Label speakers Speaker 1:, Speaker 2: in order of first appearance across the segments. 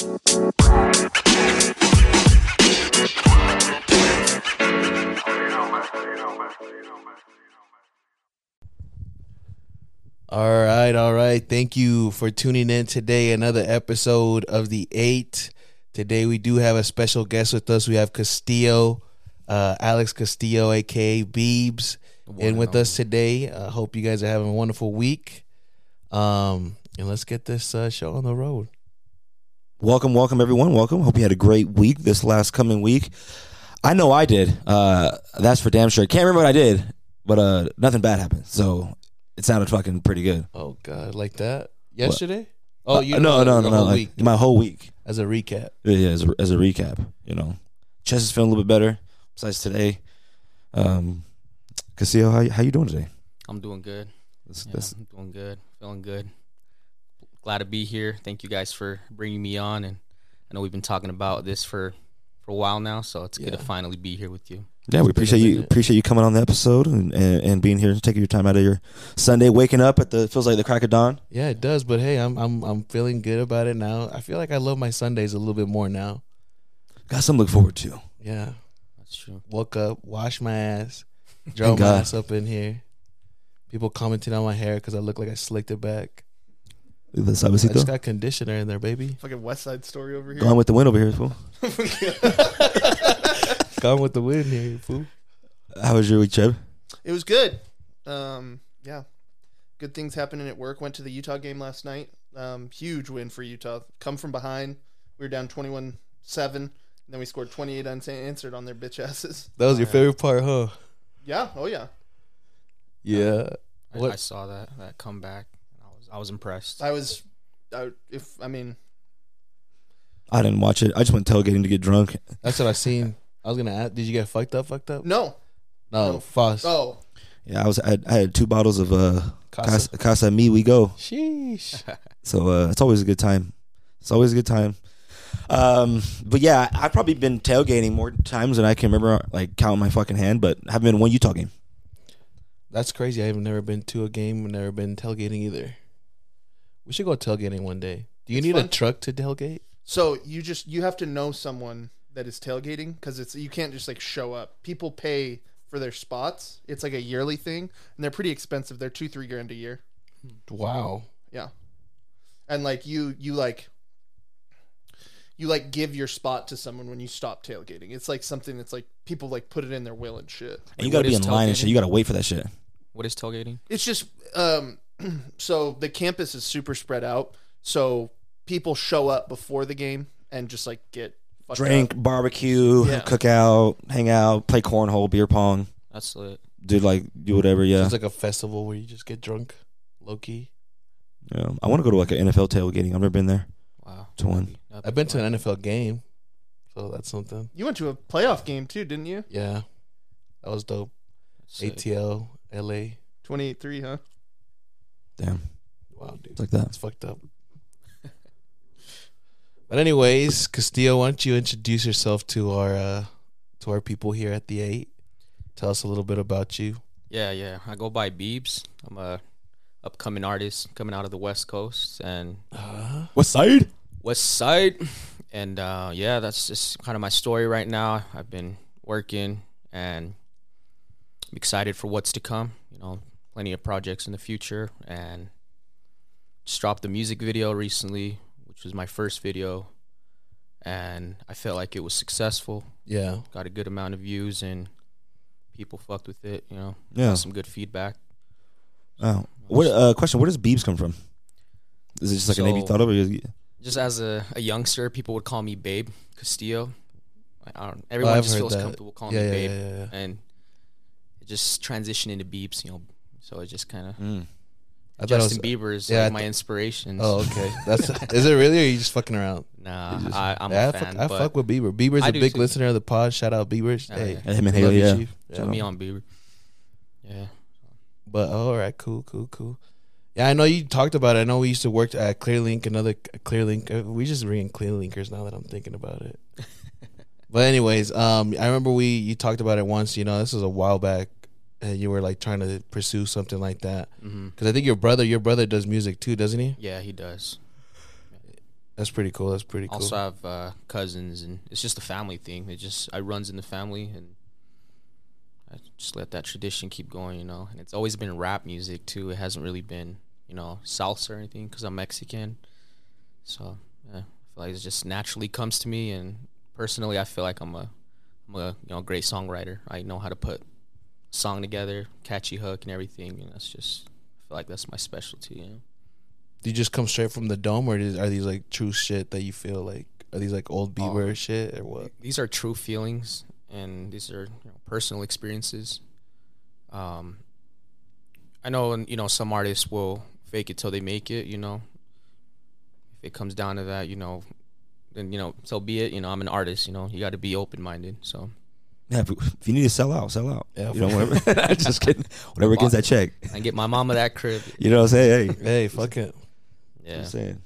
Speaker 1: All right, all right. Thank you for tuning in today. Another episode of the Eight. Today we do have a special guest with us. We have Castillo, uh, Alex Castillo, aka Beebs, in with us today. I hope you guys are having a wonderful week. Um, and let's get this uh, show on the road.
Speaker 2: Welcome, welcome everyone. Welcome. Hope you had a great week this last coming week. I know I did. Uh, that's for damn sure. Can't remember what I did, but uh, nothing bad happened. So it sounded fucking pretty good.
Speaker 1: Oh God, like that yesterday? Oh, you
Speaker 2: Uh, no, no, no, no.
Speaker 1: whole
Speaker 2: like, my whole week.
Speaker 1: as a recap.
Speaker 2: Yeah, yeah, as a, as a recap, you know, chest is feeling a little bit better. Besides today, um, Castillo, how how you doing today?
Speaker 3: I'm doing good.
Speaker 2: That's,
Speaker 3: Yeah,
Speaker 2: that's,
Speaker 3: I'm doing good. Feeling good. Glad to be here. Thank you guys for bringing me on. And I know we've been talking about this for for a while now, so it's good to finally be here with you.
Speaker 2: yeah, we
Speaker 1: It's been a
Speaker 2: appreciate you appreciate you coming on the episode and, and, and being here and taking your time out of your Sunday, waking up at the feels like the crack of dawn.
Speaker 1: Yeah, it does. But hey, I'm I'm I'm feeling good about it now. I feel like I love my Sundays a little bit more now.
Speaker 2: Got something to look forward to.
Speaker 1: Yeah,
Speaker 3: That's true.
Speaker 1: woke up, washed my ass, drove
Speaker 2: Thank
Speaker 1: my ass up in here. People commenting on my hair because I look like I slicked it back.
Speaker 2: Look at the
Speaker 1: I
Speaker 2: suavecito.
Speaker 1: just got conditioner in there, baby.
Speaker 4: Fucking West Side Story over here.
Speaker 2: Gone with the wind over here, fool.
Speaker 1: Gone with the wind here, fool.
Speaker 2: How was your week, Cheb?
Speaker 4: It was good. Um, yeah, good things happening at work. Went to the Utah game last night. Um, huge win for Utah. Come from behind. We were down 21-7. And then we scored 28 unanswered on their bitch asses.
Speaker 1: That was your favorite part, huh?
Speaker 4: Yeah. Oh yeah.
Speaker 1: Yeah.
Speaker 3: I,
Speaker 1: What-
Speaker 3: I saw that that comeback. I was I was impressed.
Speaker 4: I was. I, if I mean,
Speaker 2: I didn't watch it. I just went tailgating to get drunk.
Speaker 1: That's what I seen. I was gonna ask. Did you get fucked up? Fucked up?
Speaker 4: no.
Speaker 1: No,
Speaker 4: No.
Speaker 1: Foss.
Speaker 4: Oh,
Speaker 2: Yeah, I was. I had, I had two bottles of uh,
Speaker 1: Casa.
Speaker 2: Casa, Casamigos.
Speaker 1: Sheesh.
Speaker 2: So uh, it's always a good time. It's always a good time. Um, but yeah, I've probably been tailgating more times than I can remember, like counting my fucking hand. But I haven't been to one Utah game.
Speaker 1: That's crazy. I've never been to a game. I've never been tailgating either. We should go tailgating one day. Do you
Speaker 4: It's
Speaker 1: need a
Speaker 4: fun.
Speaker 1: truck to tailgate?
Speaker 4: so you just you have to know someone that is tailgating because it's you can't just like show up. People pay for their spots. It's like a yearly thing, and they're pretty expensive. They're two three grand a year.
Speaker 1: Wow.
Speaker 4: Yeah. And like you you like you like give your spot to someone when you stop tailgating. It's like something that's like people like put it in their will and shit.
Speaker 2: And you
Speaker 3: Wait,
Speaker 2: got to
Speaker 3: what
Speaker 2: be
Speaker 3: is
Speaker 2: in line and
Speaker 3: tailgating?
Speaker 2: shit. You got to wait for that shit.
Speaker 3: what is tailgating?
Speaker 4: It's just um so the campus is super spread out. So people show up before the game and just like get
Speaker 2: Drink,
Speaker 4: up.
Speaker 2: barbecue,
Speaker 4: Yeah.
Speaker 2: cookout, hang out, play cornhole, beer pong,
Speaker 3: That's lit.
Speaker 2: do like do whatever. Yeah,
Speaker 1: It's like a festival where you just get drunk, low key.
Speaker 2: yeah. I want to go to like an NFL tailgating. I've never been there.
Speaker 3: Wow.
Speaker 2: To one.
Speaker 1: I've been to an NFL game, so that's something.
Speaker 4: You went to a playoff game too, didn't you?
Speaker 1: Yeah, that was dope.
Speaker 3: Sick.
Speaker 1: ATL, LA.
Speaker 4: 28-3, huh?
Speaker 2: Damn,
Speaker 1: Wow, dude,
Speaker 2: it's like that.
Speaker 1: It's fucked up. but anyways, Castillo, why don't you introduce yourself to our uh, to our people here at the Eight? Tell us a little bit about you.
Speaker 3: Yeah, yeah. I go by Beebs. I'm a upcoming artist coming out of the West Coast and
Speaker 1: Uh,
Speaker 2: What side?
Speaker 3: West Side. And uh, yeah, that's just kind of my story right now. I've been working and I'm excited for what's to come. You know, plenty of projects in the future. And just dropped the music video recently, which was my first video. And I felt like it was successful.
Speaker 1: yeah,
Speaker 3: Got a good amount of views and people fucked with it. You know,
Speaker 2: Yeah.
Speaker 3: got some good feedback.
Speaker 2: Oh, what? Uh, question: Where does Beebs come from? Is it just like a name you thought of? Or
Speaker 3: Just as a, a youngster, people would call me Babe Castillo. I, don't.
Speaker 1: Oh,
Speaker 3: Everyone
Speaker 1: I've
Speaker 3: just feels
Speaker 1: that.
Speaker 3: comfortable calling
Speaker 1: yeah,
Speaker 3: me
Speaker 1: yeah,
Speaker 3: Babe,
Speaker 1: yeah.
Speaker 3: and it just transitioned into Beebs. You know, so it just kind of
Speaker 2: Mm.
Speaker 1: I
Speaker 3: Justin
Speaker 1: was-
Speaker 3: Bieber is
Speaker 1: yeah,
Speaker 3: like my
Speaker 1: th-
Speaker 3: inspiration.
Speaker 1: Oh, okay. That's is it really? Or are you just fucking around?
Speaker 3: Nah,
Speaker 1: just-
Speaker 3: I, I'm
Speaker 1: Yeah,
Speaker 3: a
Speaker 1: I
Speaker 3: fan.
Speaker 1: fuck, I fuck with Bieber. Bieber's
Speaker 3: I
Speaker 1: a big
Speaker 3: too.
Speaker 1: listener of the pod. Shout out Bieber.
Speaker 3: Oh,
Speaker 1: hey,
Speaker 3: yeah.
Speaker 2: And him and
Speaker 1: Hailey,
Speaker 2: yeah.
Speaker 1: Chief.
Speaker 3: put
Speaker 1: Yeah.
Speaker 3: me on Bieber. Yeah,
Speaker 1: But all right, cool, cool, cool. Yeah, I know you talked about it. I know we used to work at Clearlink, another Clearlink. uh, We just ring Clearlinkers now that I'm thinking about it. but anyways, um, I remember we you talked about it once. You know, this was a while back, and you were like trying to pursue something like that. Because I think your brother, your brother does music too, doesn't he?
Speaker 3: yeah, he does.
Speaker 1: That's pretty cool. That's pretty cool.
Speaker 3: Also have uh, cousins, and it's just a family thing. It just I runs in the family, and I just let that tradition keep going, you know. And it's always been rap music too. It hasn't really been, you know, salsa or anything because I'm Mexican. So yeah, I feel like it just naturally comes to me, and personally, I feel like I'm a, I'm a you know great songwriter. I know how to put song together, catchy hook, and everything, and that's just I feel like that's my specialty. You know.
Speaker 1: Do you just come straight from the dome, or is, are these like true shit that you feel like? Are these like old Bieber shit or what?
Speaker 3: these are true feelings and these are you know, personal experiences. Um, I know, you know, some artists will fake it till they make it. You know, if it comes down to that, you know, then you know, so be it. You know, I'm an artist. You know, you got to be open minded. So
Speaker 2: Yeah, if, if you need to sell out, sell out.
Speaker 1: Yeah,
Speaker 2: you know, whatever. just kidding. Whatever gets that check.
Speaker 3: And get my mama that crib.
Speaker 2: You know what I'm saying? Hey,
Speaker 1: Hey, fuck it.
Speaker 3: Yeah,
Speaker 2: I'm saying.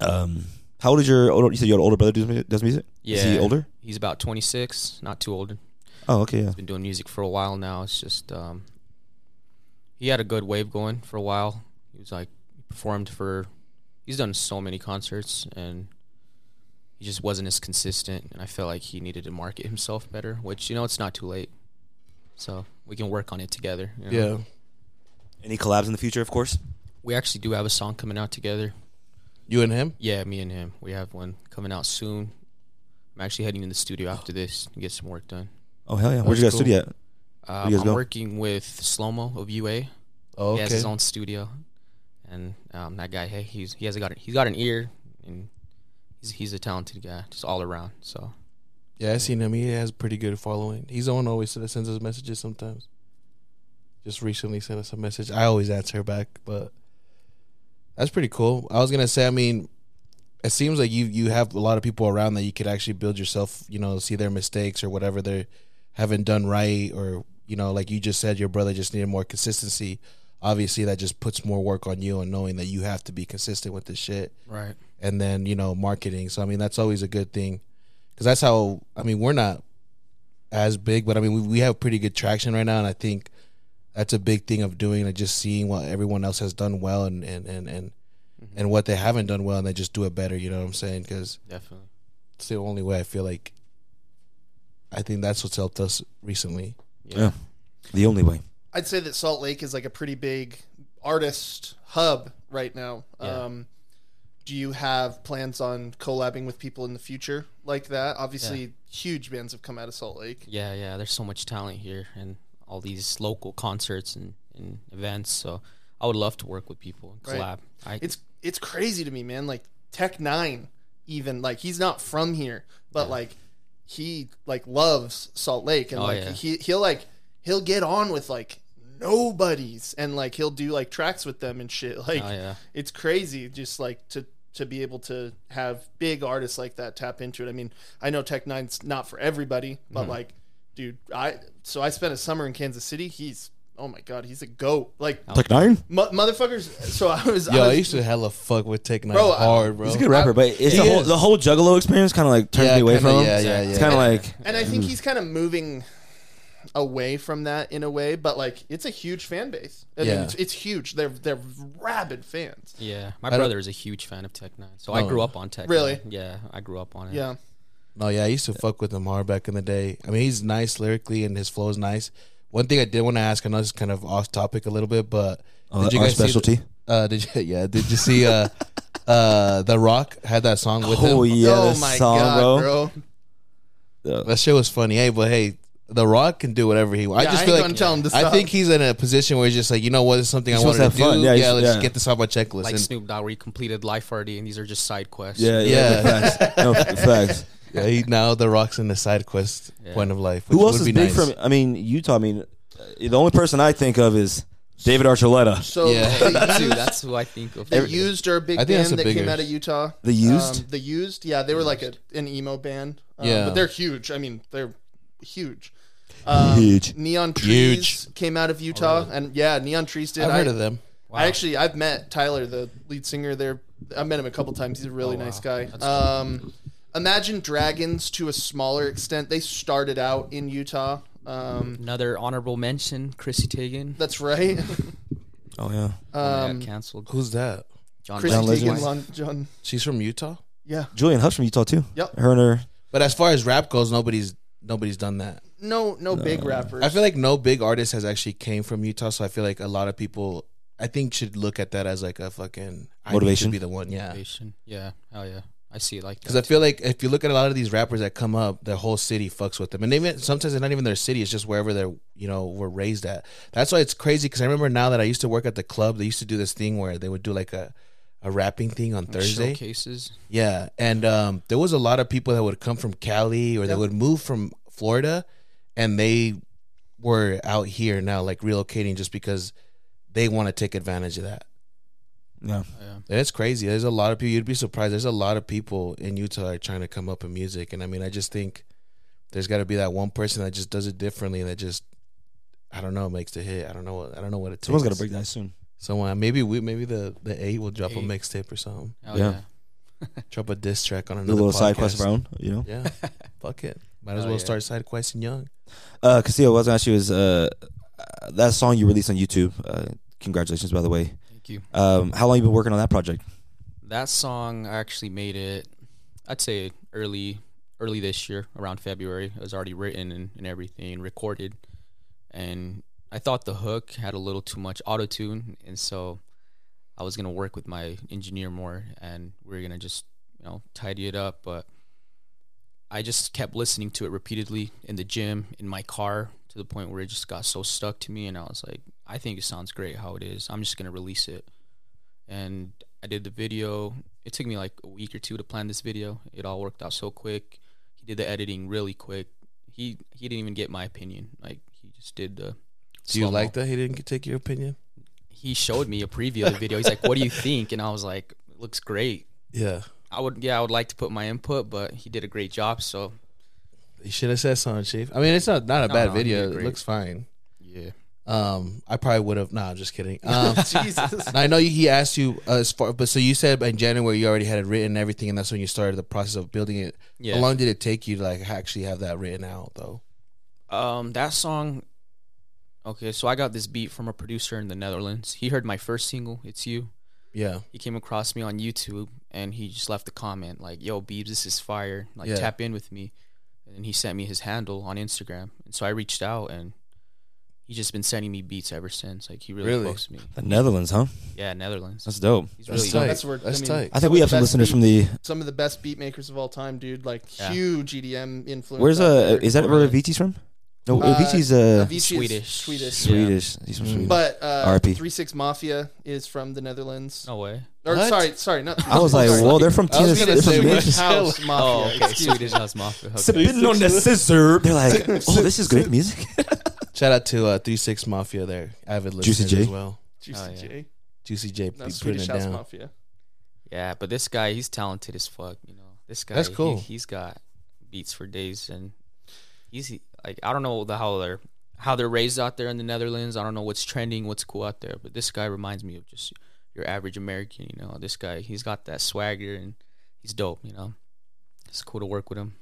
Speaker 2: Um, how old is your older? You said your older brother does music. Does music?
Speaker 3: yeah.
Speaker 2: Is he older?
Speaker 3: He's about 26, not too old.
Speaker 2: Oh, okay, yeah.
Speaker 3: He's been doing music for a while now. It's just um, he had a good wave going for a while. He was like he performed for. He's done so many concerts and he just wasn't as consistent. And I felt like he needed to market himself better. Which you know it's not too late, so we can work on it together. you know?
Speaker 1: Yeah.
Speaker 2: Any collabs in the future, of course.
Speaker 3: we actually do have a song coming out together.
Speaker 1: You and him?
Speaker 3: Yeah, me and him. We have one coming out soon. I'm actually heading in the studio after this to get some work done.
Speaker 2: Oh hell yeah! Where'd you guys
Speaker 1: That's
Speaker 2: studio at?
Speaker 3: Um,
Speaker 2: you guys
Speaker 3: I'm
Speaker 2: go?
Speaker 3: working with Slomo of UA.
Speaker 1: Oh,
Speaker 3: He has his own studio, and um, that guy, hey, he's he has got he's got an ear, and he's he's a talented guy, just all around. So
Speaker 1: Yeah, I seen him. He has a pretty good following. He's the one always that sends us messages sometimes. Just recently sent us a message. I always answer back, but that's pretty cool. I was gonna say, I mean, it seems like you you have a lot of people around that you could actually build yourself. You know, see their mistakes or whatever they haven't done right, or you know, like you just said, your brother just needed more consistency. Obviously, that just puts more work on you and knowing that you have to be consistent with this shit
Speaker 3: right,
Speaker 1: and then you know marketing. So I mean that's always a good thing because that's how I mean we're not as big, but I mean we, we have pretty good traction right now, and I think that's a big thing of doing and just seeing what everyone else has done well and and and and, and what they haven't done well, and they just do it better. You know what I'm saying? Because
Speaker 3: definitely.
Speaker 1: it's the only way I feel like. I think that's what's helped us recently.
Speaker 3: Yeah.
Speaker 2: Yeah. The only way.
Speaker 4: I'd say that Salt Lake is like a pretty big artist hub right now.
Speaker 3: Yeah.
Speaker 4: Um, do you have plans on collabing with people in the future like that? Obviously, huge bands have come out of Salt Lake.
Speaker 3: yeah, yeah. There's so much talent here, and all these local concerts and, and events. So I would love to work with people and
Speaker 4: Right.
Speaker 3: collab. I,
Speaker 4: It's it's crazy to me, man. Like Tech Nine, even like he's not from here, but like he like loves Salt Lake, and
Speaker 3: Oh,
Speaker 4: like
Speaker 3: yeah.
Speaker 4: he he'll like he'll get on with like nobodies, and like he'll do like tracks with them and shit. Like
Speaker 3: oh yeah,
Speaker 4: it's crazy just like to to be able to have big artists like that tap into it. I mean, I know Tech Nine's not for everybody,
Speaker 3: Mm-hmm.
Speaker 4: but like, dude, I so I spent a summer in Kansas City. He's oh my god, he's a goat. Like
Speaker 2: Tech Nine.
Speaker 4: mo- motherfuckers. So I was,
Speaker 1: Yo,
Speaker 4: I
Speaker 1: I, used to hella fuck with Tech Nine
Speaker 4: Bro, I-
Speaker 1: hard, bro.
Speaker 2: He's a good rapper, but it's the whole the whole Juggalo experience kind of like turned
Speaker 1: Yeah,
Speaker 2: me away
Speaker 1: kinda,
Speaker 2: from him.
Speaker 1: yeah, yeah,
Speaker 2: It's
Speaker 1: yeah.
Speaker 2: kind of like
Speaker 4: and I think he's kind of moving away from that in a way, but like it's a huge fan base. I mean,
Speaker 1: Yeah.
Speaker 4: it's, it's huge. They're they're rabid fans.
Speaker 3: yeah. My
Speaker 1: don't-
Speaker 3: brother is a huge fan of Tech Nine, so I
Speaker 1: Oh.
Speaker 3: grew up on Tech.
Speaker 4: Really?
Speaker 3: Nine. Yeah, I grew up on it.
Speaker 4: Yeah.
Speaker 1: No, yeah, I used to fuck with him hard back in the day. I mean, he's nice lyrically and his flow is nice. One thing I did want to ask, I know this is kind of off topic a little bit, but
Speaker 2: uh, our specialty.
Speaker 1: See the, uh, did you? Yeah, did you see? Uh, uh, The Rock had that song with
Speaker 2: Oh
Speaker 1: him.
Speaker 2: yeah,
Speaker 4: oh
Speaker 2: the
Speaker 4: my
Speaker 2: song,
Speaker 4: god,
Speaker 2: bro.
Speaker 4: bro.
Speaker 2: Yeah.
Speaker 1: That shit was funny. Hey, but hey, The Rock can do whatever he wants.
Speaker 4: Yeah,
Speaker 1: I just
Speaker 4: I
Speaker 1: feel like
Speaker 4: tell him to
Speaker 1: I
Speaker 4: stop.
Speaker 1: think he's in a position where he's just like, you know what, it's something
Speaker 2: He's
Speaker 1: I wanted
Speaker 2: supposed
Speaker 1: to
Speaker 2: to have
Speaker 1: do.
Speaker 2: fun. Yeah,
Speaker 1: Yeah,
Speaker 2: he's-
Speaker 1: let's
Speaker 2: yeah.
Speaker 1: get this off my checklist.
Speaker 3: Like
Speaker 1: And-
Speaker 3: Snoop Dogg, where he completed life already, and these are just side quests.
Speaker 2: Yeah, yeah,
Speaker 1: Yeah.
Speaker 2: facts. No, facts.
Speaker 1: yeah, he, now The Rock's in the side quest
Speaker 3: Yeah.
Speaker 1: point of life. Which
Speaker 2: Who else
Speaker 1: would
Speaker 2: is
Speaker 1: be
Speaker 2: big
Speaker 1: nice.
Speaker 2: from? I mean, Utah. I mean, uh, the only person I think of is David Archuleta.
Speaker 4: So
Speaker 1: Yeah.
Speaker 4: the
Speaker 3: that's who. That's who I think of.
Speaker 4: the used are a big
Speaker 1: I think that's
Speaker 4: band
Speaker 1: a
Speaker 4: that came
Speaker 1: bigger-
Speaker 4: out of Utah.
Speaker 2: The Used?
Speaker 4: Um, the used, yeah, they were like a, an emo band. Um,
Speaker 1: Yeah.
Speaker 4: but they're huge. I mean, they're huge. Um,
Speaker 2: Huge.
Speaker 4: Neon Trees
Speaker 1: Huge.
Speaker 4: came out of Utah, and yeah, Neon Trees did.
Speaker 1: I've
Speaker 4: I,
Speaker 1: heard of them.
Speaker 4: I actually I've met Tyler, the lead singer there. I met him a couple times. He's a really
Speaker 3: Oh, wow.
Speaker 4: nice guy.
Speaker 3: That's
Speaker 4: Um, Imagine Dragons to a smaller extent. They started out in Utah. Um,
Speaker 3: Another honorable mention, Chrissy Teigen.
Speaker 4: that's right.
Speaker 2: Oh yeah.
Speaker 3: Oh,
Speaker 4: Um,
Speaker 3: canceled.
Speaker 1: Who's that?
Speaker 3: John
Speaker 4: Chrissy
Speaker 2: John Legend.
Speaker 4: Teigen,
Speaker 3: wife.
Speaker 4: Lon- John.
Speaker 1: She's from Utah.
Speaker 4: Yeah.
Speaker 2: Julianne Hough's from Utah too.
Speaker 4: Yep.
Speaker 2: Her and her.
Speaker 1: But as far as rap goes, nobody's nobody's done that.
Speaker 4: No, no big rappers.
Speaker 1: I feel like no big artist has actually came from Utah, so I feel like a lot of people I think should look at that as like a fucking I need
Speaker 2: Motivation?
Speaker 1: to be the one, yeah.
Speaker 3: Motivation. Yeah, hell yeah. I see it like
Speaker 1: Because. I feel like if you look at a lot of these rappers that come up, the whole city fucks with them, and even sometimes it's not even their city; it's just wherever they're you know were raised at. That's why it's crazy. Because I remember now that I used to work at the club, they used to do this thing where they would do like a a rapping thing on
Speaker 3: Like
Speaker 1: Thursday.
Speaker 3: showcases.
Speaker 1: Yeah, and um, there was a lot of people that would come from Cali or they
Speaker 4: Yep.
Speaker 1: would move from Florida, and they were out here now, like relocating, just because they want to take advantage of that.
Speaker 2: Yeah.
Speaker 3: Yeah.
Speaker 1: It's crazy. There's a lot of people. You'd be surprised. There's a lot of people in Utah that are trying to come up in music, and I mean, I just think there's got to be that one person that just does it differently, and that just I don't know makes the hit. I don't know. What, I don't know what it takes.
Speaker 2: Someone's got to break that soon.
Speaker 1: Someone maybe we maybe the the eight will drop a
Speaker 3: Eight.
Speaker 1: mixtape or something.
Speaker 3: Hell
Speaker 2: Yeah.
Speaker 3: yeah.
Speaker 1: Drop a diss track on another
Speaker 2: a little side quest of our own, you know.
Speaker 1: Yeah, fuck it. Might as
Speaker 3: Oh,
Speaker 1: well
Speaker 3: yeah.
Speaker 1: start side questing young.
Speaker 2: Uh, Castillo, what I was gonna ask you is uh, uh, that song you released on YouTube. Uh, congratulations, by the way.
Speaker 3: Thank you.
Speaker 2: Um, how long you been working on that project?
Speaker 3: That song I actually made it I'd say early early this year, around February. It was already written and, and everything, recorded. And I thought the hook had a little too much auto tune and so I was gonna work with my engineer more and we are gonna just, you know, tidy it up. But I just kept listening to it repeatedly in the gym, in my car, to the point where it just got so stuck to me and I was like, I think it sounds great how it is. I'm just gonna release it. And I did the video. It took me like a week or two to plan this video. It all worked out so quick. He did the editing really quick. He he didn't even get my opinion. Like he just did the.
Speaker 1: Do you like that? He didn't take your opinion.
Speaker 3: He showed me a preview of the video. He's like, "What do you think?" And I was like, "It looks great."
Speaker 1: Yeah,
Speaker 3: I would yeah, I would like to put my input, but he did a great job. So
Speaker 1: you should have said something, Chief. I mean, it's not not a
Speaker 3: No,
Speaker 1: bad
Speaker 3: no,
Speaker 1: video. It looks fine.
Speaker 3: yeah,
Speaker 1: Um, I probably would have. Nah, just kidding. Um,
Speaker 4: Jesus.
Speaker 1: I know he asked you uh, as far, but so you said in January you already had it written and everything, and that's when you started the process of building it.
Speaker 3: yeah.
Speaker 1: How long did it take you to like actually have that written out, though?
Speaker 3: Um, that song. Okay, so I got this beat from a producer in the Netherlands. He heard my first single, "It's You."
Speaker 1: Yeah,
Speaker 3: he came across me on YouTube and he just left a comment like, "Yo, Beebs, this is fire. Like,
Speaker 1: Yeah.
Speaker 3: tap in with me." And he sent me his handle on Instagram, and so I reached out, and he's just been sending me beats ever since. Like, he really,
Speaker 1: Really?
Speaker 3: fucks me.
Speaker 2: The Netherlands, huh?
Speaker 3: Yeah, Netherlands.
Speaker 2: That's dope.
Speaker 3: He's
Speaker 1: that's
Speaker 3: really
Speaker 1: tight.
Speaker 3: dope.
Speaker 4: That's where- I mean-
Speaker 1: tight.
Speaker 2: I think we have some
Speaker 4: best
Speaker 2: listeners from the.
Speaker 4: Some of the best beat makers of all time, dude. Like
Speaker 3: Yeah.
Speaker 4: huge EDM influence.
Speaker 2: Where's
Speaker 4: out
Speaker 2: uh?
Speaker 4: there.
Speaker 2: Is that where Avicii's from? No,
Speaker 4: Uh,
Speaker 2: Avicii's uh
Speaker 4: Avicii is
Speaker 3: Swedish.
Speaker 4: Swedish.
Speaker 3: Yeah.
Speaker 2: Swedish. He's from
Speaker 1: Mm.
Speaker 2: Sweden.
Speaker 4: But uh,
Speaker 2: RIP.
Speaker 4: Three Six Mafia is from the Netherlands.
Speaker 3: No way.
Speaker 4: Or
Speaker 1: What?
Speaker 4: sorry, sorry, not.
Speaker 2: I was like,
Speaker 4: sorry.
Speaker 2: well, they're from
Speaker 1: I was
Speaker 2: Tina.
Speaker 1: gonna
Speaker 2: They're
Speaker 1: say,
Speaker 2: from?
Speaker 4: Swedish
Speaker 2: Memphis.
Speaker 4: House Mafia.
Speaker 3: Oh, okay.
Speaker 4: excuse me.
Speaker 3: Swedish House Mafia. Okay.
Speaker 2: Spitting on the scissor. They're like, oh, this is great music.
Speaker 1: Shout out to uh, Three Six Mafia there, avid
Speaker 2: Juicy
Speaker 1: listeners
Speaker 2: J.
Speaker 1: as well.
Speaker 4: Juicy
Speaker 3: Oh, yeah.
Speaker 4: J.
Speaker 1: Juicy J,
Speaker 4: No,
Speaker 1: be putting
Speaker 4: Swedish
Speaker 1: it
Speaker 4: House
Speaker 1: down.
Speaker 4: Mafia.
Speaker 3: Yeah, but this guy, he's talented as fuck. You know, this guy.
Speaker 1: That's cool.
Speaker 3: He, has got beats for days, and he's he- like, I don't know the how they're how they're raised out there in the Netherlands. I don't know what's trending, what's cool out there. But this guy reminds me of just your average American. You know, this guy, he's got that swagger, and he's dope. You know, it's cool to work with him.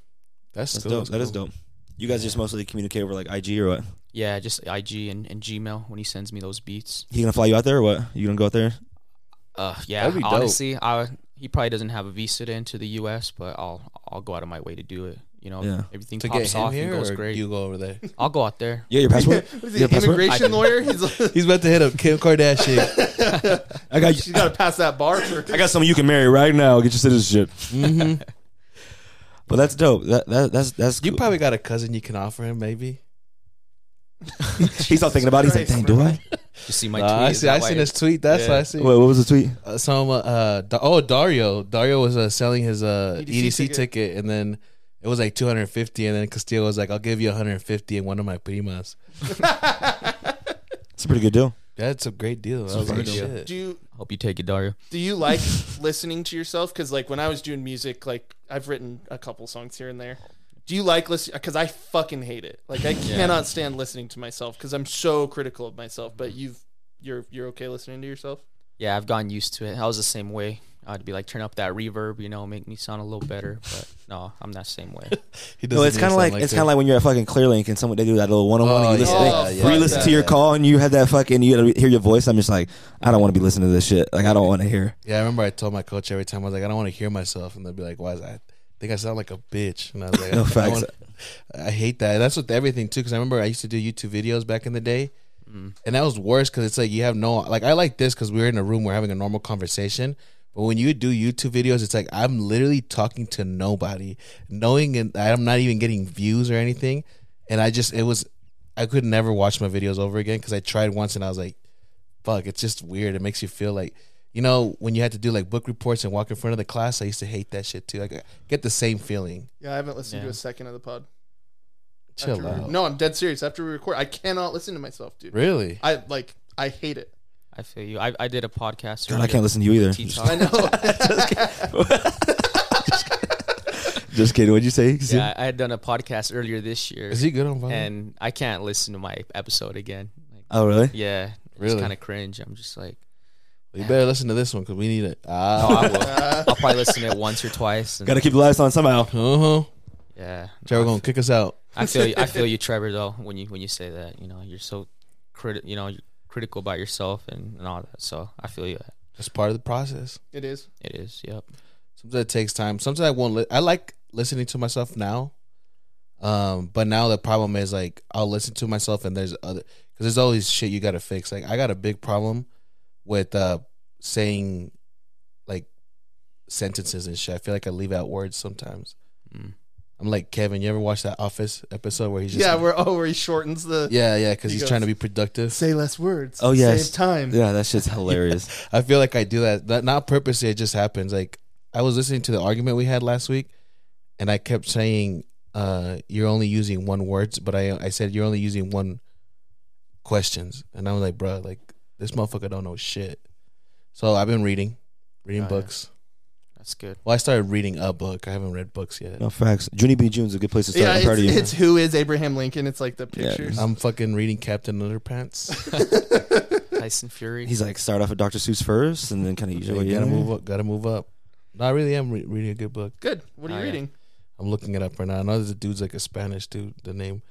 Speaker 1: That's,
Speaker 2: That's
Speaker 1: cool.
Speaker 2: dope. That is dope. You guys just mostly communicate over like IG or what?
Speaker 3: Yeah, just IG and, and Gmail when he sends me those beats.
Speaker 2: He gonna fly you out there or what? You gonna go out there?
Speaker 3: Uh, yeah.
Speaker 1: That'd be dope.
Speaker 3: honestly, I he probably doesn't have a visa to enter the U.S., but I'll I'll go out of my way to do it. You know,
Speaker 2: Yeah.
Speaker 3: everything
Speaker 1: To get
Speaker 3: pops
Speaker 1: him
Speaker 3: off
Speaker 1: here,
Speaker 3: and goes
Speaker 1: or
Speaker 3: great.
Speaker 1: you go over there?
Speaker 3: I'll go out there.
Speaker 2: Yeah, your passport.
Speaker 4: What is
Speaker 2: You
Speaker 4: he,
Speaker 2: have passport?
Speaker 4: immigration lawyer? He's
Speaker 1: He's about to hit up Kim Kardashian.
Speaker 2: I got.
Speaker 4: she's got to pass that bar for.
Speaker 2: I got someone you can marry right now. Get your citizenship.
Speaker 1: hmm
Speaker 2: But that's dope. That, that that's that's.
Speaker 1: You
Speaker 2: cool.
Speaker 1: probably got a cousin you can offer him, maybe.
Speaker 2: He's not thinking about. it. He's like, dang, do. I?
Speaker 3: You see my
Speaker 1: Uh,
Speaker 3: tweet?
Speaker 1: I
Speaker 3: Is
Speaker 1: see.
Speaker 3: that
Speaker 1: I
Speaker 3: why
Speaker 1: seen his tweet. That's
Speaker 3: Yeah.
Speaker 1: what I see.
Speaker 2: Wait, what was the tweet?
Speaker 1: Uh, some uh, Da- oh Dario. Dario was uh, selling his uh,
Speaker 4: EDC
Speaker 1: EDC,
Speaker 4: ticket.
Speaker 1: ticket. and then it was like 250, and then Castillo was like, "I'll give you 150 and one of my primas."
Speaker 2: It's a pretty good deal.
Speaker 1: That's a great deal.
Speaker 2: It's
Speaker 1: I
Speaker 2: a
Speaker 1: was like,
Speaker 2: great deal.
Speaker 1: shit.
Speaker 4: Do you
Speaker 3: Hope you take it, Dario.
Speaker 4: do you like listening to yourself? Because like when I was doing music, like I've written a couple songs here and there. Do you like listening? Because I fucking hate it. Like I cannot stand listening to myself because I'm so critical of myself. But you've you're you're okay listening to yourself.
Speaker 3: Yeah, I've gotten used to it. I was the same way. I'd be like, turn up that reverb, you know, make me sound a little better. But no, I'm that same way.
Speaker 1: He
Speaker 2: No, it's kind of
Speaker 1: sound
Speaker 2: like, it's kind of like when you're at fucking ClearLink and someone they do that little one on one.
Speaker 1: Oh,
Speaker 2: You listen,
Speaker 1: yeah,
Speaker 2: they
Speaker 1: yeah,
Speaker 2: re-listen
Speaker 1: yeah,
Speaker 2: to your
Speaker 1: yeah.
Speaker 2: call and you had that fucking you gotta hear your voice. I'm just like, I don't want to be listening to this shit. Like I don't want to hear.
Speaker 1: Yeah, I remember I told my coach every time I was like, I don't want to hear myself, and they'd be like, Why is that? I think I sound like a bitch, and I was like,
Speaker 2: No
Speaker 1: I,
Speaker 2: facts.
Speaker 1: want- I hate that. That's with everything too, because I remember I used to do YouTube videos back in the day,
Speaker 3: Mm.
Speaker 1: and that was worse because it's like you have no like I like this because we're in a room, we're having a normal conversation. But when you do YouTube videos, it's like I'm literally talking to nobody, knowing and I'm not even getting views or anything. And I just it was I could never watch my videos over again because I tried once and I was like, fuck, it's just weird. It makes you feel like you know when you had to do like book reports and walk in front of the class. I used to hate that shit too. I get the same feeling.
Speaker 4: Yeah, I haven't listened to a second of the pod.
Speaker 1: Chill
Speaker 4: After we-
Speaker 1: out.
Speaker 4: No, I'm dead serious. After we record, I cannot listen to myself, dude.
Speaker 1: Really?
Speaker 4: I like. I hate it.
Speaker 3: I feel you. I, I did a podcast.
Speaker 2: God, I can't listen to you either.
Speaker 4: I know.
Speaker 2: Just kidding. What'd you say?
Speaker 3: Yeah, I had done a podcast earlier this year,
Speaker 1: Is he good on volume?
Speaker 3: and I can't listen to my episode again. Like,
Speaker 2: Oh really?
Speaker 3: yeah,
Speaker 1: Really?
Speaker 3: it's kind of cringe. I'm just like,
Speaker 1: you better listen to this one because we need it.
Speaker 3: no,
Speaker 1: Ah.
Speaker 3: I will. I'll probably listen to it once or twice.
Speaker 2: Got to keep the lights on somehow.
Speaker 1: Uh huh.
Speaker 3: yeah,
Speaker 1: Trevor gonna kick us out.
Speaker 3: I feel you, I feel you, Trevor. Though when you when you say that, you know, you're so critical. you know, you're critical about yourself and, and all that. So I feel you. That
Speaker 1: That's part of the process.
Speaker 4: it is.
Speaker 3: it is. Yep.
Speaker 1: Sometimes it takes time. Sometimes I won't. Li- I like listening to myself now, um, but now the problem is like I'll listen to myself and there's other because there's always shit you got to fix. Like I got a big problem with uh saying like sentences and shit. I feel like I leave out words sometimes.
Speaker 3: Mm.
Speaker 1: I'm like Kevin. You ever watch that Office episode where he's just
Speaker 4: yeah, where oh, where he shortens the.
Speaker 1: yeah yeah because
Speaker 4: He
Speaker 1: he's
Speaker 4: goes-
Speaker 1: trying to be productive.
Speaker 4: Say less words.
Speaker 2: Oh, yeah,
Speaker 4: Save time.
Speaker 2: Yeah, that shit's hilarious.
Speaker 1: I feel like I do that. Not, not purposely, it just happens. Like I was listening to the argument we had last week, and I kept saying, uh, "You're only using one words," but I I said you're only using one questions, and I was like, "Bro, like this motherfucker don't know shit." So I've been reading, reading
Speaker 3: Oh, yeah.
Speaker 1: Books.
Speaker 3: That's good.
Speaker 1: Well, I started reading a book. I haven't read books yet.
Speaker 2: No facts. Junie B. Jones a good place to start.
Speaker 4: Yeah,
Speaker 2: I'm
Speaker 4: it's,
Speaker 2: proud of you.
Speaker 4: it's who is Abraham Lincoln. It's like the
Speaker 2: Yeah.
Speaker 4: pictures.
Speaker 1: I'm fucking reading Captain Underpants.
Speaker 3: Tyson Fury.
Speaker 2: He's like start off with Dr. Seuss first, and then kind of use your way.
Speaker 1: gotta move up. Gotta move up. No, I really am re- reading a good book.
Speaker 4: Good. What are you
Speaker 3: Oh, yeah.
Speaker 4: reading?
Speaker 1: I'm looking it up right now. I know there's a dude's like a Spanish dude. The name,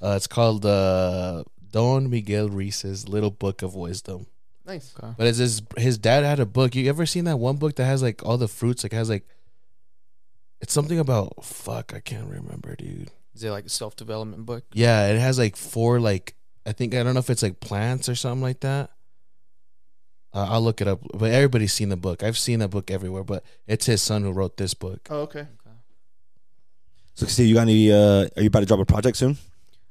Speaker 1: uh, it's called uh, Don Miguel Ruiz's Little Book of Wisdom.
Speaker 4: Nice.
Speaker 3: Okay.
Speaker 1: But it's his his dad had a book. You ever seen that one book that has like all the fruits? Like has like, it's something about fuck. I can't remember, dude.
Speaker 3: Is it like a self development book?
Speaker 1: Yeah, it has like four like I think I don't know if it's like plants or something like that. Uh, I'll look it up. But everybody's seen the book. I've seen that book everywhere. But it's his son who wrote this book.
Speaker 4: Oh, okay.
Speaker 2: So, Steve, you got any? Uh, are you about to drop a project soon?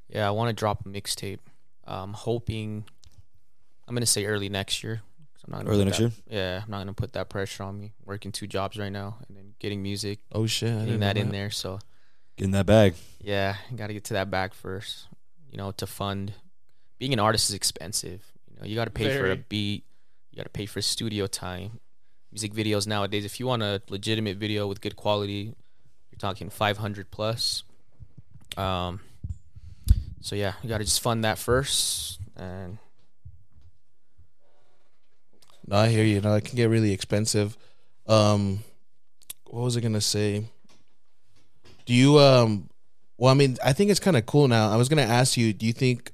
Speaker 3: Yeah, I want to drop a mixtape. I'm hoping. I'm gonna say early next year. I'm not gonna
Speaker 2: Early
Speaker 3: put
Speaker 2: next
Speaker 3: that- Yeah, I'm not gonna put that pressure on me. Working two jobs right now and then getting music,
Speaker 1: Oh shit! I
Speaker 3: getting
Speaker 1: didn't
Speaker 3: that
Speaker 1: know
Speaker 3: in there. So
Speaker 2: getting that bag.
Speaker 3: yeah, you got to get to that bag first. You know, to fund. Being an artist is expensive. You know, you got to pay for a beat. You got to pay for studio time. Music videos nowadays, if you want a legitimate video with good quality, you're talking 500 plus. Um. So yeah, you got to just fund that first, and
Speaker 1: No, I hear you. No, it can get really expensive. Um, what was I gonna say? Do you um? Well, I mean, I think it's kind of cool now. I was gonna ask you. Do you think?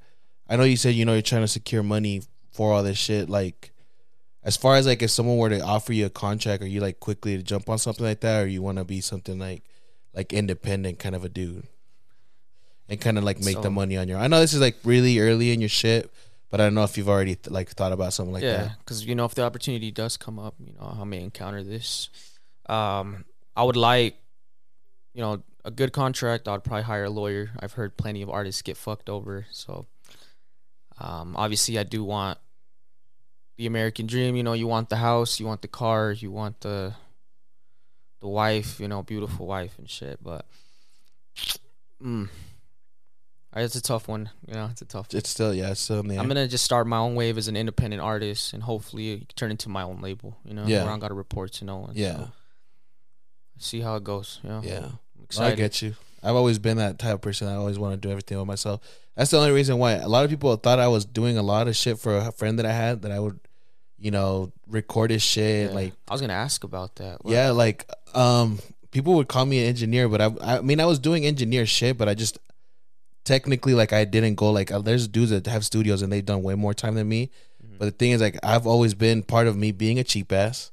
Speaker 1: I know you said you know you're trying to secure money for all this shit. Like, as far as like if someone were to offer you a contract, are you like quickly to jump on something like that, or you want to be something like like independent kind of a dude, and kind of like make the money on your? I know this is like really early in your shit, but I don't know if you've already like thought about something like
Speaker 3: yeah,
Speaker 1: that.
Speaker 3: because you know if the opportunity does come up, you know I may encounter this. Um, I would like, you know, a good contract. I'd probably hire a lawyer. I've heard plenty of artists get fucked over, so um, obviously I do want the American dream. You know, you want the house, you want the car, you want the the wife, you know, beautiful wife and shit. But mm, it's a tough one. You know, it's a tough.
Speaker 1: It's still yeah, it's still in.
Speaker 3: I'm gonna just start my own wave as an independent artist, and hopefully turn into my own label. You know,
Speaker 1: Yeah.
Speaker 3: where I don't got to report to no one.
Speaker 1: Yeah.
Speaker 3: so see how it goes. You know?
Speaker 1: yeah. No, I get you. I've always been that type of person. I always want to do everything with myself. That's the only reason why a lot of people thought I was doing a lot of shit for a friend that I had that I would, you know, record his shit.
Speaker 3: Yeah.
Speaker 1: Like,
Speaker 3: I was gonna ask about that. What-
Speaker 1: yeah, like, um, people would call me an engineer, but I, I mean, I was doing engineer shit, but I just technically like I didn't go like uh, there's dudes that have studios and they've done way more time than me. But the thing is, like, I've always been part of me being a cheap ass.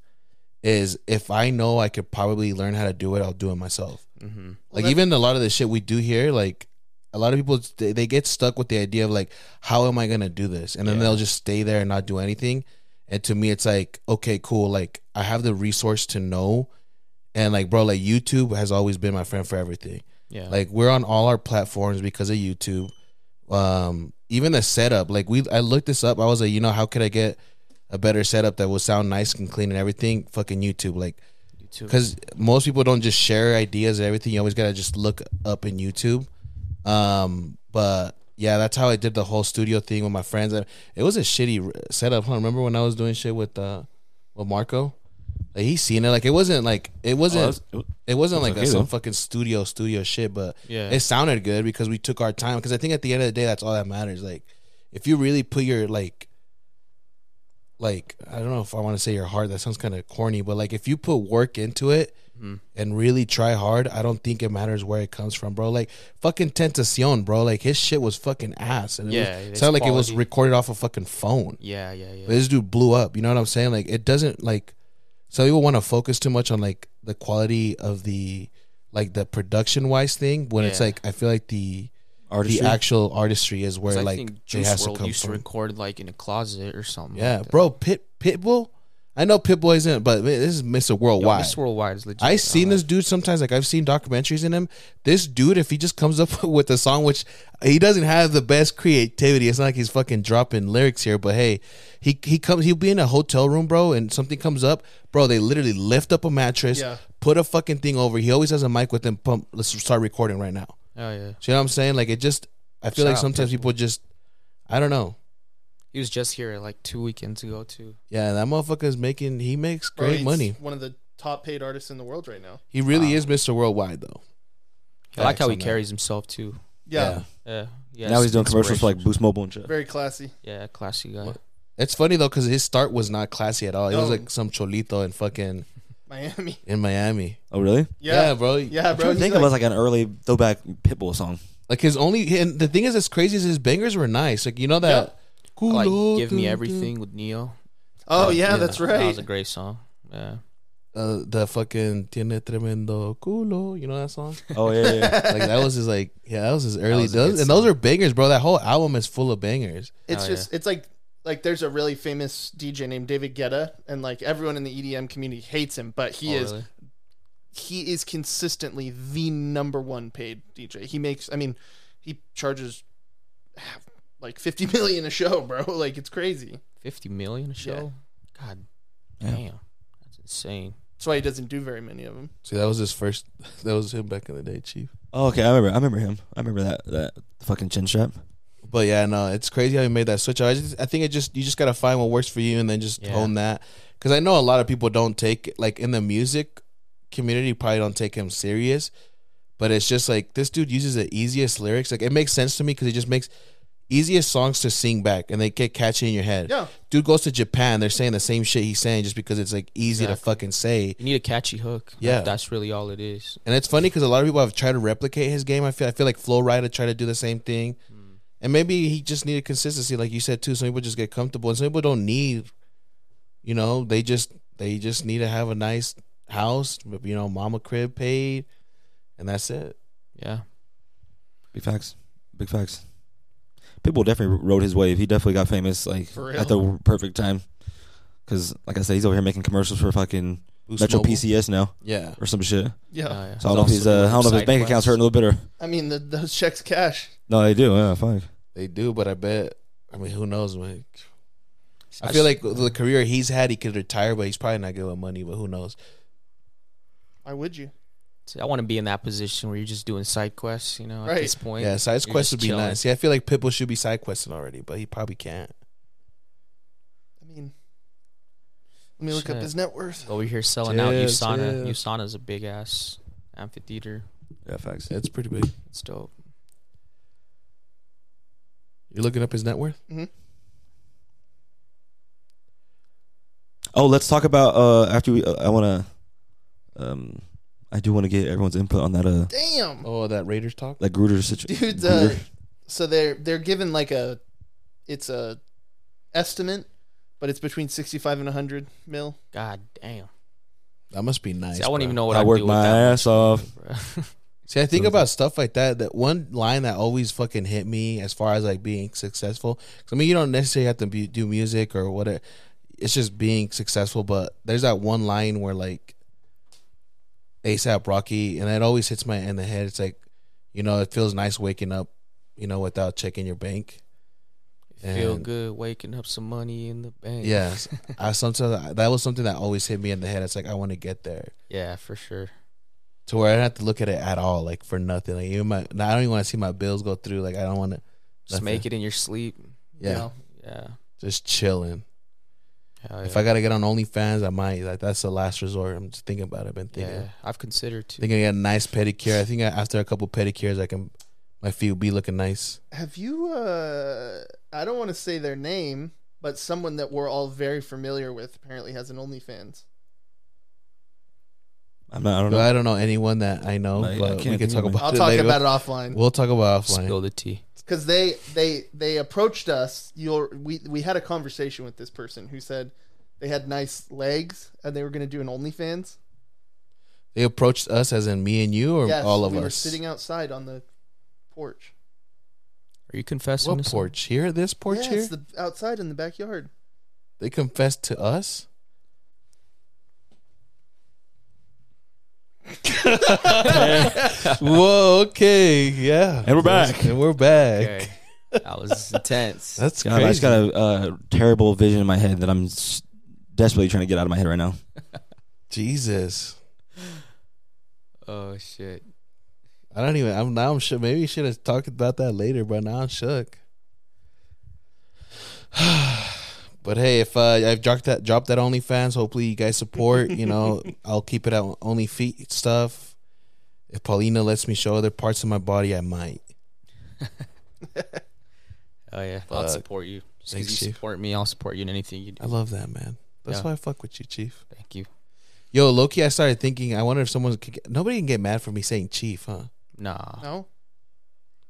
Speaker 1: Is if I know I could probably learn how to do it, I'll do it myself.
Speaker 3: Mm-hmm.
Speaker 1: Like
Speaker 4: that-
Speaker 1: even a lot of the shit we do here, like a lot of people they, they get stuck with the idea of like, how am I gonna do this? And then
Speaker 3: Yeah.
Speaker 1: they'll just stay there and not do anything. And to me, it's like, okay, cool. Like I have the resource to know, and like, bro, like YouTube has always been my friend for everything.
Speaker 3: Yeah.
Speaker 1: Like we're on all our platforms because of YouTube. Um, even the setup, like we, I looked this up. I was like, you know, how could I get a better setup that will sound nice and clean and everything? Fucking YouTube, like
Speaker 3: YouTube.
Speaker 1: because most people don't just share ideas and everything. You always gotta just look up in YouTube. Um, but yeah, that's how I did the whole studio thing with my friends. It was a shitty setup. Huh? Remember when I was doing shit with uh with Marco? Like he seen it. Like it wasn't like it wasn't
Speaker 2: Oh,
Speaker 1: it wasn't
Speaker 2: It's
Speaker 1: like
Speaker 2: okay,
Speaker 1: a, some fucking studio studio shit. But
Speaker 3: yeah.
Speaker 1: it sounded good because we took our time. Because I think at the end of the day, that's all that matters. Like if you really put your like like I don't know if I want to say your heart. That sounds kind of corny, but like if you put work into it
Speaker 3: Mhm.
Speaker 1: and really try hard, I don't think it matters where it comes from, bro. Like fucking Tentacion, bro. Like his shit was fucking ass, and it
Speaker 3: Yeah,
Speaker 1: was,
Speaker 3: it's
Speaker 1: sounded like it was recorded off a fucking phone.
Speaker 3: yeah. Yeah. Yeah.
Speaker 1: But this dude blew up. You know what I'm saying? Like it doesn't like some people want to focus too much on like the quality of the like the production wise thing when it's
Speaker 3: Yeah.
Speaker 1: like I feel like the
Speaker 2: artistry.
Speaker 1: the actual artistry is where
Speaker 3: I
Speaker 1: like
Speaker 3: think
Speaker 1: it
Speaker 3: Juice
Speaker 1: has to
Speaker 3: WRLD
Speaker 1: come
Speaker 3: used to record like in a closet or something.
Speaker 1: Yeah,
Speaker 3: like that.
Speaker 1: bro, Pit Pitbull. I know Pitbull isn't, but this is Mr.
Speaker 3: Yo,
Speaker 1: Worldwide.
Speaker 3: Mr. Worldwide is legit.
Speaker 1: I've seen this dude sometimes. Like I've seen documentaries in him. This dude, if he just comes up with a song, which he doesn't have the best creativity. It's not like he's fucking dropping lyrics here, but hey, he he comes. He'll be in a hotel room, bro, and something comes up, bro. They literally lift up a mattress,
Speaker 4: Yeah.
Speaker 1: put a fucking thing over. He always has a mic with him. Pump. Let's start recording right now.
Speaker 3: Oh yeah.
Speaker 1: Know what I'm saying? Like it just. I feel
Speaker 3: Shout
Speaker 1: like sometimes people just. I don't know.
Speaker 3: He was just here like two weekends ago too.
Speaker 1: Yeah, that motherfucker's making. He makes
Speaker 4: Bro,
Speaker 1: great
Speaker 4: he's
Speaker 1: money.
Speaker 4: One of the top paid artists in the world right now.
Speaker 1: He really
Speaker 3: Wow.
Speaker 1: is Mr. Worldwide, though.
Speaker 3: I like
Speaker 1: Facts
Speaker 3: how he
Speaker 1: on that.
Speaker 3: carries himself too.
Speaker 4: Yeah,
Speaker 3: Yeah. Yeah.
Speaker 2: now he's doing commercials for like. Boost Mobile and shit.
Speaker 4: very classy.
Speaker 3: Yeah, classy guy.
Speaker 1: It's funny though because his start was not classy at all. It was
Speaker 4: No.
Speaker 1: like some cholito in fucking
Speaker 4: Miami.
Speaker 1: in Miami.
Speaker 2: Oh really?
Speaker 4: Yeah,
Speaker 1: bro.
Speaker 4: yeah, bro.
Speaker 2: trying to
Speaker 4: he's
Speaker 2: think
Speaker 4: like-
Speaker 2: of us like an early throwback Pitbull song.
Speaker 1: Like his only and the thing is, as crazy as his bangers were nice. Like you know that.
Speaker 3: I like Give Me
Speaker 1: dun, dun.
Speaker 3: Everything with Ne-Yo.
Speaker 4: oh
Speaker 1: Uh,
Speaker 4: yeah,
Speaker 1: yeah.
Speaker 4: that's
Speaker 3: That
Speaker 4: right.
Speaker 3: was a great song. Yeah.
Speaker 1: Uh, the fucking tiene tremendo culo. You know that song?
Speaker 2: Oh yeah, yeah.
Speaker 1: Like that was his like yeah, that was his early.
Speaker 3: was a
Speaker 1: those, and those are bangers, bro. That whole album is full of bangers.
Speaker 4: It's
Speaker 3: Oh,
Speaker 4: just it's like like there's a really famous DJ named David Guetta, and like everyone in the EDM community hates him, but he
Speaker 3: Oh,
Speaker 4: is
Speaker 3: really?
Speaker 4: he is consistently the number one paid DJ. He makes, I mean, he charges like fifty million a show, bro. Like it's crazy.
Speaker 3: fifty million a show. God
Speaker 2: Yeah.
Speaker 3: damn. That's insane.
Speaker 4: That's why he doesn't do very many of them.
Speaker 1: See, that was his first. That was him back in the day, Chief.
Speaker 2: Oh, okay, I remember. I remember him. I remember that that fucking chin strap.
Speaker 1: But yeah, no, it's crazy how he made that switch. I just, I think it just you just gotta find what works for you and then just
Speaker 3: Yeah.
Speaker 1: hone that. Because I know a lot of people don't take like in the music community probably don't take him serious, but it's just like this dude uses the easiest lyrics. Like it makes sense to me because he just makes easiest songs to sing back and they get catchy in your head.
Speaker 4: Yeah,
Speaker 1: Dude goes to Japan, they're saying the same shit he's saying just because it's like easy to fucking say.
Speaker 3: You need a catchy hook. Like,
Speaker 1: Yeah.
Speaker 3: that's really all it is.
Speaker 1: And it's funny because a lot of people have tried to replicate his game. I feel I feel like Flo Rida tried to do the same thing, hmm. and maybe he just needed consistency, like you said too. Some people just get comfortable, and some people don't need. You know, they just they just need to have a nice house, you know, mama crib paid, and that's it.
Speaker 3: Yeah.
Speaker 2: Big facts. Big facts. Pitbull definitely rode his wave. He definitely got famous like at the perfect time. Because, like I said, he's over here making commercials for fucking
Speaker 1: Boost
Speaker 2: Metro
Speaker 1: Mobile.
Speaker 2: PCS now
Speaker 1: Yeah,
Speaker 2: or some shit.
Speaker 4: yeah.
Speaker 3: Oh, yeah.
Speaker 2: So I don't know if he's uh, I don't know if his bank account's hurting a little bit or
Speaker 4: I mean, the, those checks cash.
Speaker 2: no, they do. Yeah, fine.
Speaker 1: they do, but I bet. I mean, who knows? Like, I feel like the career he's had, he could retire, but he's probably not good with money. But who knows?
Speaker 4: Why would you?
Speaker 3: I want to be in that position where you're just doing side quests, you know, at
Speaker 4: Right.
Speaker 3: this point.
Speaker 1: Yeah, side
Speaker 3: You're
Speaker 1: would be
Speaker 3: chilling.
Speaker 1: nice. See, I feel like Pitbull should be side questing already, but he probably can't.
Speaker 4: I mean, let me look up his net worth.
Speaker 3: Over here selling out
Speaker 1: Chill,
Speaker 3: USANA.
Speaker 1: chill.
Speaker 3: USANA's a big ass amphitheater.
Speaker 2: Yeah, facts.
Speaker 1: It's pretty big.
Speaker 3: It's dope.
Speaker 1: You're looking up his net worth?
Speaker 4: Mm-hmm.
Speaker 2: Oh, let's talk about uh after we. Uh, I want to. Um, I do want to get everyone's input on that. Uh,
Speaker 4: Damn,
Speaker 1: Oh, that Raiders talk.
Speaker 2: that Gruden situation.
Speaker 4: dude. Uh, so they're they're given like a, it's a, estimate, but it's between sixty five and hundred mil.
Speaker 3: God damn.
Speaker 1: That must be nice.
Speaker 3: See, I wouldn't even know what
Speaker 2: I
Speaker 3: I'd
Speaker 2: worked
Speaker 3: do with
Speaker 2: my
Speaker 3: that
Speaker 2: ass off.
Speaker 3: bro.
Speaker 1: See, I think about stuff like that. That one line that always fucking hit me as far as like being successful. 'Cause, I mean, you don't necessarily have to be, do music or whatever. It's just being successful. But there's that one line where like ASAP Rocky, and it always hits my in the head. It's like, you know, it feels nice waking up, you know, without checking your bank.
Speaker 3: Feel good waking up some money in the bank.
Speaker 1: Yes, I sometimes that was something that always hit me in the head. It's like I want to get there
Speaker 3: Yeah, for sure.
Speaker 1: to where I don't have to look at it at all, like for nothing. Like even my, I don't even want to see my bills go through. Like I don't want to.
Speaker 3: Just make it in your sleep.
Speaker 1: Yeah,
Speaker 3: Yeah.
Speaker 1: just chilling.
Speaker 3: Hell
Speaker 1: If
Speaker 3: yeah.
Speaker 1: I gotta get on OnlyFans, I might. Like that's the last resort. I'm just thinking about it. I've been thinking.
Speaker 3: yeah, I've considered too.
Speaker 1: Thinking I get a nice pedicure. I think I, after a couple pedicures, I can. My feet will be looking nice.
Speaker 4: Have you? uh I don't want to say their name, but someone that we're all very familiar with apparently has an OnlyFans.
Speaker 2: I'm not. I don't know.
Speaker 1: I don't know anyone that I know,
Speaker 2: No, yeah, I
Speaker 1: but we
Speaker 2: can't
Speaker 1: can
Speaker 2: think
Speaker 1: talk
Speaker 2: of
Speaker 1: about.
Speaker 4: I'll
Speaker 1: it
Speaker 4: talk
Speaker 1: later.
Speaker 4: about it offline.
Speaker 1: We'll talk about it offline.
Speaker 3: Spill the tea.
Speaker 4: Because they they they approached us. You'll we we had a conversation with this person who said they had nice legs and they were going to do an OnlyFans.
Speaker 1: They approached us, as in me and you, or
Speaker 4: yes,
Speaker 1: all of
Speaker 4: we
Speaker 1: us.
Speaker 4: were sitting outside on the porch.
Speaker 3: Are you confessing
Speaker 1: What
Speaker 3: to something?
Speaker 1: porch here? This porch
Speaker 4: yes,
Speaker 1: here?
Speaker 4: the outside in the backyard.
Speaker 1: They confessed to us. Whoa. Okay. Yeah.
Speaker 2: And we're back.
Speaker 1: And we're back.
Speaker 3: Okay. That was intense.
Speaker 1: That's
Speaker 2: God, I
Speaker 1: crazy.
Speaker 2: just got a uh, terrible vision in my head that I'm s- desperately trying to get out of my head right now.
Speaker 1: Jesus.
Speaker 3: oh shit.
Speaker 1: I don't even. I'm now. I'm sure. Maybe you should have talked about that later, but now I'm shook. but hey, if uh, I've dropped that, dropped that OnlyFans, hopefully you guys support. You know, I'll keep it at only feet stuff. If Paulina lets me show other parts of my body, I might.
Speaker 3: Oh yeah. I'll
Speaker 1: Fuck.
Speaker 3: support you. Just 'cause
Speaker 1: Thanks,
Speaker 3: you
Speaker 1: Chief.
Speaker 3: support me, I'll support you in anything you do.
Speaker 1: I love that, man. That's
Speaker 3: Yeah.
Speaker 1: why I fuck with you, Chief.
Speaker 3: Thank you.
Speaker 1: Yo, Loki, I started thinking. I wonder if someone could. Get, nobody can get mad for me saying Chief, huh?
Speaker 3: Nah.
Speaker 4: No,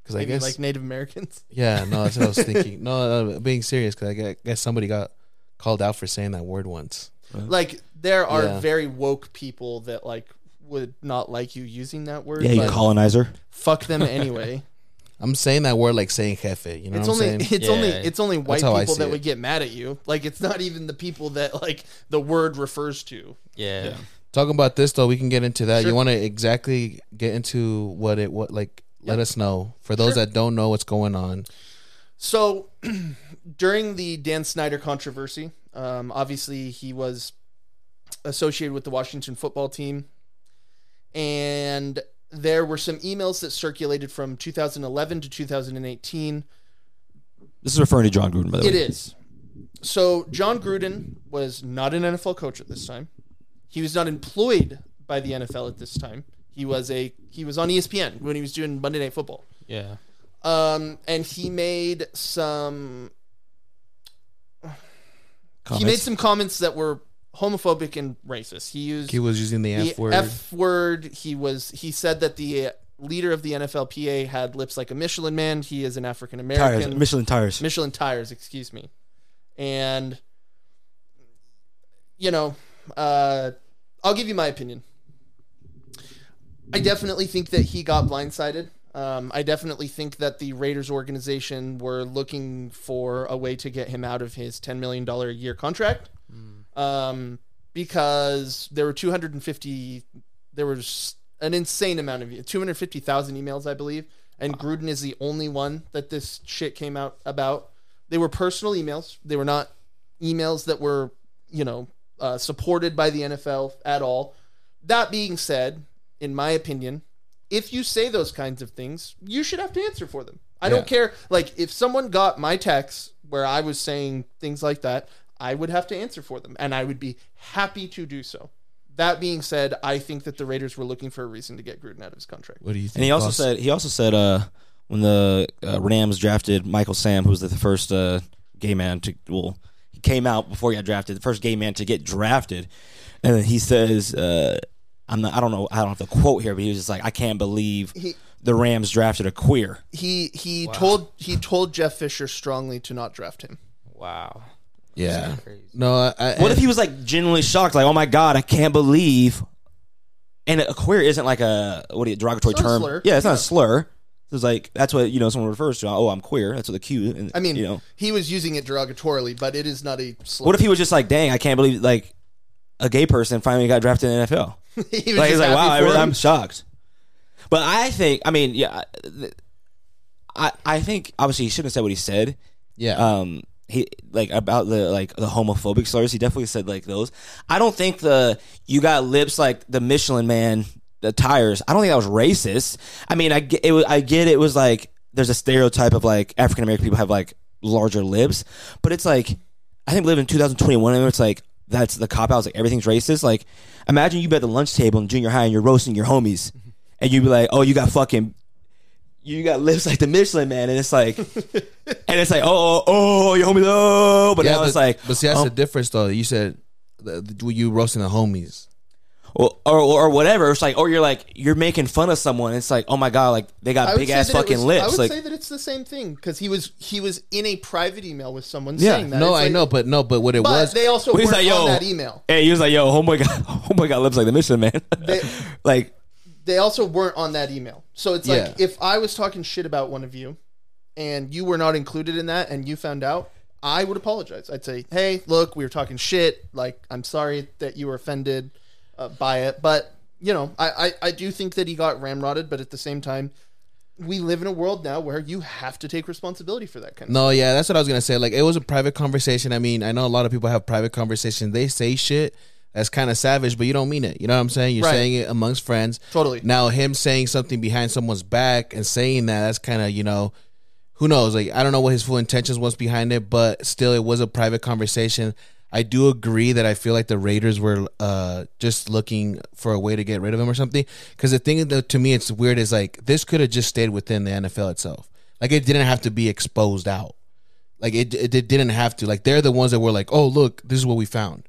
Speaker 1: Because I guess
Speaker 4: like Native Americans.
Speaker 1: Yeah, no, that's what I was thinking. No, no being serious, because I guess somebody got called out for saying that word once.
Speaker 4: Like there are
Speaker 1: Yeah.
Speaker 4: very woke people that like would not like you using that word.
Speaker 2: Yeah, you colonizer.
Speaker 4: fuck them anyway.
Speaker 1: I'm saying that word like saying jefe. You know
Speaker 4: it's
Speaker 1: what I'm
Speaker 4: only
Speaker 1: saying?
Speaker 4: it's only it's only white people that
Speaker 1: it.
Speaker 4: would get mad at you. Like it's not even the people that like the word refers to.
Speaker 3: Yeah.
Speaker 1: Talking about this though, we can get into that.
Speaker 4: Sure.
Speaker 1: You want to exactly get into what it what like? Let us know for those
Speaker 4: Sure.
Speaker 1: that don't know what's going on.
Speaker 4: So during the Dan Snyder controversy, um, obviously he was associated with the Washington football team, and there were some emails that circulated from 2011 to 2018
Speaker 2: This is referring to John Gruden, by the
Speaker 4: It
Speaker 2: way.
Speaker 4: It is. So John Gruden was not an NFL coach at this time. He was not employed by the NFL at this time. He was a he was on ESPN when he was doing Monday Night Football.
Speaker 3: Yeah.
Speaker 4: Um, and he made some
Speaker 2: Comments?
Speaker 4: he made some comments that were homophobic and racist. He used
Speaker 1: He was using the
Speaker 4: the
Speaker 1: F word.
Speaker 4: F word. He was he said that the leader of the NFLPA had lips like a Michelin man. He is an African
Speaker 2: tires.
Speaker 4: American.
Speaker 2: Michelin tires.
Speaker 4: Michelin tires, excuse me. And you know, uh, I'll give you my opinion. I definitely think that he got blindsided. Um, I definitely think that the Raiders organization were looking for a way to get him out of his $10 million a year contract. Um, because there were 250, there was an insane amount of 250,000 emails, I believe. And Gruden is the only one that this shit came out about. They were personal emails. They were not emails that were, you know, uh, supported by the NFL at all. That being said, in my opinion, if you say those kinds of things, you should have to answer for them. I
Speaker 1: Yeah.
Speaker 4: don't care. Like, if someone got my text where I was saying things like that, I would have to answer for them, and I would be happy to do so. That being said, I think that the Raiders were looking for a reason to get Gruden out of his contract.
Speaker 1: what do you think?
Speaker 2: And he also
Speaker 1: boss?
Speaker 2: said he also said uh, when the uh, Rams drafted Michael Sam, who was the first uh, gay man to well, he came out before he got drafted, the first gay man to get drafted, and then he says, uh, "I'm not. I don't know. I don't have the quote here, but he was just like, I can't believe
Speaker 4: He-
Speaker 2: the Rams drafted a queer."
Speaker 4: He he told he told Jeff Fisher strongly to not draft him.
Speaker 3: Wow.
Speaker 1: Yeah.
Speaker 3: Crazy.
Speaker 1: No, I, I,
Speaker 2: What if he was like genuinely shocked, like, "Oh my god, I can't believe." And a queer isn't like a what do you derogatory
Speaker 4: It's not a
Speaker 2: term?
Speaker 4: slur.
Speaker 2: Yeah, it's not a slur. It's like that's what you know someone refers to. Oh, I'm queer. That's what the Q. And,
Speaker 4: I mean,
Speaker 2: you know,
Speaker 4: he was using it derogatorily, but it is not a. Slur.
Speaker 2: what if he was just like, "Dang, I can't believe like a gay person finally got drafted in the NFL."
Speaker 4: he was
Speaker 2: like he's like, "Wow, I really, I'm shocked." But I think, I mean, yeah, I I think obviously he shouldn't have said what he said.
Speaker 1: yeah.
Speaker 2: Um, he like about the like the homophobic slurs. He definitely said like those. I don't think the you got lips like the Michelin Man, the tires. I don't think that was racist. I mean, I get it. Was, I get it was like there's a stereotype of like African American people have like larger lips, but it's like I think we live in 2021 and it's like that's the cop out. It's like everything's racist. Like imagine you be at the lunch table in junior high and you're roasting your homies, and you'd be like, oh, you got fucking. You got lips like the Michelin man, and it's like, and it's like, oh, oh, oh, your homie, oh, but
Speaker 1: yeah,
Speaker 2: now
Speaker 1: but,
Speaker 2: it's like,
Speaker 1: but see, that's
Speaker 2: um,
Speaker 1: the difference, though. You said the, the, you roasting the homies.
Speaker 2: Or, or or whatever. It's like, or you're like, you're making fun of someone. It's like, oh my god, like they
Speaker 4: I
Speaker 2: got
Speaker 4: would
Speaker 2: big
Speaker 4: say
Speaker 2: ass
Speaker 4: that it
Speaker 2: fucking
Speaker 4: was-
Speaker 2: lips.
Speaker 4: I would
Speaker 2: like,
Speaker 4: say that it's the same thing because he was he was in a private email with someone
Speaker 2: Yeah.
Speaker 4: saying that.
Speaker 1: No,
Speaker 4: It's
Speaker 1: I
Speaker 4: like-
Speaker 1: know, but no, but what it
Speaker 4: But
Speaker 1: was,
Speaker 4: they also
Speaker 2: Well, he's
Speaker 4: weren't
Speaker 2: like, yo,
Speaker 4: on that email.
Speaker 2: hey, he was like, yo, homeboy got, homeboy got lips like the Michelin man.
Speaker 4: They-
Speaker 2: like,
Speaker 4: They also weren't on that email. So it's like
Speaker 1: Yeah.
Speaker 4: if I was talking shit about one of you, and you were not included in that, and you found out, I would apologize. I'd say, hey, look, we were talking shit. Like, I'm sorry that you were offended uh, by it, but you know, I, I I do think that he got ramrodded, but at the same time. We live in a world now where you have to take responsibility for that kind of
Speaker 1: No, yeah, that's what I was gonna say. Like, it was a private conversation. I mean, I know a lot of people have private conversations. They say shit that's kind of savage, but you don't mean it. You know what I'm saying? You're
Speaker 4: Right.
Speaker 1: saying it amongst friends.
Speaker 4: Totally.
Speaker 1: Now, him saying something behind someone's back and saying that, that's kind of you know, who knows? Like, I don't know what his full intentions was behind it, but still, it was a private conversation. I do agree that I feel like the Raiders were uh, just looking for a way to get rid of him or something. Because the thing that to me it's weird is like this could have just stayed within the NFL itself. Like it didn't have to be exposed out. Like it, it, didn't have to. Like they're the ones that were like, oh look, this is what we found.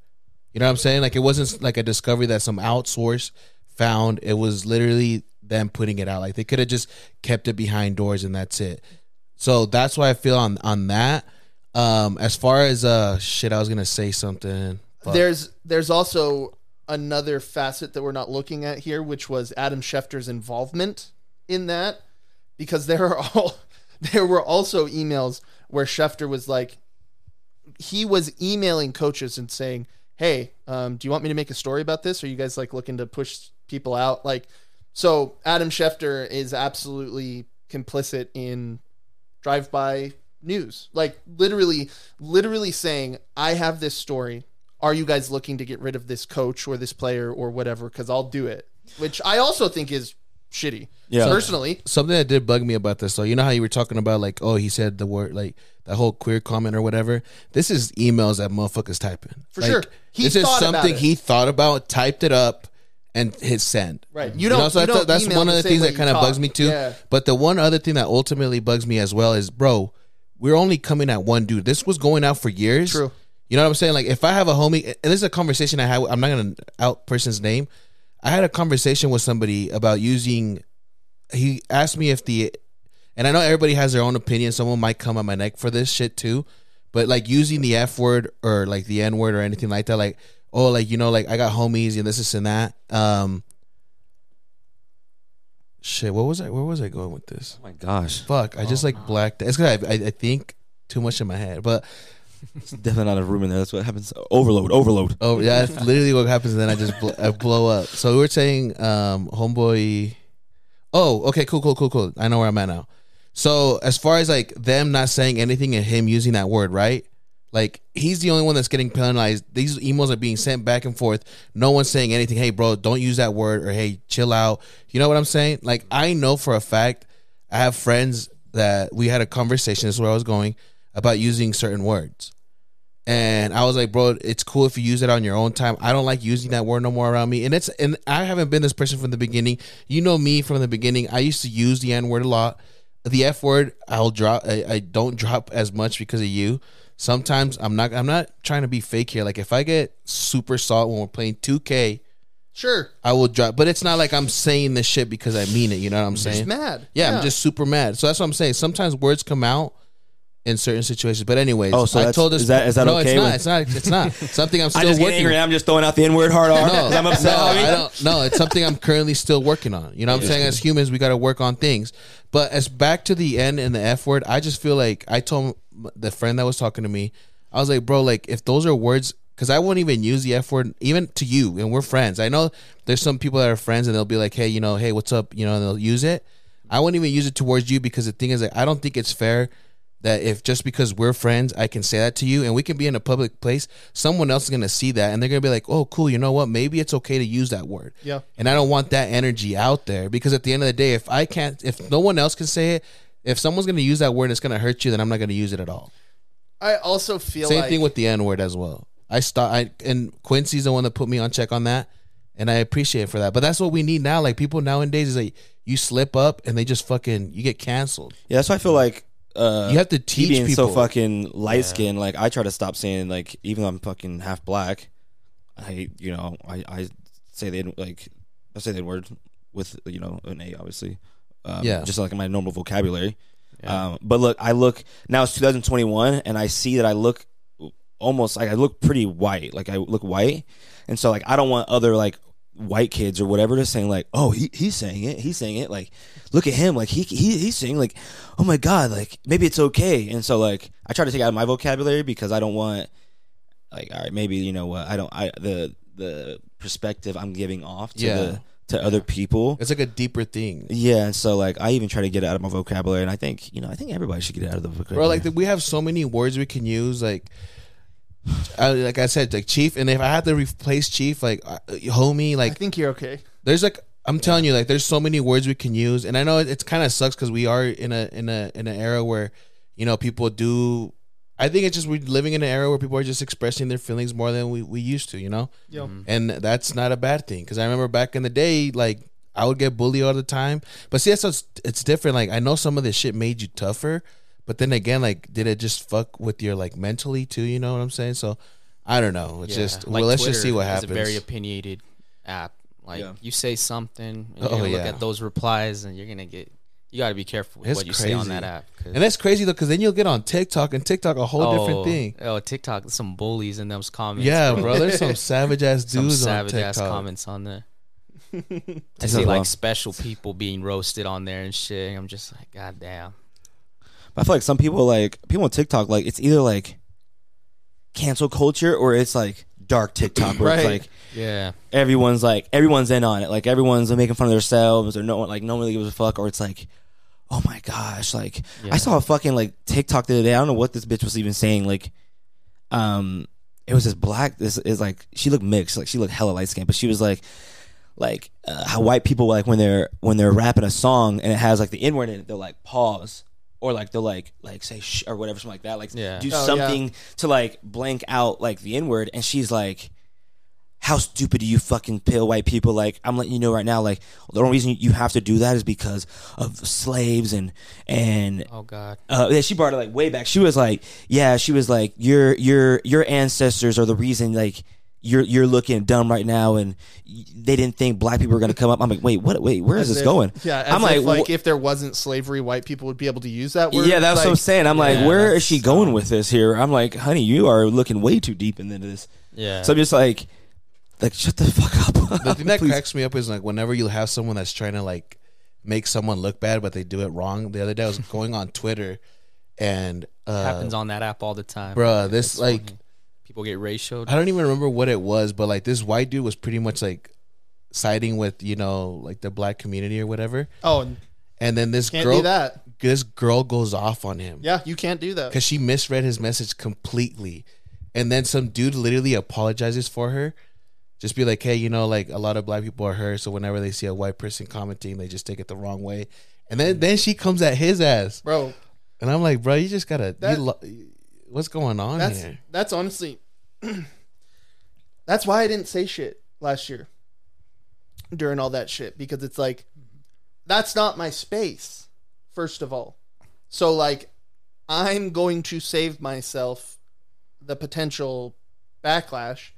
Speaker 1: You know what I'm saying? Like it wasn't like a discovery that some outsource found. It was literally them putting it out. Like they could have just kept it behind doors and that's it. So that's why I feel on on that. Um, as far as uh shit, I was gonna say something.
Speaker 4: There's there's also another facet that we're not looking at here, which was Adam Schefter's involvement in that, because there are all there were also emails where Schefter was like, he was emailing coaches and saying, "Hey, um, do you want me to make a story about this? Are you guys like looking to push people out?" Like, so Adam Schefter is absolutely complicit in drive-by news. Like literally literally saying i have this story. Are you guys looking to get rid of this coach or this player or whatever? Because i'll do it. Which i also think is shitty
Speaker 2: Yeah.
Speaker 4: personally.
Speaker 1: Something that did bug me about this though you know how you were talking about like oh he said the word like that whole queer comment or whatever? This is emails that motherfuckers typing
Speaker 4: For
Speaker 1: Like,
Speaker 4: sure. He
Speaker 1: this is something he thought about typed it up and hit send.
Speaker 4: Right. You don't-
Speaker 1: so
Speaker 4: you don't
Speaker 1: that's one of
Speaker 4: the
Speaker 1: the things that kind of bugs me too.
Speaker 4: Yeah.
Speaker 1: but the one other thing that ultimately bugs me as well is bro we're only coming at one dude this was going out for years
Speaker 4: True.
Speaker 1: you know what i'm saying like if i have a homie and this is a conversation i had i'm not gonna out person's name i had a conversation with somebody about using he asked me if the and I know everybody has their own opinion. Someone might come on my neck for this shit too. But like using the F word or like the N word or anything like that, like oh, like you know, like I got homies and this, this and that. Um Shit, what was I where was I going with this?
Speaker 2: oh my gosh,
Speaker 1: Fuck, I just like blacked it's cause I, I I think too much in my head. But
Speaker 2: it's definitely not a room in there. That's what happens. Overload, overload.
Speaker 1: Oh yeah, that's literally what happens, and then I just bl- I blow up. So we were saying, um, homeboy. Oh, okay, cool, cool, cool, cool. I know where I'm at now. So as far as like them not saying anything and him using that word, right? Like he's the only one that's getting penalized. These emails are being sent back and forth. No one's saying anything. Hey, bro, don't use that word, or hey, chill out. You know what I'm saying? Like I know for a fact, I have friends that we had a conversation. This is where I was going about using certain words. And I was like, bro, it's cool if you use it on your own time. I don't like using that word no more around me. And it's and I haven't been this person from the beginning. You know me from the beginning. I used to use the N word a lot. The F word, I'll drop. I, I don't drop as much because of you. Sometimes I'm not I'm not trying to be fake here. Like if I get super salt when we're playing 2K,
Speaker 4: Sure.
Speaker 1: I will drop. But it's not like I'm saying this shit because I mean it. You know what I'm saying?
Speaker 4: Just mad.
Speaker 1: Yeah, I'm just super mad. So that's what I'm saying. Sometimes words come out in certain situations. But anyways,
Speaker 2: Oh, so
Speaker 1: I told this.
Speaker 2: is that- is that
Speaker 1: no,
Speaker 2: okay
Speaker 1: It's not.
Speaker 2: with-
Speaker 1: It's not. It's not. Something I'm
Speaker 2: I
Speaker 1: still
Speaker 2: just get
Speaker 1: working.
Speaker 2: angry. I'm just throwing out the N word hard R.
Speaker 1: No,
Speaker 2: 'cause I'm upset.
Speaker 1: no,
Speaker 2: I
Speaker 1: don't. No, it's something I'm currently still working on. You know, what I'm saying as humans, we got to work on things. But as back to the end and the F word, I just feel like I told the friend that was talking to me, I was like, bro, like if those are words, because I won't even use the F word even to you, and we're friends. I know there's some people that are friends and they'll be like, hey, you know, hey, what's up? You know, and they'll use it. I won't even use it towards you because the thing is, like, I don't think it's fair that if just because we're friends, I can say that to you and we can be in a public place, someone else is gonna see that and they're gonna be like, oh, cool, you know what? Maybe it's okay to use that word.
Speaker 4: Yeah.
Speaker 1: And I don't want that energy out there because at the end of the day, if I can't, if no one else can say it, if someone's gonna use that word and it's gonna hurt you, then I'm not gonna use it at all.
Speaker 4: I also feel
Speaker 1: Same
Speaker 4: like
Speaker 1: thing with the N word as well. I start, I and Quincy's the one that put me on check on that, and I appreciate it for that. But that's what we need now. Like people nowadays is like you slip up and they just fucking you get canceled.
Speaker 2: Yeah, that's why I feel like uh,
Speaker 1: You have to teach
Speaker 2: being so
Speaker 1: people.
Speaker 2: fucking light skinned. Like I try to stop saying like even though I'm fucking half black, I you know I I say the N- like I say the word with you know an A obviously. Um,
Speaker 1: Yeah.
Speaker 2: just like in my normal vocabulary.
Speaker 3: Yeah.
Speaker 2: Um, but look, I look now it's 2021, and I see that I look almost like I look pretty white. Like I look white, and so like I don't want other like white kids or whatever to saying like, oh, he, he's saying it, he's saying it. Like, look at him, like he, he he's saying like, oh my god, like maybe it's okay. And so like I try to take out of my vocabulary because I don't want like all right, maybe you know what I don't I the the perspective I'm giving off to
Speaker 1: Yeah.
Speaker 2: the to other people.
Speaker 1: It's like a deeper thing.
Speaker 2: Yeah, and so like I even try to get it out of my vocabulary, and I think you know I think everybody should get it out of the vocabulary.
Speaker 1: bro. Like we have so many words we can use. Like, I, like I said, like chief. And if I had to replace chief, like uh, homie, like I
Speaker 4: think you're okay.
Speaker 1: there's like I'm telling you, like there's so many words we can use. And I know it, it's kind of sucks because we are in a in a in an era where you know people do. I think it's just we're living in an era where people are just expressing their feelings more than we, we used to. You know.
Speaker 4: Yo. Mm-hmm.
Speaker 1: and that's not a bad thing because I remember back in the day, like I would get bullied all the time. But see, that's what's, it's different. Like I know some of this shit made you tougher, but then again, like did it just fuck with your like mentally too? You know what I'm saying? So I don't know. It's
Speaker 3: Yeah,
Speaker 1: just
Speaker 3: like
Speaker 1: well, let's just see what happens.
Speaker 3: a very opinionated app. Like
Speaker 2: Yeah.
Speaker 3: you say something, and oh, you're
Speaker 1: Oh,
Speaker 3: gonna look
Speaker 1: yeah.
Speaker 3: at those replies, and you're gonna get. You got to be careful with
Speaker 1: It's
Speaker 3: what you say on that app.
Speaker 1: and that's crazy though, because then you'll get on TikTok and TikTok a whole oh, different
Speaker 3: Oh,
Speaker 1: thing.
Speaker 3: Oh, TikTok, some bullies in those comments.
Speaker 1: Yeah, bro. There's some savage ass dudes
Speaker 3: some
Speaker 1: dudes
Speaker 3: savage
Speaker 1: on
Speaker 3: ass
Speaker 1: TikTok.
Speaker 3: comments on there. I see like
Speaker 2: wrong.
Speaker 3: special people being roasted on there and shit. I'm just like, god damn.
Speaker 2: But I feel like some people like people on TikTok like it's either like cancel culture or it's like dark TikTok where it's
Speaker 4: Right.
Speaker 2: like
Speaker 3: Yeah,
Speaker 2: everyone's like everyone's in on it. Like everyone's making fun of themselves or no one like no one really gives a fuck or it's like oh my gosh, like. I saw a fucking like TikTok the other day. I don't know what this bitch was even saying. Like, um, it was this black. This is like she looked mixed. Like she looked hella light skinned, but she was like, like uh, how white people like when they're when they're rapping a song and it has like the N word in it, they're like pause or like they'll like like say shh or whatever something like that. Like
Speaker 3: Yeah.
Speaker 2: do
Speaker 4: Oh, yeah.
Speaker 2: something to like blank out like the N word. And she's like. How stupid are you fucking pale white people? Like, I'm letting you know right now, like, the only reason you have to do that is because of slaves and, and,
Speaker 3: Oh god.
Speaker 2: uh, yeah, she brought it like way back. She was like, yeah, she was like, your your your ancestors are the reason like you're you're looking dumb right now, and they didn't think black people were gonna come up. I'm like, wait, what? Wait, where is
Speaker 4: As
Speaker 2: this
Speaker 4: if-
Speaker 2: going?
Speaker 4: Yeah, as
Speaker 2: I'm
Speaker 4: if,
Speaker 2: like,
Speaker 4: like
Speaker 2: wh-
Speaker 4: if there wasn't slavery, white people would be able to use that word.
Speaker 2: yeah, that's what I'm saying. I'm like, where is she going with this here? I'm like, honey, you are looking way too deep into this.
Speaker 3: Yeah.
Speaker 2: So I'm just like, like, shut the fuck up.
Speaker 1: The thing that cracks me up is like whenever you have someone that's trying to like make someone look bad, but they do it wrong. The other day I was going on Twitter, and uh,
Speaker 3: happens on that app all the time.
Speaker 1: bruh, this
Speaker 3: It's
Speaker 1: like
Speaker 3: funny. People get ratioed.
Speaker 1: I don't even remember what it was, but like this white dude was pretty much like siding with you know like the black community or whatever,
Speaker 4: Oh, and
Speaker 1: and then this
Speaker 4: can't
Speaker 1: girl,
Speaker 4: do that.
Speaker 1: this girl goes off on him
Speaker 4: Yeah, you can't do that.
Speaker 1: because she misread his message completely, and then some dude literally apologizes for her. Just be like, hey, you know, like a lot of black people are hurt, so whenever they see a white person commenting, they just take it the wrong way. And then then she comes at his ass,
Speaker 4: Bro,
Speaker 1: and I'm like, bro, you just gotta,
Speaker 4: That-
Speaker 1: you lo- what's going on
Speaker 4: that's
Speaker 1: here?
Speaker 4: that's honestly that's why I didn't say shit last year during all that shit because it's like that's not my space first of all so like i'm going to save myself the potential backlash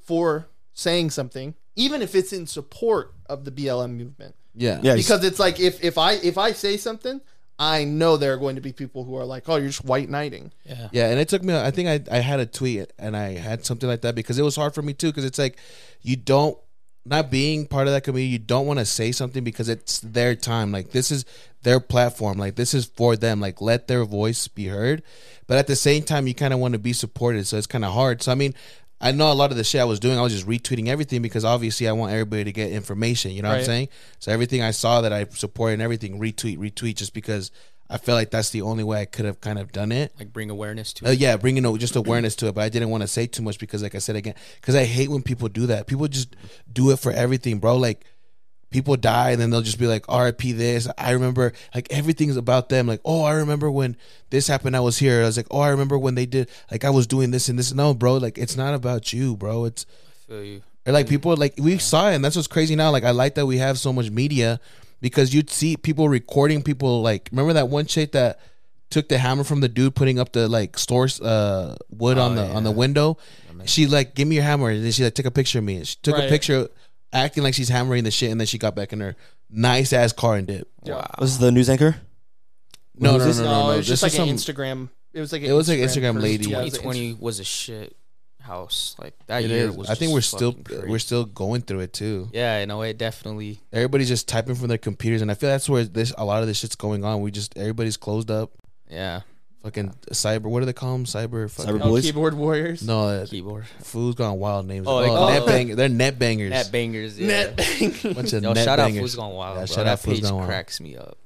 Speaker 4: for saying something, even if it's in support of the BLM movement.
Speaker 1: Yeah.
Speaker 2: Yeah,
Speaker 4: Because it's like if if I if I say something, I know there are going to be people who are like, "Oh, you're just white knighting."
Speaker 3: Yeah.
Speaker 1: Yeah, and it took me. I think I I had a tweet and I had something like that because it was hard for me too. Because it's like you don't not being part of that community, you don't want to say something because it's their time. Like this is their platform. Like this is for them. Like let their voice be heard. But at the same time, you kind of want to be supported. So it's kind of hard. So I mean. I know a lot of the shit I was doing, I was just retweeting everything because obviously I want everybody to get information. You know what I'm saying? So everything I saw that I supported and everything, retweet, retweet, just because I felt like that's the only way I could have kind of done it.
Speaker 3: Like bring awareness to
Speaker 1: Uh, yeah, bringing just awareness to it, but I didn't want to say too much because, like I said again, because I hate when people do that. People just do it for everything, bro. Like people die and then they'll just be like, "R.I.P. This." I remember, like everything's about them. Like, oh, I remember when this happened. I was here. I was like, oh, I remember when they did. Like, I was doing this and this. No, bro. Like, it's not about you, bro. It's
Speaker 3: I feel you.
Speaker 1: or like people like we saw it, and that's what's crazy now. Like I like that we have so much media because you'd see people recording people. Like remember that one chick that took the hammer from the dude putting up the like stores uh wood on
Speaker 3: Oh,
Speaker 1: the on the window. She like give me your hammer, and then she like took a picture of me. She took a picture acting like she's hammering the shit, and then she got back in her nice ass car and did.
Speaker 3: Wow.
Speaker 2: Was this the news anchor?
Speaker 1: No,
Speaker 2: What
Speaker 1: no, no, no, no,
Speaker 4: it was just
Speaker 1: This
Speaker 4: like
Speaker 1: is
Speaker 4: an Instagram. It was like an
Speaker 1: It was like Instagram
Speaker 4: person.
Speaker 1: lady.
Speaker 4: Yeah, it was
Speaker 3: 2020 was a shit house. Like that
Speaker 1: It
Speaker 3: year
Speaker 1: is.
Speaker 3: was.
Speaker 1: I think
Speaker 3: just
Speaker 1: we're still
Speaker 3: crazy.
Speaker 1: we're still going through it too.
Speaker 3: Yeah, in a way, definitely.
Speaker 1: Everybody's just typing from their computers, and I feel that's where this a lot of this shit's going on. We just everybody's closed up.
Speaker 3: Yeah,
Speaker 1: Fucking cyber. What do they call them? Cyber. Fucking,
Speaker 2: Cyber
Speaker 4: Oh,
Speaker 2: Boys?
Speaker 4: keyboard warriors.
Speaker 1: No, uh,
Speaker 3: keyboard.
Speaker 1: food's gone wild names.
Speaker 3: Oh,
Speaker 1: Oh,
Speaker 3: they call-
Speaker 1: net
Speaker 3: oh.
Speaker 1: bang. They're net bangers.
Speaker 3: Net bangers. Yeah.
Speaker 4: Net
Speaker 1: Bunch of
Speaker 3: Yo,
Speaker 1: net
Speaker 3: shout out
Speaker 1: bangers.
Speaker 3: Fools Gone Wild.
Speaker 1: Yeah,
Speaker 3: bro.
Speaker 1: shout
Speaker 3: that
Speaker 1: out Fools
Speaker 3: page
Speaker 1: Gone Wild.
Speaker 3: cracks me up.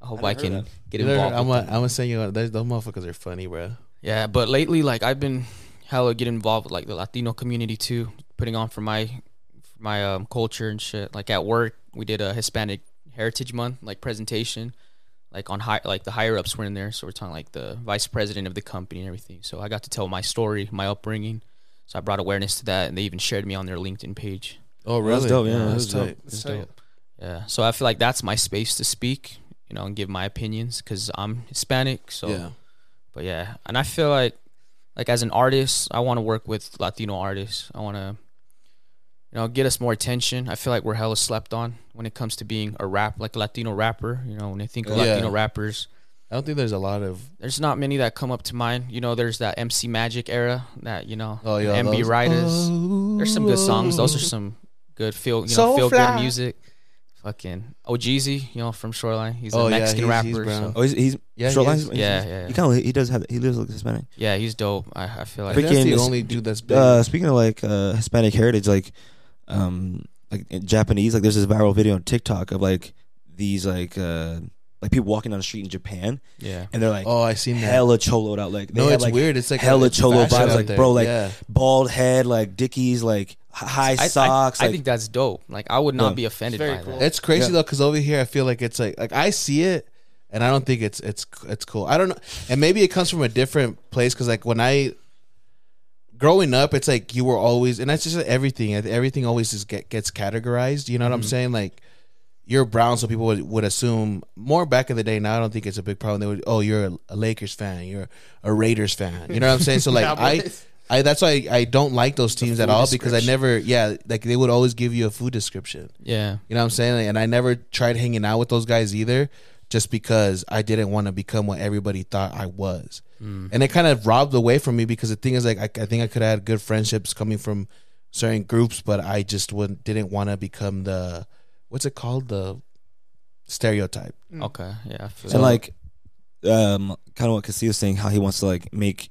Speaker 3: I hope
Speaker 2: I
Speaker 3: I
Speaker 2: never heard
Speaker 3: can get
Speaker 1: They're-
Speaker 3: involved.
Speaker 1: I'm
Speaker 3: with
Speaker 1: gonna,
Speaker 3: them.
Speaker 1: I'm gonna send you. Those those motherfuckers are funny, bro.
Speaker 3: Yeah, but lately, like I've been hella get involved with like the Latino community too, putting on for my for my um, culture and shit. Like at work, we did a Hispanic Heritage Month like presentation, like on high like the higher ups were in there, so we're talking like the vice president of the company and everything. So I got to tell my story, my upbringing. So I brought awareness to that, and they even shared me on their LinkedIn page.
Speaker 1: Oh,
Speaker 2: That's dope, yeah,
Speaker 1: that's
Speaker 2: that's dope.
Speaker 1: tight. That's
Speaker 4: tight.
Speaker 1: dope.
Speaker 3: Yeah, so I feel like that's my space to speak, you know, and give my opinions because I'm Hispanic. So
Speaker 1: Yeah.
Speaker 3: but yeah, and I feel like like as an artist, I want to work with Latino artists. I want to you know get us more attention. I feel like we're hella slept on when it comes to being a rap like a Latino rapper. You know, when they think of
Speaker 1: Yeah.
Speaker 3: Latino rappers,
Speaker 1: I don't think there's a lot of.
Speaker 3: there's not many that come up to mind. You know, there's that MC Magic era that you know
Speaker 1: Oh yeah,
Speaker 3: MB
Speaker 1: those-
Speaker 3: Riders. There's some good songs. Those are some good feel you know
Speaker 1: So
Speaker 3: feel
Speaker 1: fly.
Speaker 3: good music. Fucking Ohgeesy, you know from Shoreline. He's
Speaker 1: Oh,
Speaker 3: a
Speaker 1: yeah,
Speaker 3: Mexican
Speaker 1: he's-
Speaker 3: rapper.
Speaker 1: he's
Speaker 3: so-
Speaker 2: Oh, he's, he's
Speaker 1: Yeah, he
Speaker 2: Shoreline?
Speaker 1: is.
Speaker 3: yeah, yeah,
Speaker 2: He kind of he does have he lives like Hispanic.
Speaker 3: yeah. He's dope. I, I feel
Speaker 1: I
Speaker 3: like
Speaker 1: think that's the only dude that's big.
Speaker 2: Uh, speaking of like uh, Hispanic heritage, like um, like in Japanese, like there's this viral video on TikTok of like these like uh, like people walking down the street in Japan,
Speaker 3: yeah.
Speaker 2: and they're like
Speaker 1: oh, I seen that.
Speaker 2: hella choloed out, like they
Speaker 1: no,
Speaker 2: have,
Speaker 1: it's
Speaker 2: like,
Speaker 1: weird. It's like
Speaker 2: hella
Speaker 1: it's
Speaker 2: cholo
Speaker 1: fashion
Speaker 2: vibes, like,
Speaker 1: there.
Speaker 2: bro, like,
Speaker 1: yeah.
Speaker 2: bald head, like Dickies, like high
Speaker 3: I- I-
Speaker 2: socks.
Speaker 3: I,
Speaker 2: like,
Speaker 3: think that's dope. Like I would not
Speaker 2: Yeah.
Speaker 3: be offended
Speaker 4: It's
Speaker 3: by
Speaker 4: cool.
Speaker 3: that.
Speaker 1: It's crazy
Speaker 2: Yeah.
Speaker 1: though, because over here I feel like it's like like I see it, and I don't think it's it's it's cool. I don't know, and maybe it comes from a different place because like when I growing up, it's like you were always, and that's just everything. Everything always just get gets categorized. You know what I'm saying? Like you're brown, so people would, would assume more back in the day. Now I don't think it's a big problem. They would, oh, you're a, a Lakers fan, you're a Raiders fan. You know what I'm saying? So like I. I that's why I don't like those teams at all because I never yeah like they would always give you a food description.
Speaker 3: yeah.
Speaker 1: You know what I'm saying? And I never tried hanging out with those guys either, just because I didn't want to become what everybody thought I was.
Speaker 3: Mm.
Speaker 1: And it kind of robbed away from me because the thing is, like, I, I think I could have had good friendships coming from certain groups, but I just wouldn't, didn't want to become the what's it called the stereotype.
Speaker 3: Okay. Yeah. I feel
Speaker 2: and
Speaker 3: that.
Speaker 2: like um kind of what Castillo's saying how he wants to like make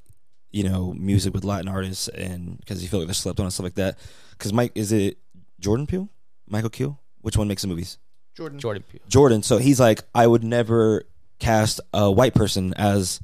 Speaker 2: you know music with Latin artists and because he feel like they're slept on and stuff like that because Mike is it Jordan Peele Michael Keel which one makes the movies
Speaker 4: Jordan.
Speaker 3: Jordan Peele.
Speaker 2: Jordan so he's like I would never cast a white person as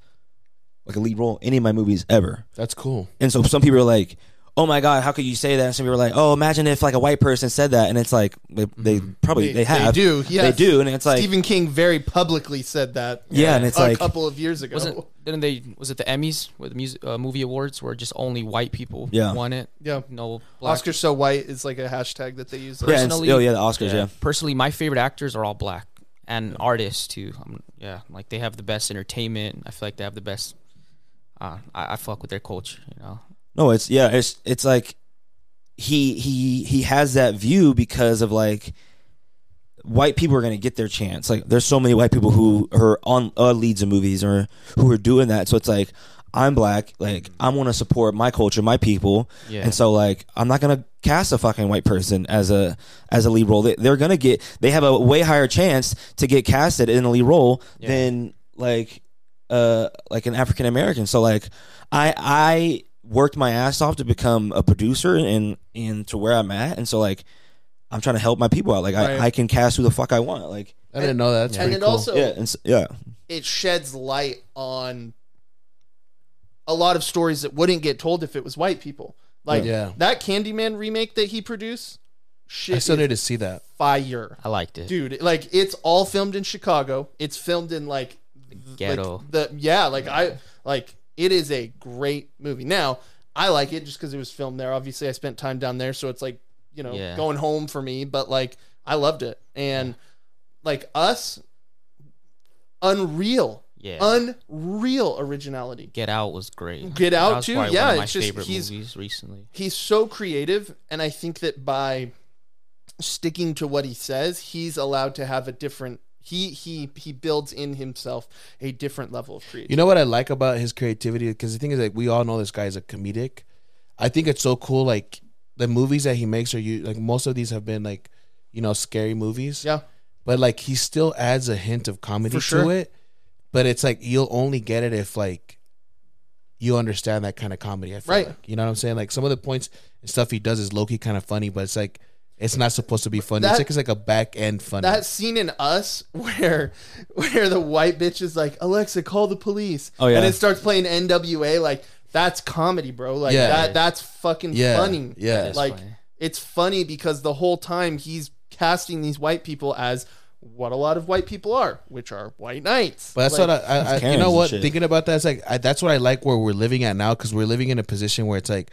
Speaker 2: like a lead role in any of my movies ever
Speaker 1: That's cool.
Speaker 2: and so some people are like oh my god how could you say that and some people are like oh imagine if like a white person said that and it's like they, they probably they, have they
Speaker 4: do.
Speaker 2: yeah,
Speaker 4: they
Speaker 2: do and it's like
Speaker 4: Stephen King very publicly said that.
Speaker 2: Yeah, and it's
Speaker 4: a
Speaker 2: like- a
Speaker 4: couple of years ago.
Speaker 3: Wasn't didn't they? Was it the Emmys with the music uh, movie awards where just only white people
Speaker 2: Yeah.
Speaker 3: won it?
Speaker 4: Yeah.
Speaker 3: No black.
Speaker 4: Oscar so white is like a hashtag that they use.
Speaker 2: yeah, and,
Speaker 3: personally-
Speaker 2: oh yeah the Oscars yeah.
Speaker 3: Personally, my favorite actors are all black and artists too. Um, yeah, like they have the best entertainment. I feel like they have the best uh, I, I fuck with their culture. You know,
Speaker 2: No, it's yeah, it's it's like he he he has that view because of like white people are going to get their chance. Like there's so many white people who are on uh, leads in movies or who are doing that. So it's like I'm black, like I want to support my culture, my people,
Speaker 3: Yeah.
Speaker 2: and so like I'm not gonna cast a fucking white person as a as a lead role. They, they're gonna get they have a way higher chance to get casted in a lead role
Speaker 3: Yeah.
Speaker 2: than like uh like an African American. So like I I worked my ass off to become a producer and and to where I'm at, and so like I'm trying to help my people out. Like
Speaker 4: Right.
Speaker 2: I, I can cast who the fuck I want. Like
Speaker 1: I didn't know that. That's
Speaker 4: and
Speaker 1: pretty
Speaker 4: it
Speaker 1: cool.
Speaker 4: also
Speaker 2: yeah, and s yeah.
Speaker 4: it sheds light on a lot of stories that wouldn't get told if it was white people. Like
Speaker 1: Yeah.
Speaker 4: that Candyman remake that he produced, shit,
Speaker 1: I still
Speaker 4: is
Speaker 1: need to see that.
Speaker 4: fire,
Speaker 3: I liked it.
Speaker 4: dude. Like it's all filmed in Chicago. It's filmed in like th-
Speaker 3: ghetto.
Speaker 4: Like, the yeah, like I like it is a great movie. Now I like it just because it was filmed there. Obviously, I spent time down there, so it's like you know
Speaker 3: Yeah.
Speaker 4: going home for me. But like I loved it, and like us, unreal,
Speaker 3: Yeah.
Speaker 4: unreal originality.
Speaker 3: Get Out was great.
Speaker 4: Get Out
Speaker 3: was
Speaker 4: too? Yeah,
Speaker 3: one of my
Speaker 4: it's just-
Speaker 3: favorite
Speaker 4: he's-
Speaker 3: movies recently.
Speaker 4: He's so creative, and I think that by sticking to what he says, he's allowed to have a different. He he he builds in himself a different level of creativity.
Speaker 1: You know what I like about his creativity? Because the thing is, like, we all know this guy is a comedic. I think it's so cool. Like the movies that he makes are you like most of these have been like, you know, scary movies.
Speaker 4: Yeah.
Speaker 1: But like he still adds a hint of comedy
Speaker 4: sure.
Speaker 1: to it. But it's like you'll only get it if like you understand that kind of comedy. I feel
Speaker 4: Right.
Speaker 1: like. You know what I'm saying? Like some of the points and stuff he does is low key kind of funny, but it's like it's not supposed to be funny.
Speaker 4: That-
Speaker 1: it's like it's like a back end funny.
Speaker 4: that scene in Us where where the white bitch is like Alexa, call the police.
Speaker 2: Oh, yeah.
Speaker 4: and it starts playing NWA. Like that's comedy, bro. Like
Speaker 1: Yeah.
Speaker 4: that that's fucking
Speaker 1: yeah.
Speaker 4: funny.
Speaker 1: Yeah.
Speaker 3: is
Speaker 4: like
Speaker 3: funny.
Speaker 4: it's funny because the whole time he's casting these white people as what a lot of white people are, which are white knights.
Speaker 1: But that's
Speaker 4: Like,
Speaker 1: what I, I, I you know what
Speaker 2: shit.
Speaker 1: thinking about that it's like I, that's what I like where we're living at now because we're living in a position where it's like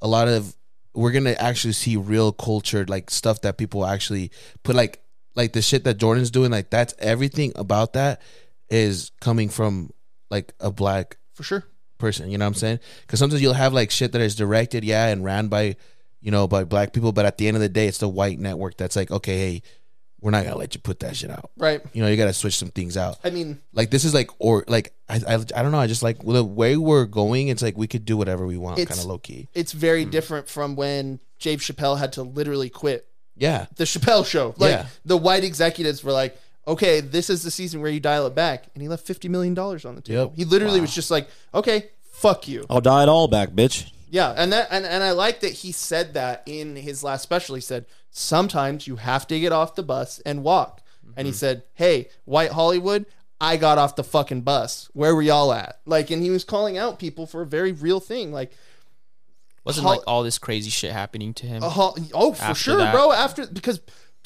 Speaker 1: a lot of we're gonna actually see real culture like stuff that people actually put like like the shit that Jordan's doing like that's everything about that is coming from like a black
Speaker 4: for sure.
Speaker 1: person you know what I'm saying because sometimes you'll have like shit that is directed yeah and ran by you know by black people but at the end of the day it's the white network that's like okay hey we're not gonna let you put that shit out
Speaker 4: Right.
Speaker 1: you know you gotta switch some things out
Speaker 4: I mean,
Speaker 1: like this is like or like I I, I don't know I just like the way we're going it's like we could do whatever we want
Speaker 4: It's-
Speaker 1: kind of low key
Speaker 4: it's very
Speaker 1: Hmm.
Speaker 4: different from when Dave Chappelle had to literally quit
Speaker 1: yeah
Speaker 4: the Chappelle show. Like
Speaker 1: Yeah.
Speaker 4: the white executives were like, "Okay, this is the season where you dial it back," and he left fifty million dollars on the table.
Speaker 1: Yep.
Speaker 4: He literally was just like, "Okay, fuck you."
Speaker 2: I'll die it all back, bitch.
Speaker 4: Yeah, and that and, and I like that he said that in his last special. He said, "Sometimes you have to get off the bus and walk." And he mm-hmm. said, "Hey, White Hollywood." I got off the fucking bus. Where were y'all at? Like, and he was calling out people for a very real thing. Like,
Speaker 3: Wasn't
Speaker 4: Hol-
Speaker 3: like all this crazy shit happening to him,
Speaker 4: hol- oh, for sure,
Speaker 3: that.
Speaker 4: bro. After because,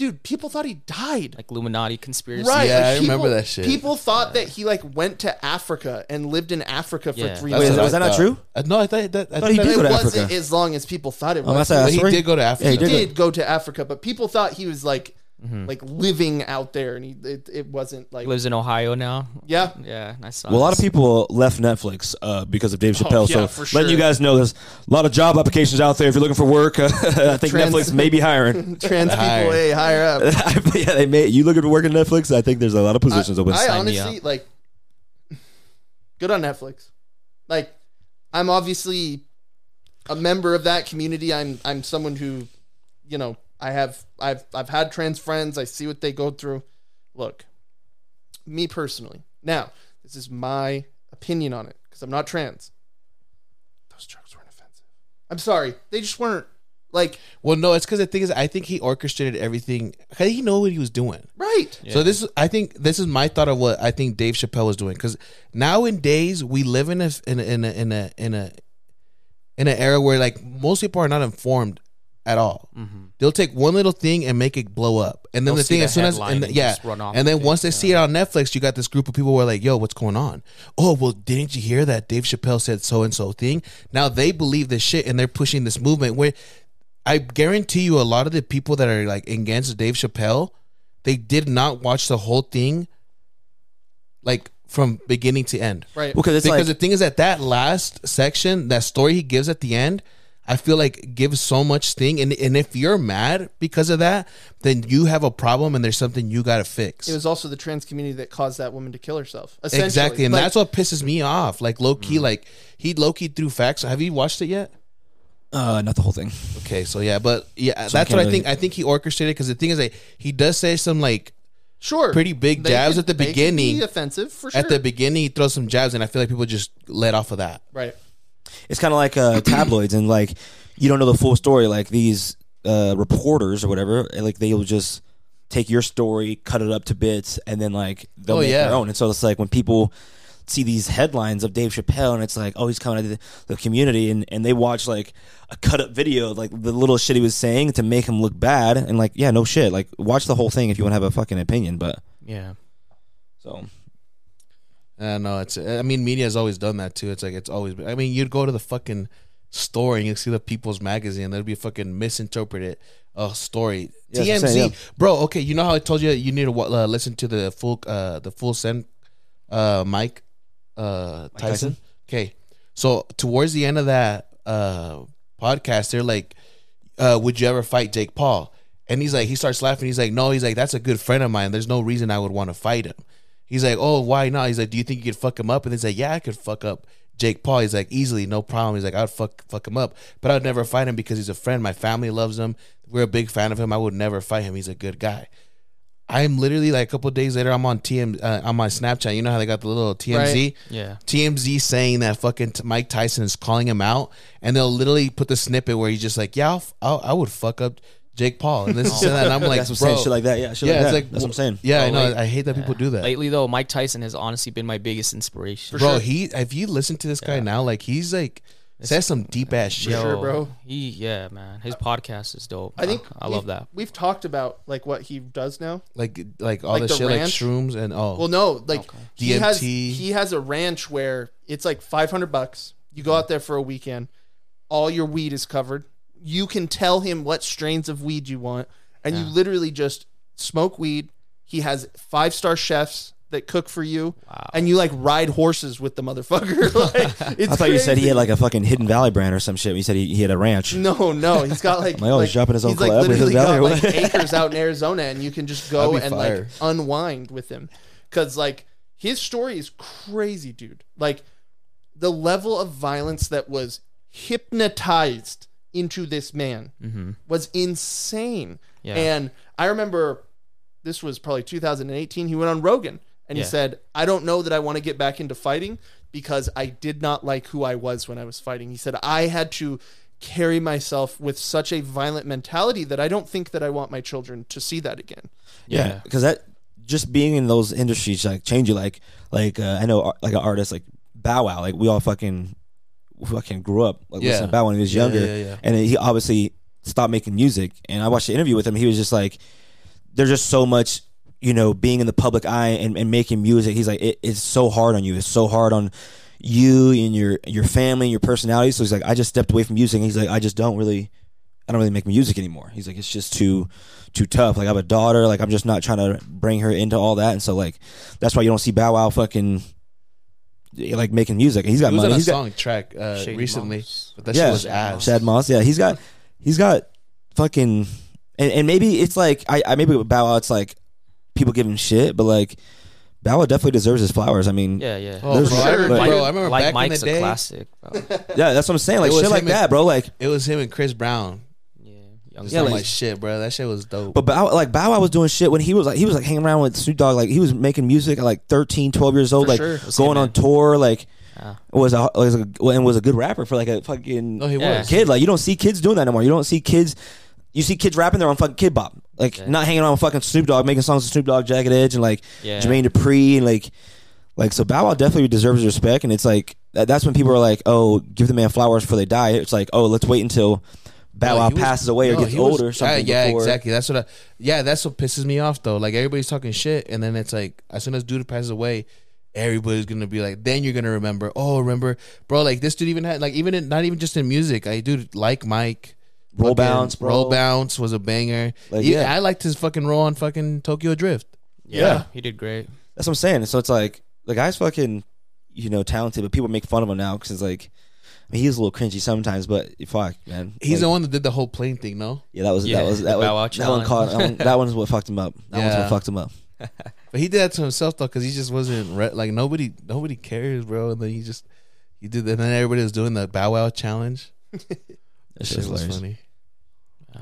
Speaker 4: dude, people thought he died.
Speaker 3: like Illuminati conspiracy.
Speaker 4: Right.
Speaker 1: Yeah,
Speaker 4: like,
Speaker 1: I remember that shit.
Speaker 4: People thought that he like went to Africa and lived in Africa for
Speaker 3: Yeah.
Speaker 4: three
Speaker 1: That's
Speaker 2: Wait,
Speaker 1: what
Speaker 4: months.
Speaker 2: was that not true?
Speaker 1: Uh, no I thought that I
Speaker 2: thought he did
Speaker 4: it
Speaker 2: go to Africa.
Speaker 4: wasn't as long as people thought it
Speaker 2: Oh,
Speaker 4: was.
Speaker 2: that's a-
Speaker 1: he
Speaker 2: story?
Speaker 1: did go to Africa
Speaker 2: Yeah, he
Speaker 4: he
Speaker 2: did.
Speaker 4: did go to Africa, but people thought he was like
Speaker 3: Mm-hmm.
Speaker 4: like living out there, and he it, it wasn't like
Speaker 3: lives in Ohio now.
Speaker 4: yeah.
Speaker 3: Yeah, I saw.
Speaker 2: Well, a lot of people left Netflix uh, because of Dave Chappelle.
Speaker 4: Oh, yeah,
Speaker 2: so
Speaker 4: for
Speaker 2: letting you guys know, there's a lot of job applications out there. If you're looking for work, I think
Speaker 4: Trans-
Speaker 2: Netflix may be hiring.
Speaker 4: Trans people,
Speaker 1: Higher.
Speaker 4: hey, higher up.
Speaker 2: yeah, they may. You looking for work at Netflix? I think there's a lot of positions open.
Speaker 4: I
Speaker 3: Sign
Speaker 4: honestly like good on Netflix. Like I'm obviously a member of that community. I'm I'm someone who, you know, I have I've I've had trans friends. I see what they go through. Look, me personally. Now, this is my opinion on it because I'm not trans. Those jokes weren't offensive. I'm sorry. They just weren't like
Speaker 1: well no it's because the thing is I think he orchestrated everything how did he know what he was doing
Speaker 4: right.
Speaker 1: So this is, I think, this is my thought of what I think Dave Chappelle was doing. Because nowadays we live in a in a in a in a in a in an era where like most people are not informed at all. Mm-hmm. They'll take one little thing and make it blow up, and then
Speaker 3: They'll
Speaker 1: the thing
Speaker 3: the
Speaker 1: as soon as and
Speaker 3: and
Speaker 1: yeah,
Speaker 3: just run off
Speaker 1: and then
Speaker 3: with it,
Speaker 1: once they see it on Netflix, you got this group of people who are like, "Yo, what's going on? Oh, well, didn't you hear that Dave Chappelle said so and so thing?" Now they believe this shit, and they're pushing this movement where. I guarantee you, a lot of the people that are like against Dave Chappelle, they did not watch the whole thing like from beginning to end.
Speaker 4: Right.
Speaker 2: because it's
Speaker 1: because
Speaker 2: like
Speaker 1: the thing is that that last section, that story he gives at the end, I feel like gives so much thing. And and if you're mad because of that, then you have a problem and there's something you got to fix.
Speaker 4: It was also the trans community that caused that woman to kill herself. Essentially.
Speaker 1: exactly, and
Speaker 4: Like,
Speaker 1: that's what pisses me off. Like low key, like he low key threw facts. Have you watched it yet?
Speaker 2: uh, not the whole thing.
Speaker 1: Okay, so yeah, but yeah, that's
Speaker 2: can't
Speaker 1: what I think. I think he orchestrated because the thing is that he does say some like
Speaker 4: sure
Speaker 1: pretty big
Speaker 4: They
Speaker 1: jabs
Speaker 4: could-
Speaker 1: at the beginning.
Speaker 4: be offensive for sure.
Speaker 1: at the beginning he throws some jabs, and I feel like people just let off of that.
Speaker 4: right.
Speaker 2: It's kind of like uh, tabloids, and like you don't know the full story. Like these uh, reporters or whatever, like they'll just take your story, cut it up to bits, and then like they'll
Speaker 1: Oh,
Speaker 2: make
Speaker 1: yeah.
Speaker 2: their own. And so it's like when people see these headlines of Dave Chappelle, and it's like, oh, he's coming to the, the community, and, and they watch like a cut up video of like the little shit he was saying to make him look bad, and like, yeah, no shit, like watch the whole thing if you want to have a fucking opinion. But
Speaker 3: Yeah.
Speaker 2: so
Speaker 1: I know it's. I mean, media has always done that too. It's like it's always. Been, I mean, you'd go to the fucking store and you see the People's Magazine. There'd be a fucking misinterpreted uh, story.
Speaker 2: Yeah, that's what I'm
Speaker 1: TMZ,
Speaker 2: saying, yeah.
Speaker 1: bro. Okay, you know how I told you you need to uh, listen to the full uh, the full send uh, Mike uh, Tyson.
Speaker 2: Tyson?
Speaker 1: Okay, so towards the end of that uh, podcast, they're like, uh, "Would you ever fight Jake Paul?" And he's like, he starts laughing. He's like, "No," he's like, "That's a good friend of mine. There's no reason I would want to fight him." He's like, "Oh, why not?" He's like, "Do you think you could fuck him up?" And he's like, "Yeah, I could fuck up Jake Paul." He's like, "Easily, no problem." He's like, "I'd fuck fuck him up, but I'd never fight him because he's a friend. My family loves him. We're a big fan of him. I would never fight him. He's a good guy." I'm literally like a couple days later. I'm on TM uh, on my Snapchat. You know how they got the little TMZ.
Speaker 4: Right.
Speaker 3: Yeah.
Speaker 1: TMZ saying that fucking t- Mike Tyson is calling him out, and they'll literally put the snippet where he's just like, "Yeah, I'll, f- I'll, I would fuck up Jake Paul," and this and that. And I'm like,
Speaker 2: that's what saying.
Speaker 1: bro,
Speaker 2: Shit like that. Yeah, shit
Speaker 1: yeah,
Speaker 2: like
Speaker 1: it's
Speaker 2: that.
Speaker 1: like
Speaker 2: that's what I'm saying.
Speaker 1: Yeah, I
Speaker 3: oh,
Speaker 1: know.
Speaker 3: like-
Speaker 1: I hate that people do that.
Speaker 3: Lately though, Mike Tyson has honestly been my biggest inspiration.
Speaker 1: bro, he if you listen to this guy now, like he's like says some deep ass shit.
Speaker 4: sure, bro.
Speaker 3: He yeah, man. His podcast is dope.
Speaker 4: I think
Speaker 3: I, love that.
Speaker 4: We've talked about like what he does now.
Speaker 1: Like like all
Speaker 4: Like
Speaker 1: the,
Speaker 4: the
Speaker 1: shit
Speaker 4: ranch?
Speaker 1: like shrooms and oh
Speaker 4: Well, no, like
Speaker 3: Okay.
Speaker 4: he has he has a ranch where it's like five hundred bucks. You go out there for a weekend, all your weed is covered. You can tell him what strains of weed you want, and you literally just smoke weed. He has five star chefs that cook for you, and you like ride horses with the motherfucker. like, it's
Speaker 2: I thought you said he had like a fucking Hidden Valley brand or some shit. You said he, he had a ranch.
Speaker 4: No, no, he's got like,
Speaker 2: Like, oh, he's dropping his own
Speaker 4: he's like
Speaker 2: collab
Speaker 4: literally got like acres out in Arizona, and you can just go and
Speaker 1: be
Speaker 4: like unwind with him, because like his story is crazy, dude. Like the level of violence that was hypnotized into this man was insane.
Speaker 3: Yeah.
Speaker 4: And I remember this was probably 2018. He went on Rogan and he said, I don't know that I want to get back into fighting because I did not like who I was when I was fighting. He said, I had to carry myself with such a violent mentality that I don't think that I want my children to see that again.
Speaker 2: Yeah, because that just being in those industries like change you. Like, like uh, I know uh, like an artist like Bow Wow. Like we all fucking fucking grew up like
Speaker 1: Yeah.
Speaker 2: listening to Bow Wow when he was younger,
Speaker 1: yeah, yeah.
Speaker 2: and he obviously stopped making music. And I watched the interview with him. He was just like, there's just so much. You know, being in the public eye and, and making music, he's like, it, it's so hard on you. It's so hard on you and your your family and your personality. So he's like, I just stepped away from music. And he's like, I just don't really, I don't really make music anymore. He's like, it's just too too tough. Like I have a daughter. Like I'm just not trying to bring her into all that. And so like that's why you don't see Bow Wow fucking like making music. He's got
Speaker 1: He was
Speaker 2: money.
Speaker 1: on a
Speaker 2: He's got
Speaker 1: song track uh, recently,
Speaker 3: Moss.
Speaker 1: but that
Speaker 2: yeah,
Speaker 1: shit was ass.
Speaker 2: Shad Moss. Yeah, he's got he's got fucking and, and maybe it's like I, I maybe with Bow Wow it's like people give him shit, but like Bow Wow definitely deserves his flowers. I mean,
Speaker 3: Yeah, yeah.
Speaker 1: Oh,
Speaker 2: There's
Speaker 1: bro, I
Speaker 2: sure,
Speaker 1: remember,
Speaker 2: but-
Speaker 1: bro, I remember
Speaker 3: like
Speaker 1: back in
Speaker 3: Mike's
Speaker 1: the day,
Speaker 3: a classic, bro.
Speaker 2: yeah, that's what I'm saying. Like shit like
Speaker 1: and-
Speaker 2: that, bro. Like
Speaker 1: it was him and Chris Brown.
Speaker 3: Yeah, young
Speaker 1: Yeah,
Speaker 2: like-
Speaker 1: like shit, bro. That shit was dope.
Speaker 2: But Bow, like Bow Wow was doing shit when he was like he was like hanging around with Snoop Dogg like he was making music at like 13, 12 years old
Speaker 4: For
Speaker 2: like
Speaker 4: sure.
Speaker 2: Going on tour like
Speaker 3: Yeah.
Speaker 2: was a was a and was a good rapper for like a fucking
Speaker 1: no, he
Speaker 3: Yeah.
Speaker 1: was.
Speaker 2: kid like you don't see kids doing that anymore. You don't see kids you see kids rapping their own fucking Kidz Bop. Like
Speaker 3: Yeah.
Speaker 2: not hanging around with fucking Snoop Dogg making songs with Snoop Dogg, Jagged Edge and like
Speaker 3: Yeah.
Speaker 2: Jermaine Dupri and like like so Bow Wow definitely deserves respect and it's like that, that's when people are like, "Oh, give the man flowers before they die." It's like, "Oh, let's wait until Bow
Speaker 1: No,
Speaker 2: Wow passes away or
Speaker 1: no,
Speaker 2: gets
Speaker 1: he was-
Speaker 2: older or uh, something."
Speaker 1: Yeah, yeah,
Speaker 2: before-
Speaker 1: exactly. That's what. I, yeah, that's what pisses me off though. Like everybody's talking shit, and then it's like as soon as dude passes away, everybody's gonna be like, then you're gonna remember. Oh, remember, bro? Like this dude even had like even in, not even just in music. I dude like Mike.
Speaker 2: Roll
Speaker 1: fucking
Speaker 2: Bounce, bro.
Speaker 1: roll bounce was a banger.
Speaker 2: Like,
Speaker 1: yeah,
Speaker 2: yeah.
Speaker 1: I liked his fucking roll on fucking Tokyo Drift.
Speaker 3: yeah,
Speaker 2: Yeah.
Speaker 3: he did great.
Speaker 2: That's what I'm saying. So it's like the guy's fucking, you know, talented, but people make fun of him now because it's like, I mean, he's a little cringy sometimes, but fuck, man,
Speaker 1: He's
Speaker 2: Like,
Speaker 1: the one that did the whole plane thing, no?
Speaker 2: Yeah, that was
Speaker 3: Yeah,
Speaker 2: that was that
Speaker 3: Bow Wow
Speaker 2: was that one.
Speaker 3: challenge.
Speaker 2: Caught, that, one that one is what fucked him up. That one's what fucked him up.
Speaker 1: But he did that to himself though, because he just wasn't re- like nobody. Nobody cares, bro. And then he just he did, that, and then everybody was doing the Bow Wow challenge.
Speaker 2: That
Speaker 1: That
Speaker 2: shit
Speaker 1: shit was
Speaker 2: hilarious.
Speaker 1: funny.
Speaker 3: Yeah.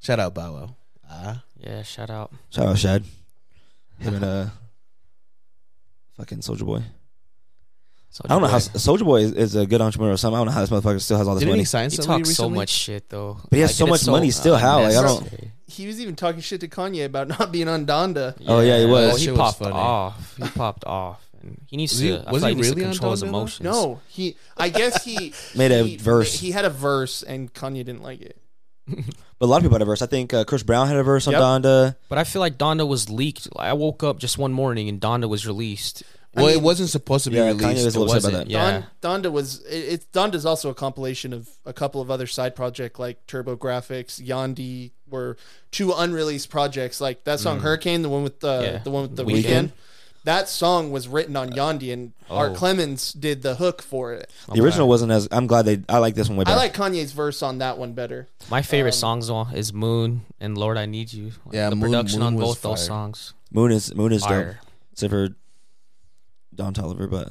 Speaker 1: Shout out Bow Wow. Ah,
Speaker 3: Yeah, shout out.
Speaker 2: Shout out Shad. Him and uh, fucking Soldier Boy.
Speaker 3: So
Speaker 2: I don't know how Soldier Boy is, is a good entrepreneur or something. I don't know how this motherfucker still has all this
Speaker 1: didn't
Speaker 2: money.
Speaker 1: he sign
Speaker 3: he
Speaker 1: somebody
Speaker 3: talks so much shit though.
Speaker 2: But he has
Speaker 3: Like,
Speaker 2: so
Speaker 3: and it's
Speaker 2: much money still. How? Like, I don't-
Speaker 4: He was even talking shit to Kanye about not being on Donda.
Speaker 2: Oh, yeah, he was.
Speaker 3: well,
Speaker 1: That
Speaker 3: he
Speaker 1: shit was
Speaker 3: popped
Speaker 1: funny.
Speaker 3: off. He popped off, and he needs
Speaker 1: Was
Speaker 3: to.
Speaker 1: he-
Speaker 3: I
Speaker 1: was he
Speaker 3: he
Speaker 1: really
Speaker 3: to
Speaker 1: on
Speaker 3: control his
Speaker 1: Donda, though?
Speaker 3: emotions.
Speaker 4: No, he. I guess he
Speaker 2: Made a
Speaker 4: he-
Speaker 2: verse.
Speaker 4: He had a verse, and Kanye didn't like it.
Speaker 2: But a lot of people had a verse. I think uh, Chris Brown had a verse on Donda.
Speaker 3: but I feel like Donda was leaked. I woke up just one morning and Donda was released.
Speaker 1: Well,
Speaker 4: I
Speaker 1: it wasn't supposed to be
Speaker 2: Yeah, Kanye
Speaker 1: released.
Speaker 2: was a
Speaker 3: It
Speaker 2: little upset about
Speaker 3: wasn't,
Speaker 2: that.
Speaker 3: Yeah.
Speaker 4: Don, Donda was. It, it's Donda's also a compilation of a couple of other side projects like Turbo Grafx, Yandhi, were two unreleased projects. Like that song Hurricane, the one with the
Speaker 3: Yeah.
Speaker 4: the one with the
Speaker 3: Weeknd.
Speaker 4: weekend. That song was written on Yandhi, and Art
Speaker 3: Oh.
Speaker 4: Clemens did the hook for it.
Speaker 2: The original wasn't as. I'm glad they. I like this one way
Speaker 4: I like Kanye's verse on that one better.
Speaker 3: My favorite
Speaker 4: Um,
Speaker 3: songs though is Moon and Lord I Need You. Like,
Speaker 1: Yeah,
Speaker 3: the
Speaker 1: Moon-
Speaker 3: production
Speaker 1: Moon
Speaker 3: on
Speaker 1: was
Speaker 3: both those songs.
Speaker 2: Moon is Moon is dope.
Speaker 3: Fire.
Speaker 2: Except for Don Toliver, but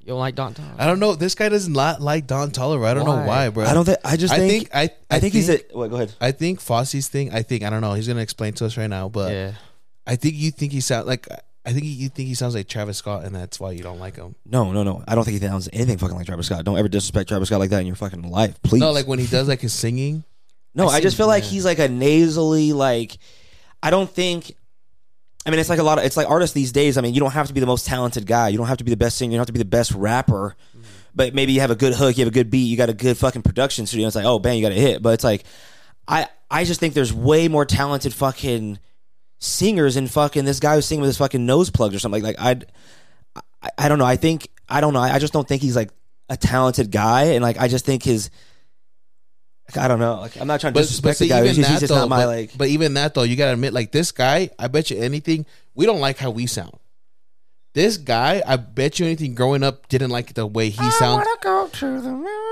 Speaker 3: You don't like Don? Toliver.
Speaker 1: I don't know. This guy doesn't li- like Don Toliver. I don't know
Speaker 3: Why?
Speaker 1: why, bro.
Speaker 2: I don't think. I just
Speaker 1: I
Speaker 2: think.
Speaker 1: think I.
Speaker 2: I, think, he's a. Wait, go ahead.
Speaker 1: I think Fosse's thing. I think I don't know. He's gonna explain to us right now, but
Speaker 3: yeah.
Speaker 1: I think you think he sounds like. I think you think he sounds like Travis Scott, and that's why you don't like him.
Speaker 2: No, no, no. I don't think he sounds anything fucking like Travis Scott. Don't ever disrespect Travis Scott like that in your fucking life, please.
Speaker 1: No, like when he does like his singing.
Speaker 2: No,
Speaker 1: I
Speaker 2: I, just
Speaker 1: see-
Speaker 2: feel like
Speaker 1: yeah.
Speaker 2: he's like a nasally like. I don't think. I mean, it's like a lot of. It's like artists these days. I mean, you don't have to be the most talented guy. You don't have to be the best singer. You don't have to be the best rapper. But maybe you have a good hook. You have a good beat. You got a good fucking production studio. It's like, oh, bang, you got a hit. But it's like, I I just think there's way more talented fucking singers than fucking this guy who's singing with his fucking nose plugged or something. Like, like I'd, I I don't know. I think I don't know. I, I just don't think he's like a talented guy. And like, I just think his. Like, I don't know. Like, I'm not trying to
Speaker 1: But,
Speaker 2: disrespect
Speaker 1: but see,
Speaker 2: the guy.
Speaker 1: even
Speaker 2: He's
Speaker 1: that
Speaker 2: he's just
Speaker 1: though,
Speaker 2: not my
Speaker 1: but,
Speaker 2: like.
Speaker 1: but even that though, you gotta admit, like this guy, I bet you anything, we don't like how we sound. This guy, I bet you anything, growing up, didn't like the way he sounds,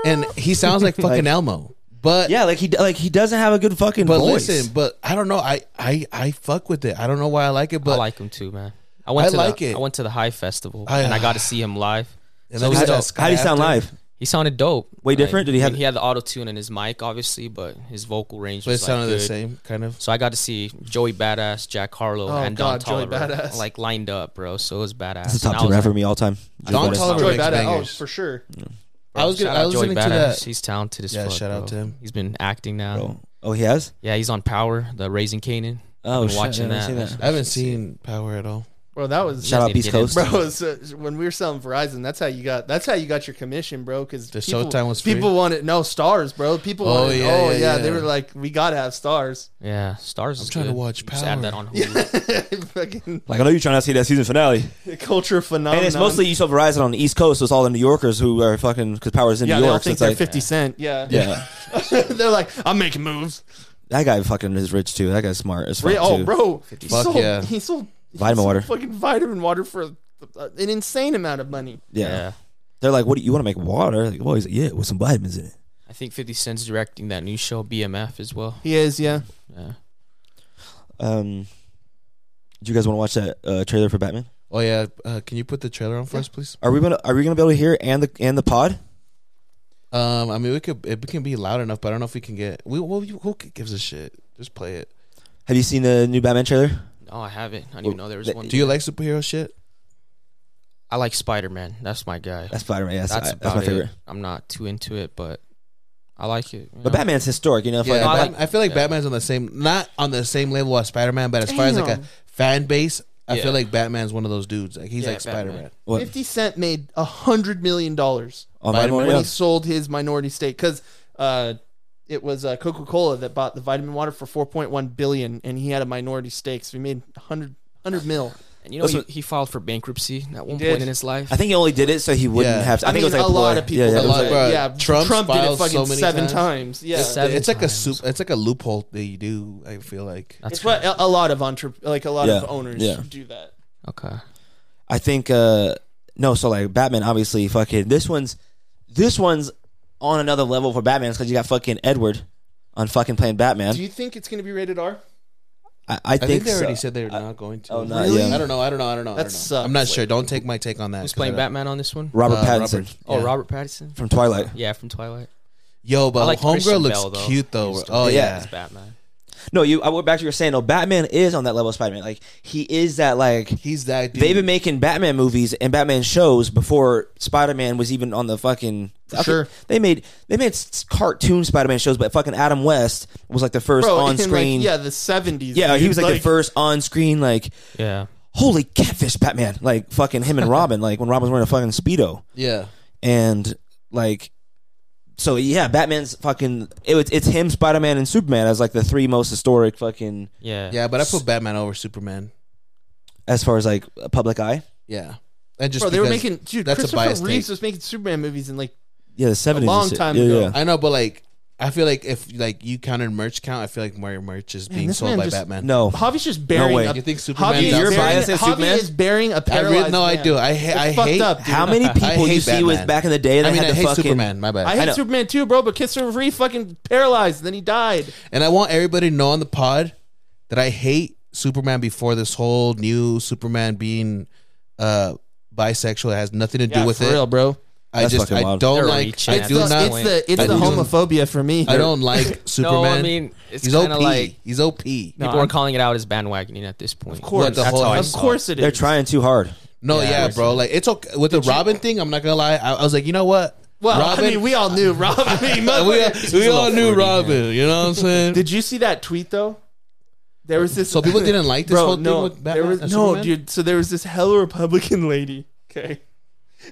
Speaker 1: and he sounds like fucking
Speaker 2: Like-
Speaker 1: Elmo. But
Speaker 2: Yeah, like he like he doesn't have a good fucking
Speaker 1: but
Speaker 2: voice.
Speaker 1: listen, but I don't know. I I I fuck with it. I don't know why I like it, but
Speaker 3: I like him too, man. I went
Speaker 1: I
Speaker 3: to
Speaker 1: like
Speaker 3: the,
Speaker 1: it.
Speaker 3: I went to the High Festival
Speaker 1: I-
Speaker 3: and I got to see him live.
Speaker 1: and
Speaker 3: so
Speaker 1: then we
Speaker 3: he's
Speaker 1: saw
Speaker 3: dope.
Speaker 1: Sky
Speaker 2: How do you sound live?
Speaker 3: He sounded dope.
Speaker 2: Way different? Did he have-
Speaker 3: mean, he had the auto tune in his mic, obviously, but his vocal range
Speaker 1: But it
Speaker 3: was
Speaker 1: sounded
Speaker 3: like
Speaker 1: the
Speaker 3: good.
Speaker 1: same, kind of.
Speaker 3: So I got to see Joey Badass, Jack Harlow,
Speaker 4: Oh,
Speaker 3: and Don
Speaker 4: Joey
Speaker 3: Toliver
Speaker 4: Badass.
Speaker 3: like lined up, bro. So it was badass.
Speaker 2: That's the
Speaker 3: And
Speaker 2: top two
Speaker 3: was
Speaker 2: rapper
Speaker 3: like,
Speaker 2: for me all time.
Speaker 1: Don
Speaker 2: Joey Badass.
Speaker 1: Toliver
Speaker 4: Joey
Speaker 1: makes
Speaker 4: Badass, oh for sure.
Speaker 3: bro,
Speaker 1: I was gonna-
Speaker 3: shout
Speaker 1: I was
Speaker 3: Joey
Speaker 1: listening to
Speaker 3: Badass.
Speaker 1: that-
Speaker 3: He's talented as
Speaker 1: Yeah,
Speaker 3: fuck.
Speaker 1: shout out to him.
Speaker 3: He's been acting now.
Speaker 2: Bro. Oh, he has.
Speaker 3: Yeah, he's on Power, the Raising Kanan.
Speaker 2: Oh,
Speaker 3: been
Speaker 2: shit,
Speaker 3: watching
Speaker 2: I haven't
Speaker 3: that.
Speaker 1: I haven't seen Power at all.
Speaker 4: Bro, that was
Speaker 2: Shout out
Speaker 3: need to
Speaker 2: Beast
Speaker 3: get in.
Speaker 2: Coast.
Speaker 4: Bro, it's, uh, when we were selling Verizon, that's how you got. That's how you got your commission, bro. Because
Speaker 1: The
Speaker 4: people,
Speaker 1: Showtime was free?
Speaker 4: people wanted no stars, bro. People
Speaker 1: Oh,
Speaker 4: wanted.
Speaker 1: yeah,
Speaker 4: oh
Speaker 1: yeah,
Speaker 4: yeah,
Speaker 1: yeah.
Speaker 4: they were like, we gotta have stars.
Speaker 3: Yeah, Stars.
Speaker 1: I'm
Speaker 3: is
Speaker 1: trying to
Speaker 3: good.
Speaker 1: watch
Speaker 3: Just add that on Hulu.
Speaker 2: Like I know you're trying to see that season finale,
Speaker 4: culture phenomenon.
Speaker 2: and it's mostly you saw Verizon on the East Coast, so it's all the New Yorkers who are fucking because Power's in
Speaker 4: yeah.
Speaker 2: New
Speaker 4: They all
Speaker 2: York. So
Speaker 4: think
Speaker 2: it's
Speaker 4: they're
Speaker 2: like,
Speaker 4: Fifty Cent. Yeah,
Speaker 2: yeah,
Speaker 4: they're like, I'm making moves.
Speaker 2: that guy fucking is rich too. That guy's smart as fuck
Speaker 4: Re- oh,
Speaker 2: too.
Speaker 4: bro, he
Speaker 1: Fuck
Speaker 4: sold,
Speaker 1: yeah.
Speaker 4: he sold he
Speaker 2: Vitamin water.
Speaker 4: fucking vitamin water for an insane amount of money.
Speaker 2: Yeah.
Speaker 3: yeah.
Speaker 2: they're like, "What do you want to make water?" Like, well, he's like, "Yeah, with some vitamins in it."
Speaker 3: I think 50 Cent's directing that new show, BMF, as well.
Speaker 4: He is, yeah.
Speaker 3: Yeah.
Speaker 2: Um, do you guys want to watch that uh, trailer for Batman?
Speaker 1: Oh yeah, uh, can you put the trailer on for us, please?
Speaker 2: Are we gonna Are we gonna be able to hear and the and the pod?
Speaker 1: Um, I mean, we could it can be loud enough, but I don't know if we can get. We well, who gives a shit? Just play it.
Speaker 2: Have you seen the new Batman trailer?
Speaker 3: No, I haven't. I didn't even know there was one.
Speaker 1: Do you like superhero shit?
Speaker 3: I like Spider Man. That's my guy.
Speaker 2: That's Spider Man. Yeah, that's,
Speaker 3: That's,
Speaker 2: that's,
Speaker 3: about
Speaker 2: my
Speaker 3: it.
Speaker 2: favorite.
Speaker 3: I'm not too into it, but I like it. you
Speaker 2: But
Speaker 3: know?
Speaker 2: Batman's historic, you know. if
Speaker 1: Yeah,
Speaker 2: like-
Speaker 3: I
Speaker 1: Bat-
Speaker 3: like-
Speaker 1: I feel like
Speaker 3: yeah.
Speaker 1: Batman's on the same, not on the same level as Spider Man, but as far as like a
Speaker 4: Damn.
Speaker 1: fan base, I
Speaker 3: Yeah.
Speaker 1: feel like Batman's one of those dudes. Like he's
Speaker 3: Yeah,
Speaker 1: like Spider Man.
Speaker 2: What?
Speaker 4: Fifty Cent made a hundred million dollars
Speaker 2: on
Speaker 1: Vitamin
Speaker 2: Vitamin
Speaker 4: when
Speaker 2: yeah.
Speaker 4: he sold his minority stake because uh, it was uh, Coca Cola that bought the vitamin water for four point one billion, and he had a minority stake, so he made 100, 100 mil.
Speaker 3: And you know, he, he filed for bankruptcy at one point in his life.
Speaker 2: I think he only did it so he wouldn't
Speaker 1: Yeah.
Speaker 2: have to. I,
Speaker 4: I,
Speaker 2: think
Speaker 4: mean,
Speaker 2: it was like
Speaker 4: a lot of people.
Speaker 2: Yeah, yeah,
Speaker 1: A
Speaker 2: it was
Speaker 1: lot,
Speaker 2: like-
Speaker 4: yeah,
Speaker 1: Trump's
Speaker 4: Trump did it fucking
Speaker 1: so many
Speaker 4: seven
Speaker 1: times.
Speaker 4: times. Yeah,
Speaker 1: It's,
Speaker 3: Seven
Speaker 1: it's like a
Speaker 3: times.
Speaker 1: soup. It's like a loophole that you do. I feel like.
Speaker 3: That's
Speaker 4: it's what a, a lot of entre- like a lot of owners
Speaker 2: yeah.
Speaker 4: do that.
Speaker 3: okay.
Speaker 2: I think uh no, so like Batman obviously fucking this one's this one's on another level for Batman because you got fucking Edward on fucking playing Batman.
Speaker 4: Do you think it's going to be rated R?
Speaker 2: I, I,
Speaker 1: I
Speaker 2: think,
Speaker 1: think they
Speaker 2: so.
Speaker 1: already said they're not going to.
Speaker 2: oh, not
Speaker 4: Really?
Speaker 2: yet.
Speaker 1: I don't know. I don't know. I don't know.
Speaker 4: That sucks.
Speaker 1: I'm not sure. Don't take my take on that.
Speaker 3: Who's
Speaker 1: 'cause
Speaker 3: playing Batman on this one?
Speaker 2: Robert
Speaker 1: Uh,
Speaker 2: Pattinson
Speaker 1: Robert.
Speaker 3: Oh,
Speaker 1: Yeah.
Speaker 3: Robert Pattinson.
Speaker 2: from Twilight.
Speaker 3: Yeah, from Twilight.
Speaker 1: Yo, but
Speaker 3: like
Speaker 1: Homegirl looks
Speaker 3: Bale, though.
Speaker 1: cute though. Oh
Speaker 2: Yeah.
Speaker 1: yeah.
Speaker 3: Batman.
Speaker 2: No, you. I went back to your saying. No, Batman is on that level of Spider Man. Like he is that. Like
Speaker 1: He's that dude.
Speaker 2: they've been making Batman movies and Batman shows before Spider Man was even on the fucking. I think
Speaker 4: sure.
Speaker 2: They made they made cartoon Spider Man shows, but fucking Adam West was like the first on screen.
Speaker 4: Like, yeah, the 70s.
Speaker 2: yeah, he
Speaker 4: dude.
Speaker 2: was like, the first on screen like
Speaker 3: Yeah.
Speaker 2: holy catfish Batman. Like fucking him and Robin. like when Robin was wearing a fucking speedo
Speaker 1: yeah.
Speaker 2: and like. So yeah, Batman's fucking. It, was- it's him, Spider Man, and Superman as like the three most historic fucking
Speaker 3: Yeah.
Speaker 1: Yeah, but I put Batman over Superman.
Speaker 2: as far as like a public eye.
Speaker 1: Yeah. And just
Speaker 4: Bro, they were
Speaker 1: because-
Speaker 4: making dude.
Speaker 1: that's a
Speaker 4: Christopher
Speaker 1: biased
Speaker 4: Reeves
Speaker 1: take.
Speaker 4: was making Superman movies in like
Speaker 2: Yeah, the seventies.
Speaker 4: long time
Speaker 2: yeah,
Speaker 4: ago.
Speaker 2: Yeah.
Speaker 1: I know, but like I feel like if like you counted merch count, I feel like more merch is being
Speaker 4: this
Speaker 1: sold
Speaker 4: man
Speaker 1: by
Speaker 4: just-
Speaker 1: Batman.
Speaker 2: No,
Speaker 4: Javi's just bearing.
Speaker 2: way.
Speaker 4: a,
Speaker 1: You think Superman?
Speaker 4: Javi is
Speaker 2: You're
Speaker 4: bearing,
Speaker 2: biased against
Speaker 4: Javi
Speaker 2: Superman?
Speaker 4: is bearing a
Speaker 1: I
Speaker 4: paralyzed
Speaker 1: really, no, I
Speaker 4: man.
Speaker 1: do. I hate.
Speaker 4: It's
Speaker 1: I
Speaker 4: fucked
Speaker 1: hate.
Speaker 4: up, dude.
Speaker 2: How many
Speaker 1: I
Speaker 2: people you
Speaker 1: hate
Speaker 2: see with
Speaker 1: Batman.
Speaker 2: back in the day that
Speaker 1: I mean,
Speaker 2: had
Speaker 1: I
Speaker 2: the
Speaker 1: hate
Speaker 2: fucking
Speaker 1: Superman. My bad.
Speaker 4: I
Speaker 2: I
Speaker 4: hate
Speaker 2: know.
Speaker 4: Superman too, bro. But Christopher Reeve fucking paralyzed, then he died.
Speaker 1: And I want everybody to know on the pod that I hate Superman before this whole new Superman being uh bisexual. It has nothing to do with
Speaker 4: for
Speaker 1: it.
Speaker 4: real, bro.
Speaker 1: I
Speaker 2: That's
Speaker 1: just
Speaker 2: fucking
Speaker 1: I
Speaker 2: wild.
Speaker 1: don't
Speaker 3: They're
Speaker 1: like.
Speaker 3: reaching
Speaker 1: I
Speaker 3: at
Speaker 1: do
Speaker 3: this
Speaker 1: not.
Speaker 4: it's
Speaker 3: point.
Speaker 4: the it's
Speaker 1: I
Speaker 4: the
Speaker 1: do-
Speaker 4: homophobia for me.
Speaker 1: I don't like Superman.
Speaker 3: No, I mean, it's
Speaker 1: he's
Speaker 3: kind
Speaker 1: OP.
Speaker 3: like
Speaker 1: he's OP.
Speaker 3: people
Speaker 4: I'm-
Speaker 3: are calling it out as bandwagoning at this point.
Speaker 4: Of course,
Speaker 1: the
Speaker 3: That's
Speaker 1: whole-
Speaker 3: how I
Speaker 4: of
Speaker 3: saw
Speaker 4: course it is.
Speaker 2: they're trying too hard.
Speaker 1: No,
Speaker 3: Yeah,
Speaker 1: yeah, bro. Like it's okay with the Robin thing. I'm not gonna lie. I, I was like, you know what?
Speaker 4: Well,
Speaker 1: Robin,
Speaker 4: I mean, we all knew Robin. I mean,
Speaker 1: we, all-
Speaker 4: motherfucker-
Speaker 1: we all knew
Speaker 3: fruity,
Speaker 1: Robin. You know what I'm saying?
Speaker 4: Did you see that tweet though? There was this.
Speaker 1: so people didn't like this
Speaker 4: bro,
Speaker 1: whole
Speaker 4: no,
Speaker 1: thing with Batman.
Speaker 4: there was,
Speaker 1: and
Speaker 4: no,
Speaker 1: Superman?
Speaker 4: dude. So there was this hella Republican lady. Okay.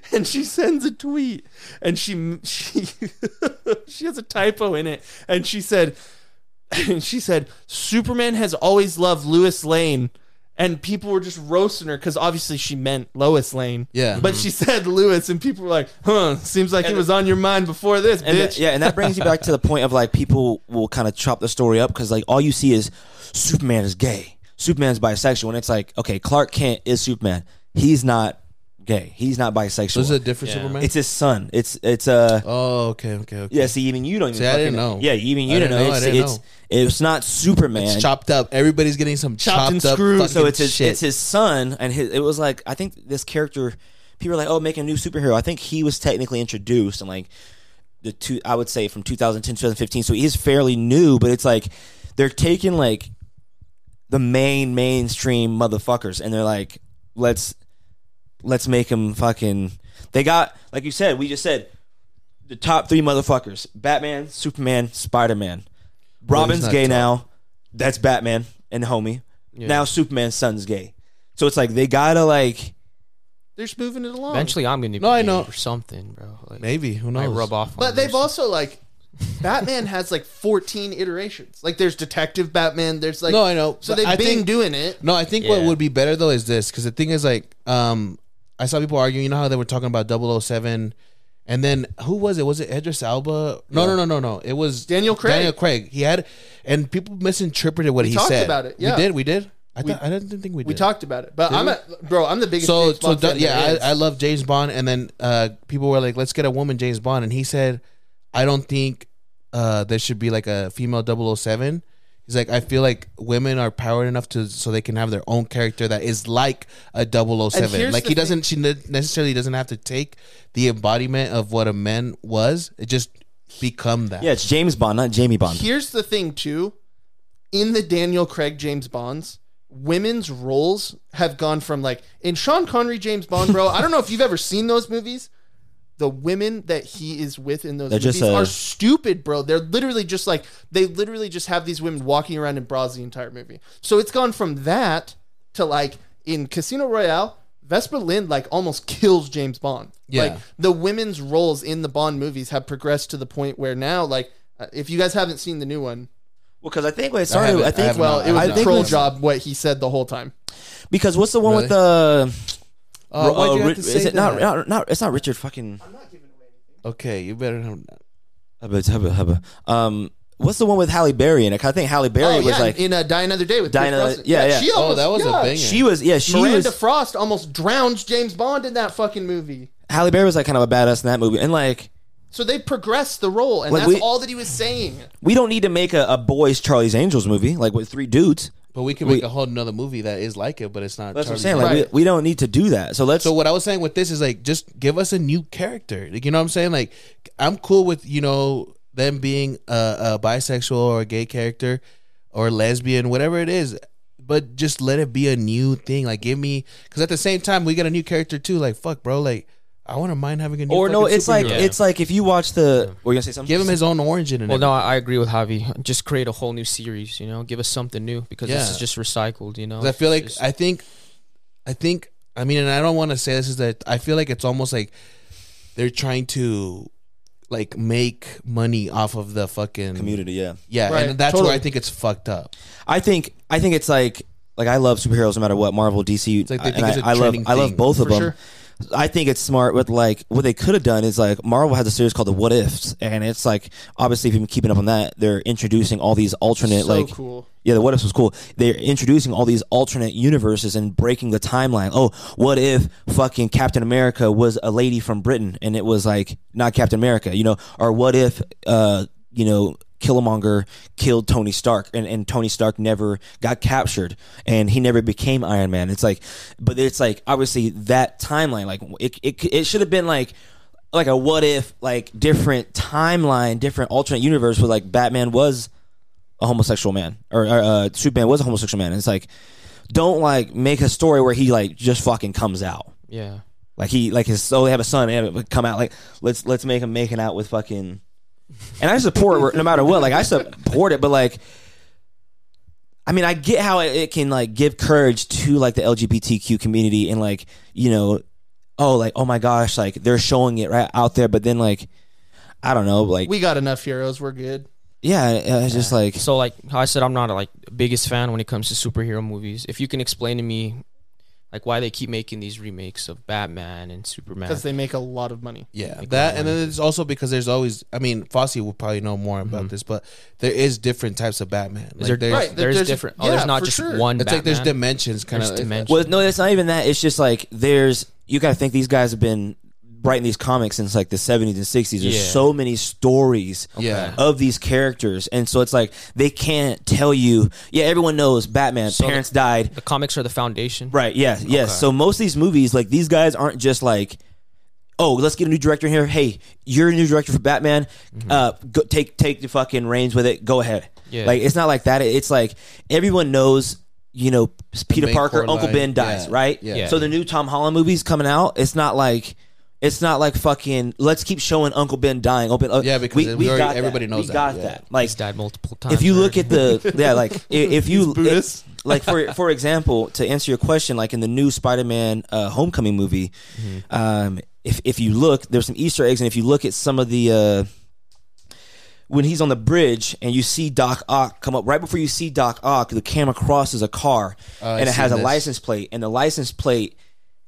Speaker 4: And she sends a tweet, and she she she has a typo in it, and she said, and she said Superman has always loved Lois Lane, and people were just roasting her because obviously she meant Lois Lane.
Speaker 1: Yeah.
Speaker 4: but mm-hmm. she said Lewis, and people were like, "Huh, seems like it was on your mind before this,
Speaker 2: And
Speaker 4: bitch."
Speaker 2: that- yeah, and that brings you back to the point of like people will kind of chop the story up because like all you see is Superman is gay, Superman's bisexual, and it's like okay, Clark Kent is Superman. He's not gay. He's not bisexual.
Speaker 1: So is it a different
Speaker 3: Yeah.
Speaker 1: Superman?
Speaker 2: it's his son. It's it's uh
Speaker 1: oh, okay, okay, okay.
Speaker 2: yeah. See, even you don't even.
Speaker 1: See, I didn't
Speaker 2: fucking-
Speaker 1: know.
Speaker 2: Yeah, even you
Speaker 1: I
Speaker 2: didn't
Speaker 1: didn't
Speaker 2: know.
Speaker 1: know, I
Speaker 2: It's
Speaker 1: didn't
Speaker 2: it's,
Speaker 1: know.
Speaker 2: it's not Superman.
Speaker 1: It's chopped up. Everybody's getting some
Speaker 4: Chopped
Speaker 1: chopped,
Speaker 4: and
Speaker 1: up.
Speaker 4: screwed.
Speaker 1: fucking
Speaker 2: so it's his
Speaker 1: shit.
Speaker 2: it's his son, and his, it was like I think this character. People are like, oh, make a new superhero. I think he was technically introduced in like the two. I would say from 2010 2015. So he is fairly new, but it's like they're taking like the main mainstream motherfuckers, and they're like, let's let's make him fucking. They got like you said. We just said the top three motherfuckers: Batman, Superman, Spider Man. Robin's
Speaker 1: not
Speaker 2: gay
Speaker 1: top.
Speaker 2: now. That's Batman and homie.
Speaker 3: Yeah.
Speaker 2: Now Superman's son's gay. So it's like they gotta like
Speaker 4: They're just moving it along.
Speaker 3: Eventually, I'm gonna be
Speaker 1: No, I
Speaker 3: gay
Speaker 1: know.
Speaker 3: or something, bro. Like,
Speaker 1: Maybe who
Speaker 3: might
Speaker 1: knows?
Speaker 3: rub off.
Speaker 4: But
Speaker 3: on
Speaker 4: they've also like Batman has like 14 iterations. Like there's Detective Batman. There's like
Speaker 1: No, I know.
Speaker 4: So they've
Speaker 1: I
Speaker 4: been
Speaker 1: think,
Speaker 4: doing it.
Speaker 1: No, I think what would be better though is this because the thing is like, um, I saw people arguing. You know how they were talking about 007 and then who was it? Was it Idris Elba? No, no, no, no, no. It was
Speaker 4: Daniel Craig.
Speaker 1: Daniel Craig. He had, and people misinterpreted what
Speaker 4: We
Speaker 1: he
Speaker 4: talked
Speaker 1: said.
Speaker 4: about it, yeah.
Speaker 1: we did. We did. I
Speaker 4: We-
Speaker 1: I didn't think we did.
Speaker 4: We talked about it, but
Speaker 1: Did
Speaker 4: I'm a bro. I'm the biggest.
Speaker 1: so
Speaker 4: James
Speaker 1: so
Speaker 4: Bond
Speaker 1: yeah. I, I love James Bond, and then uh, people were like, "Let's get a woman James Bond," and he said, "I don't think uh, there should be like a female 007. He's like, I feel like women are powered enough to so they can have their own character that is like a 007. Like he doesn't, she necessarily doesn't have to take the embodiment of what a man was. It just become that.
Speaker 2: yeah, it's James Bond, not Jamie Bond.
Speaker 4: Here's the thing too. In the Daniel Craig James Bonds, women's roles have gone from like in Sean Connery James Bond, bro. I don't know if you've ever seen those movies. The women that he is with in those
Speaker 2: They're
Speaker 4: movies
Speaker 2: just, uh,
Speaker 4: are stupid, bro. They're literally just like they literally just have these women walking around in bras the entire movie. So it's gone from that to like in Casino Royale, Vesper Lynd like almost kills James Bond.
Speaker 1: Yeah.
Speaker 4: Like the women's roles in the Bond movies have progressed to the point where now, like, uh, if you guys haven't seen the new one,
Speaker 2: Well, because I think when it started, I,
Speaker 1: I
Speaker 2: think
Speaker 1: haven't
Speaker 4: well,
Speaker 1: not.
Speaker 4: it was
Speaker 2: I
Speaker 4: a
Speaker 2: think
Speaker 4: troll job what he said the whole time.
Speaker 2: because what's the one with
Speaker 1: Really?
Speaker 2: The?
Speaker 1: Oh, why'd you have
Speaker 2: Ri-
Speaker 1: to
Speaker 2: is it not,
Speaker 1: that?
Speaker 2: not? Not It's not Richard fucking.
Speaker 1: Okay, you better. Have,
Speaker 2: Hubba, hubba, hubba. Um, what's the one with Halle Berry in it? 'Cause I think Halle Berry
Speaker 4: oh,
Speaker 2: was
Speaker 4: yeah,
Speaker 2: like
Speaker 4: in uh, Die Another Day with
Speaker 2: Die
Speaker 4: Pierce
Speaker 2: Another-
Speaker 4: Brosnan.
Speaker 2: yeah, yeah.
Speaker 4: She
Speaker 1: Oh,
Speaker 4: almost,
Speaker 1: that was a
Speaker 4: yeah.
Speaker 1: banger.
Speaker 2: she was yeah she
Speaker 4: Miranda
Speaker 2: was
Speaker 4: Frost almost drowns James Bond in that fucking movie.
Speaker 2: Halle Berry was like kind of a badass in that movie, and like
Speaker 4: So they progressed the role, and
Speaker 2: Like,
Speaker 4: that's
Speaker 2: we-
Speaker 4: all that he was saying.
Speaker 2: we don't need to make a, a boys Charlie's Angels movie like with three dudes.
Speaker 1: But we can
Speaker 2: We-
Speaker 1: make a whole another movie that is like it, but it's not.
Speaker 2: That's what I'm saying. Like we, we don't need to do that. So let's.
Speaker 1: So what I was saying with this is like just give us a new character. Like you know what I'm saying? Like I'm cool with you know them being a, a bisexual or a gay character or lesbian, whatever it is. But just let it be a new thing. Like give me because at the same time we get a new character too. Like fuck, bro. Like I want to mind having a new.
Speaker 2: or no,
Speaker 1: fucking
Speaker 2: it's like
Speaker 1: superhero.
Speaker 2: it's like if you watch the. Were you gonna say something?
Speaker 1: give him his own origin and
Speaker 3: Well, no, I I agree with Javi. Just create a whole new series. You know, give us something new because this
Speaker 1: Yeah.
Speaker 3: is just recycled. You know,
Speaker 1: 'Cause I feel like
Speaker 3: Just-
Speaker 1: I think, I think I mean, and I don't want to say this is that I feel like it's almost like they're trying to like make money off of the fucking
Speaker 2: community. Yeah,
Speaker 1: Yeah,
Speaker 4: Right,
Speaker 1: and that's
Speaker 4: totally.
Speaker 1: where I think it's fucked up.
Speaker 2: I think I think it's like like I love superheroes no matter what Marvel, DC.
Speaker 1: like they think
Speaker 2: I,
Speaker 1: it's a
Speaker 2: I love
Speaker 1: trending
Speaker 2: I love
Speaker 1: thing.
Speaker 2: both of
Speaker 4: For
Speaker 2: them.
Speaker 4: sure.
Speaker 2: I think it's smart with like what they could have done is like Marvel has a series called the What Ifs, and it's like obviously if you've been keeping up on that, they're introducing all these alternate
Speaker 4: so
Speaker 2: like
Speaker 4: cool.
Speaker 2: yeah, the What Ifs was cool. They're introducing all these alternate universes and breaking the timeline. Oh, what if fucking Captain America was a lady from Britain and it was like not Captain America, you know? Or what if uh, you know, Killmonger killed Tony Stark and, and Tony Stark never got captured and he never became Iron Man. It's like but it's like obviously that timeline like it it, it should have been like like a what if like different timeline, different alternate universe where like Batman was a homosexual man or, or uh, Superman was a homosexual man. And it's like, don't like make a story where he like just fucking comes out.
Speaker 3: yeah.
Speaker 2: Like he like his so they have a son and have it come out like let's let's make him making out with fucking. And I support it no matter what. Like I support it, but like. I mean, I get how it, it can like give courage to like the LGBTQ community and like you know, oh like oh my gosh, like they're showing it right out there, but then like, I don't know, like
Speaker 4: We got enough heroes. We're good.
Speaker 2: yeah, it's just like
Speaker 3: So like how I said, I'm not a, like biggest fan when it comes to superhero movies. If you can explain to me, like why they keep making these remakes of Batman and Superman.
Speaker 4: Because they make a lot of money.
Speaker 1: Yeah,
Speaker 3: Like
Speaker 1: that
Speaker 3: that
Speaker 1: and then it's also because there's always. I mean, Fossie will probably know more about mm-hmm. this, but there is different types of Batman.
Speaker 3: Is
Speaker 1: Like,
Speaker 3: there,
Speaker 1: there's,
Speaker 4: Right,
Speaker 3: there's,
Speaker 4: there's-
Speaker 3: different. Oh,
Speaker 4: yeah,
Speaker 3: there's not
Speaker 4: for
Speaker 3: just
Speaker 4: sure.
Speaker 3: one.
Speaker 1: It's like there's
Speaker 3: Batman.
Speaker 1: dimensions, kind
Speaker 3: There's
Speaker 1: of.
Speaker 3: dimensions.
Speaker 2: Well, no, it's not even that. It's just like there's you got to think these guys have been writing these comics since like the 70s and 60s. There's
Speaker 3: Yeah.
Speaker 2: so many stories
Speaker 1: Yeah.
Speaker 2: of these characters, and so it's like they can't tell you. Yeah, everyone knows Batman.
Speaker 3: So
Speaker 2: parents died.
Speaker 3: The comics are the foundation.
Speaker 2: Right. Yeah. Yes.
Speaker 3: Okay.
Speaker 2: So most of these movies, like these guys, aren't just like. Oh, let's get a new director in here. Hey, you're a new director for Batman. Uh, go, take take the fucking reins with it. Go ahead.
Speaker 3: Yeah.
Speaker 2: Like it's not like that. It's like everyone knows. You know, Peter Parker, Uncle
Speaker 1: line.
Speaker 2: Ben dies,
Speaker 1: Yeah.
Speaker 2: right?
Speaker 1: Yeah.
Speaker 2: So the new Tom Holland movie's coming out. It's not like it's not like fucking. Let's keep showing Uncle Ben dying. Open. uh,
Speaker 1: Yeah, because we already-
Speaker 2: got
Speaker 1: everybody
Speaker 2: that.
Speaker 1: knows
Speaker 2: we
Speaker 1: that,
Speaker 2: got
Speaker 1: yeah.
Speaker 2: that. Like
Speaker 3: He's died multiple times.
Speaker 2: if you look at the yeah, like if you it- like for for example, to answer your question, like in the new Spider-Man uh, Homecoming movie, um, if if you look, there's some Easter eggs, and if you look at some of the. Uh, when he's on the bridge and you see Doc Ock come up right before you see Doc Ock, the camera crosses a car
Speaker 1: I
Speaker 2: and it has a
Speaker 1: this.
Speaker 2: license plate, and the license plate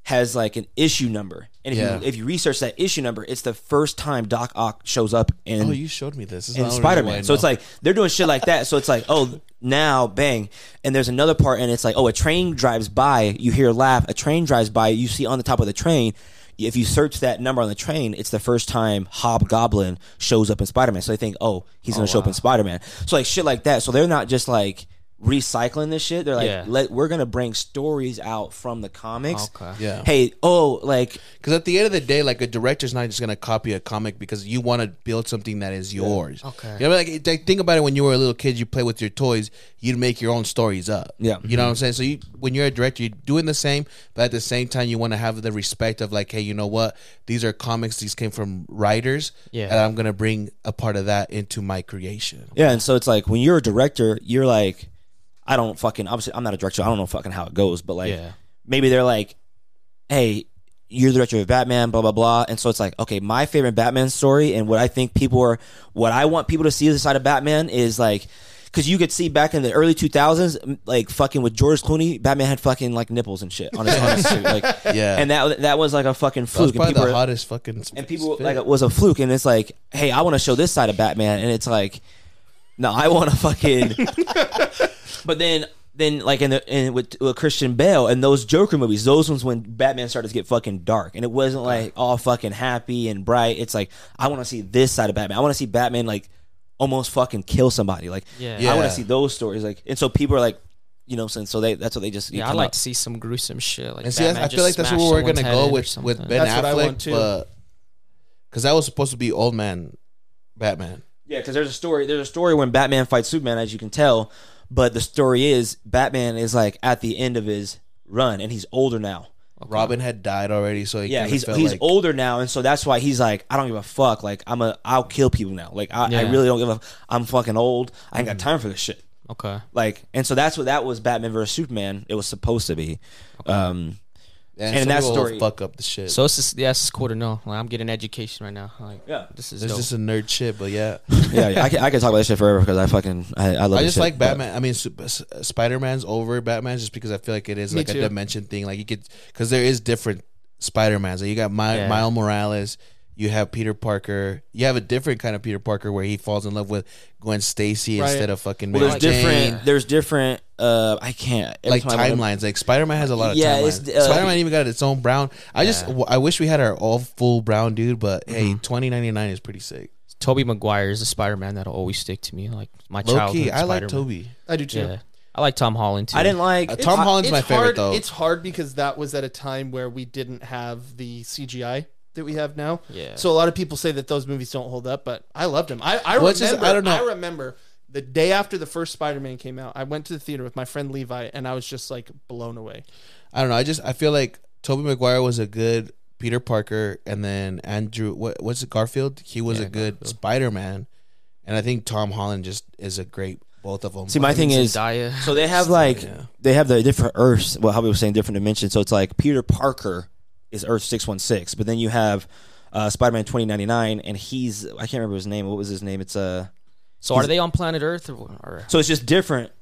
Speaker 2: has like an issue number. And if
Speaker 1: Yeah.
Speaker 2: you if you research that issue number, it's the first time Doc Ock shows up in
Speaker 1: Oh, you showed me this. this
Speaker 2: in Spider
Speaker 1: reason why I
Speaker 2: Man. So it's like they're doing shit like that. So it's like, oh, now bang. And there's another part, and it's like, oh, a train drives by. You hear a laugh. A train drives by. You see on the top of the train. If you search that number on the train, it's the first time Hobgoblin shows up in Spider Man. So they think, oh, he's gonna oh, show up in Spider Man. So like shit like that. So they're not just like recycling this shit. They're like,
Speaker 3: Yeah.
Speaker 2: let we're gonna bring stories out from the comics.
Speaker 3: Okay.
Speaker 1: Yeah.
Speaker 2: Hey, oh, like
Speaker 1: Because at the end of the day, like a director's not just gonna copy a comic because you want to build something that is yours.
Speaker 3: Okay.
Speaker 1: You know, like, like think about it. When you were a little kid, you play with your toys. You'd make your own stories up.
Speaker 2: Yeah.
Speaker 1: You know what I'm saying? So you, when you're a director, you're doing the same, but at the same time, you want to have the respect of like, hey, you know what? These are comics. These came from writers.
Speaker 3: Yeah.
Speaker 1: And I'm gonna bring a part of that into my creation.
Speaker 2: Yeah, and so it's like when you're a director, you're like, I don't fucking obviously I'm not a director. I don't know fucking how it goes, but like
Speaker 3: Yeah.
Speaker 2: maybe they're like, hey, you're the director of Batman, blah blah blah, and so it's like, okay, my favorite Batman story and what I think people are, what I want people to see the side of Batman is like. Because you could see back in the early 2000s, like fucking with George Clooney, Batman had fucking like nipples and shit on his, on his suit, like,
Speaker 1: Yeah.
Speaker 2: and that that was like a fucking
Speaker 1: That was
Speaker 2: fluke. And people
Speaker 1: the
Speaker 2: were-
Speaker 1: hottest fucking.
Speaker 2: and people
Speaker 1: fit.
Speaker 2: like it was a fluke and it's like hey i want to show this side of batman and it's like No, I want to fucking. but then, then like in the in with, with Christian Bale and those Joker movies, those ones when Batman started to get fucking dark, and it wasn't like all fucking happy and bright. It's like I want to see this side of Batman. I want to see Batman like almost fucking kill somebody. Like
Speaker 3: Yeah.
Speaker 2: I want to see those stories. Like, and so people are like, you know, what so they that's what they just
Speaker 3: Yeah, I like
Speaker 2: up.
Speaker 3: to see some gruesome shit. Like
Speaker 1: And see, I,
Speaker 3: Batman
Speaker 1: I feel like that's
Speaker 3: smash
Speaker 1: where we're gonna go with with Ben
Speaker 4: That's what I
Speaker 1: Affleck,
Speaker 4: want, too.
Speaker 1: but because that was supposed to be old man Batman.
Speaker 2: Yeah, because there's a story. There's a story when Batman fights Superman, as you can tell. But the story is Batman is like at the end of his run, and he's older now.
Speaker 1: Robin had died already, so he
Speaker 2: Yeah, he's
Speaker 1: felt
Speaker 2: he's
Speaker 1: like,
Speaker 2: older now, and so that's why he's like, I don't give a fuck. Like I'm a, I'll kill people now. Like I, I really don't give a. I'm fucking old. I ain't got time for this shit.
Speaker 3: Okay.
Speaker 2: Like, and so that's what that was. Batman versus Superman. It was supposed to be. Um,
Speaker 1: and,
Speaker 2: and
Speaker 1: some
Speaker 2: that story-
Speaker 1: fuck up the shit.
Speaker 3: So it's just yeah, it's cool to know. Like, I'm getting education right now. Like
Speaker 2: Yeah.
Speaker 3: this is
Speaker 1: it's
Speaker 3: dope.
Speaker 1: just a nerd shit, but yeah,
Speaker 2: yeah, yeah, I can, I can talk about this shit forever because I fucking I, I love.
Speaker 1: I just
Speaker 2: shit,
Speaker 1: like
Speaker 2: but-
Speaker 1: Batman. I mean, Spider Man's over Batman just because I feel like it is
Speaker 4: Me
Speaker 1: like
Speaker 4: too.
Speaker 1: a dimension thing. Like you could, because there is different Spider Mans. Like you got My,
Speaker 3: Yeah.
Speaker 1: Miles Morales, you have Peter Parker. You have a different kind of Peter Parker where he falls in love with Gwen Stacy
Speaker 4: Right.
Speaker 1: instead of fucking
Speaker 2: Well,
Speaker 1: Mary
Speaker 2: there's
Speaker 1: Jane.
Speaker 2: different. There's different. Uh, I can't
Speaker 1: like
Speaker 2: time
Speaker 1: timelines. Like Spider Man has a lot of
Speaker 2: Yeah,
Speaker 1: timelines.
Speaker 2: uh,
Speaker 1: Spider Man even got its own brown. I just
Speaker 3: Yeah.
Speaker 1: w- I wish we had our all full brown dude, but hey,
Speaker 2: Mm-hmm.
Speaker 1: twenty ninety nine is pretty sick.
Speaker 3: Tobey Maguire is the Spider Man that'll always stick to me. Like my
Speaker 1: Low
Speaker 3: childhood.
Speaker 1: key, I like
Speaker 3: Spider-Man.
Speaker 1: Tobey.
Speaker 4: I do too.
Speaker 3: Yeah, I like Tom Holland too.
Speaker 2: I didn't like
Speaker 1: Uh, Tom
Speaker 4: It's-
Speaker 1: Holland's
Speaker 4: it's
Speaker 1: my favorite
Speaker 4: hard,
Speaker 1: though.
Speaker 4: It's hard because that was at a time where we didn't have the CGI that we have now.
Speaker 3: Yeah.
Speaker 4: So a lot of people say that those movies don't hold up, but I loved them. I, I
Speaker 1: Well,
Speaker 4: remember.
Speaker 1: just- I don't know.
Speaker 4: I remember the day after the first Spider-Man came out. I went to the theater with my friend Levi, and I was just like blown away.
Speaker 1: I don't know. I just I feel like Tobey Maguire was a good Peter Parker, and then Andrew what what's it Garfield? He was
Speaker 3: Yeah,
Speaker 1: a good
Speaker 3: Garfield.
Speaker 1: Spider Man, and I think Tom Holland just is a great both of them.
Speaker 2: See, my thing is,
Speaker 3: Zendaya.
Speaker 2: so they have like
Speaker 1: Yeah.
Speaker 2: they have the different Earths. Well, how we were saying different dimensions. So it's like Peter Parker is Earth six one six, but then you have uh, Spider Man twenty ninety nine, and he's I can't remember his name. What was his name? It's uh
Speaker 3: So are they on planet Earth or? or
Speaker 2: so it's just different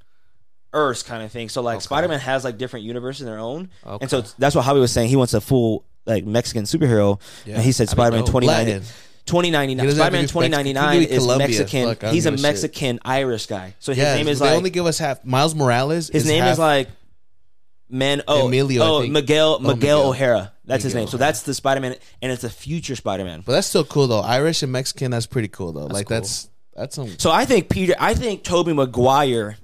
Speaker 2: Earths kind of thing. So like
Speaker 3: Okay.
Speaker 2: Spider Man has like different universes in their own,
Speaker 3: Okay.
Speaker 2: and so that's what Javi was saying. He wants a full like Mexican superhero,
Speaker 1: Yeah.
Speaker 2: and he said Spider Man
Speaker 3: dope.
Speaker 2: twenty ninety.
Speaker 1: Latin.
Speaker 2: 2099.
Speaker 1: He doesn't have to
Speaker 2: Spider-Man 2099
Speaker 1: Mexican. He could be
Speaker 2: is
Speaker 1: Colombia.
Speaker 2: Mexican.
Speaker 1: Fuck,
Speaker 2: He's a
Speaker 1: give a shit.
Speaker 2: Mexican Irish guy. So his
Speaker 1: yeah,
Speaker 2: name is
Speaker 1: they
Speaker 2: like
Speaker 1: only give us half. Miles Morales.
Speaker 2: his
Speaker 1: is
Speaker 2: name
Speaker 1: half,
Speaker 2: is like Man. Oh,
Speaker 1: Emilio,
Speaker 2: oh
Speaker 1: think.
Speaker 2: Miguel
Speaker 1: Oh,
Speaker 2: Miguel,
Speaker 1: Miguel.
Speaker 2: O'Hara. That's his name. So that's the Spider-Man, and it's a future Spider-Man.
Speaker 1: but that's still cool though. Irish and Mexican, that's pretty cool though. like
Speaker 3: cool.
Speaker 1: that's that's some.
Speaker 2: So I think Peter. I think Tobey Maguire.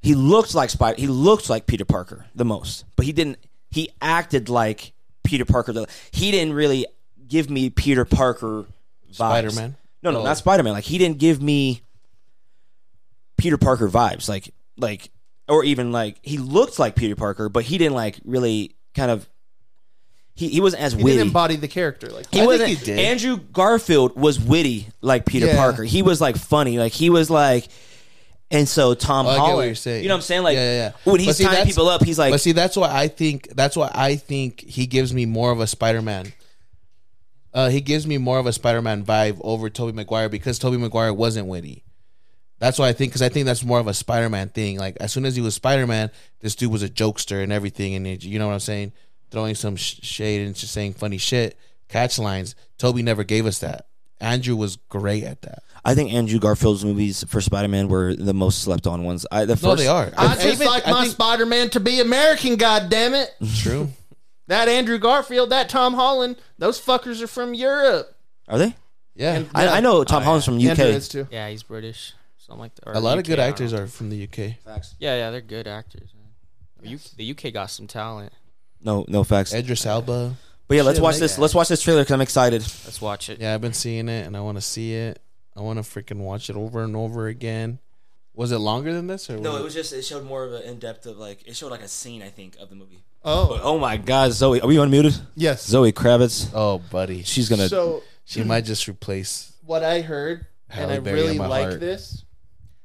Speaker 2: He looks like Spider. He looks like Peter Parker the most, but he didn't. He acted like Peter Parker. the- He didn't really give me Peter Parker vibes.
Speaker 1: Spider-Man?
Speaker 2: No, no,
Speaker 1: Oh.
Speaker 2: not Spider Man. Like he didn't give me Peter Parker vibes. Like, like, or even like he looked like Peter Parker, but he didn't like really kind of. He he wasn't as
Speaker 4: He
Speaker 2: witty.
Speaker 4: didn't embody the character like
Speaker 2: He
Speaker 1: I
Speaker 2: wasn't.
Speaker 1: he did.
Speaker 2: Andrew Garfield was witty like Peter
Speaker 4: Yeah.
Speaker 2: Parker. He was like funny. Like he was like. And so Tom
Speaker 1: Oh,
Speaker 2: Holland, you know what I'm saying? Like
Speaker 1: Yeah, yeah, yeah.
Speaker 2: when he's
Speaker 1: see,
Speaker 2: tying people up, he's like,
Speaker 1: but see, that's why I think that's why I think he gives me more of a Spider-Man. Uh, he gives me more of a Spider-Man vibe over Tobey Maguire because Tobey Maguire wasn't witty. That's why I think because I think that's more of a Spider-Man thing. Like as soon as he was Spider-Man, this dude was a jokester and everything, and it, you know what I'm saying, throwing some sh- shade and just saying funny shit, catch lines. Tobey never gave us that. Andrew was great at that.
Speaker 2: I think Andrew Garfield's movies for Spider Man were the most slept on ones. I, the first,
Speaker 1: No, they are.
Speaker 4: I just
Speaker 1: even-
Speaker 4: like
Speaker 1: I
Speaker 4: my
Speaker 1: think-
Speaker 4: Spider-Man to be American. God damn it!
Speaker 1: True.
Speaker 4: that Andrew Garfield, that Tom Holland, those fuckers are from Europe.
Speaker 2: Are they?
Speaker 1: Yeah.
Speaker 4: And-
Speaker 2: I, I know Tom
Speaker 3: Oh,
Speaker 2: Holland's from UK.
Speaker 4: is too.
Speaker 3: yeah, he's British. Something like that.
Speaker 1: a lot of good actors are from the UK. Facts.
Speaker 3: Yeah, yeah, they're good actors. Man. U- the UK got some talent.
Speaker 2: No, no facts.
Speaker 1: Idris Elba.
Speaker 2: But yeah, let's
Speaker 4: Shit,
Speaker 2: watch
Speaker 4: like
Speaker 2: this.
Speaker 4: that.
Speaker 2: Let's watch this trailer because I'm excited.
Speaker 3: Let's watch it.
Speaker 1: Yeah, I've been seeing it and I want to see it. I want to freaking watch it over and over again. Was it longer than this or
Speaker 2: No,
Speaker 1: was
Speaker 2: it was just it showed more of an in depth of like it showed like a scene I think of the movie.
Speaker 4: Oh,
Speaker 2: Oh my God, Zoe, are we unmuted?
Speaker 4: yes.
Speaker 2: Zoe Kravitz,
Speaker 1: Oh, buddy.
Speaker 2: she's gonna.
Speaker 4: So
Speaker 1: She might just replace
Speaker 4: what I heard, and I
Speaker 1: Berry in
Speaker 4: really
Speaker 1: my
Speaker 4: like
Speaker 1: heart.
Speaker 4: this.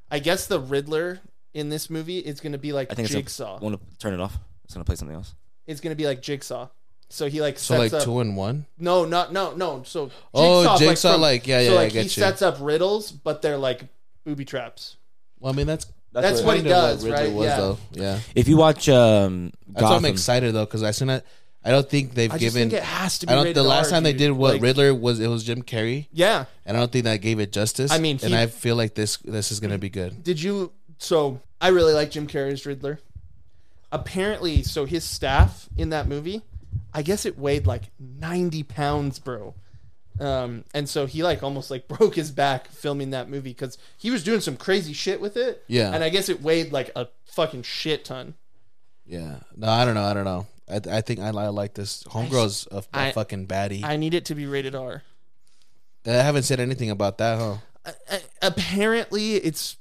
Speaker 4: I guess the Riddler in this movie is going to be like
Speaker 2: I think
Speaker 4: Jigsaw.
Speaker 2: it's. Want to turn it off? It's gonna play something else.
Speaker 4: It's going to be like Jigsaw. So he like
Speaker 1: so
Speaker 4: sets
Speaker 1: like
Speaker 4: up.
Speaker 1: two and one.
Speaker 4: No, not no no. So
Speaker 1: Oh,
Speaker 4: Jigsaw's,
Speaker 1: Jigsaw,
Speaker 4: from-
Speaker 1: like, yeah, yeah,
Speaker 4: So
Speaker 1: I
Speaker 4: like
Speaker 1: get
Speaker 4: he
Speaker 1: you.
Speaker 4: sets up riddles, but they're like booby traps.
Speaker 1: Well, I mean that's
Speaker 4: That's what he does,
Speaker 1: Riddler
Speaker 4: right?
Speaker 1: Was,
Speaker 4: Yeah.
Speaker 1: though. Yeah.
Speaker 2: If you watch um,
Speaker 1: That's why I'm excited though, because I seen as I don't think they've
Speaker 4: I just
Speaker 1: given.
Speaker 4: think it has to be
Speaker 1: I don't.
Speaker 4: rated
Speaker 1: The last
Speaker 4: R,
Speaker 1: time they did what
Speaker 4: Like,
Speaker 1: Riddler was, it was Jim Carrey,
Speaker 4: Yeah.
Speaker 1: and I don't think that gave it justice.
Speaker 4: I mean,
Speaker 1: and I feel like this this is gonna be good.
Speaker 4: Did you? So I really like Jim Carrey's Riddler. Apparently, so his staff in that movie, I guess it weighed like ninety pounds, bro. Um, and so he like almost like broke his back filming that movie because he was doing some crazy shit with it.
Speaker 1: Yeah.
Speaker 4: and I guess it weighed like a fucking shit ton.
Speaker 1: Yeah. No, I don't know. I don't know. I, I think I, li- like this. Homegirl's a, a
Speaker 4: I-
Speaker 1: fucking baddie. I,
Speaker 4: I need it to be rated R.
Speaker 1: I haven't said anything about that, huh?
Speaker 4: I, I, apparently, it's.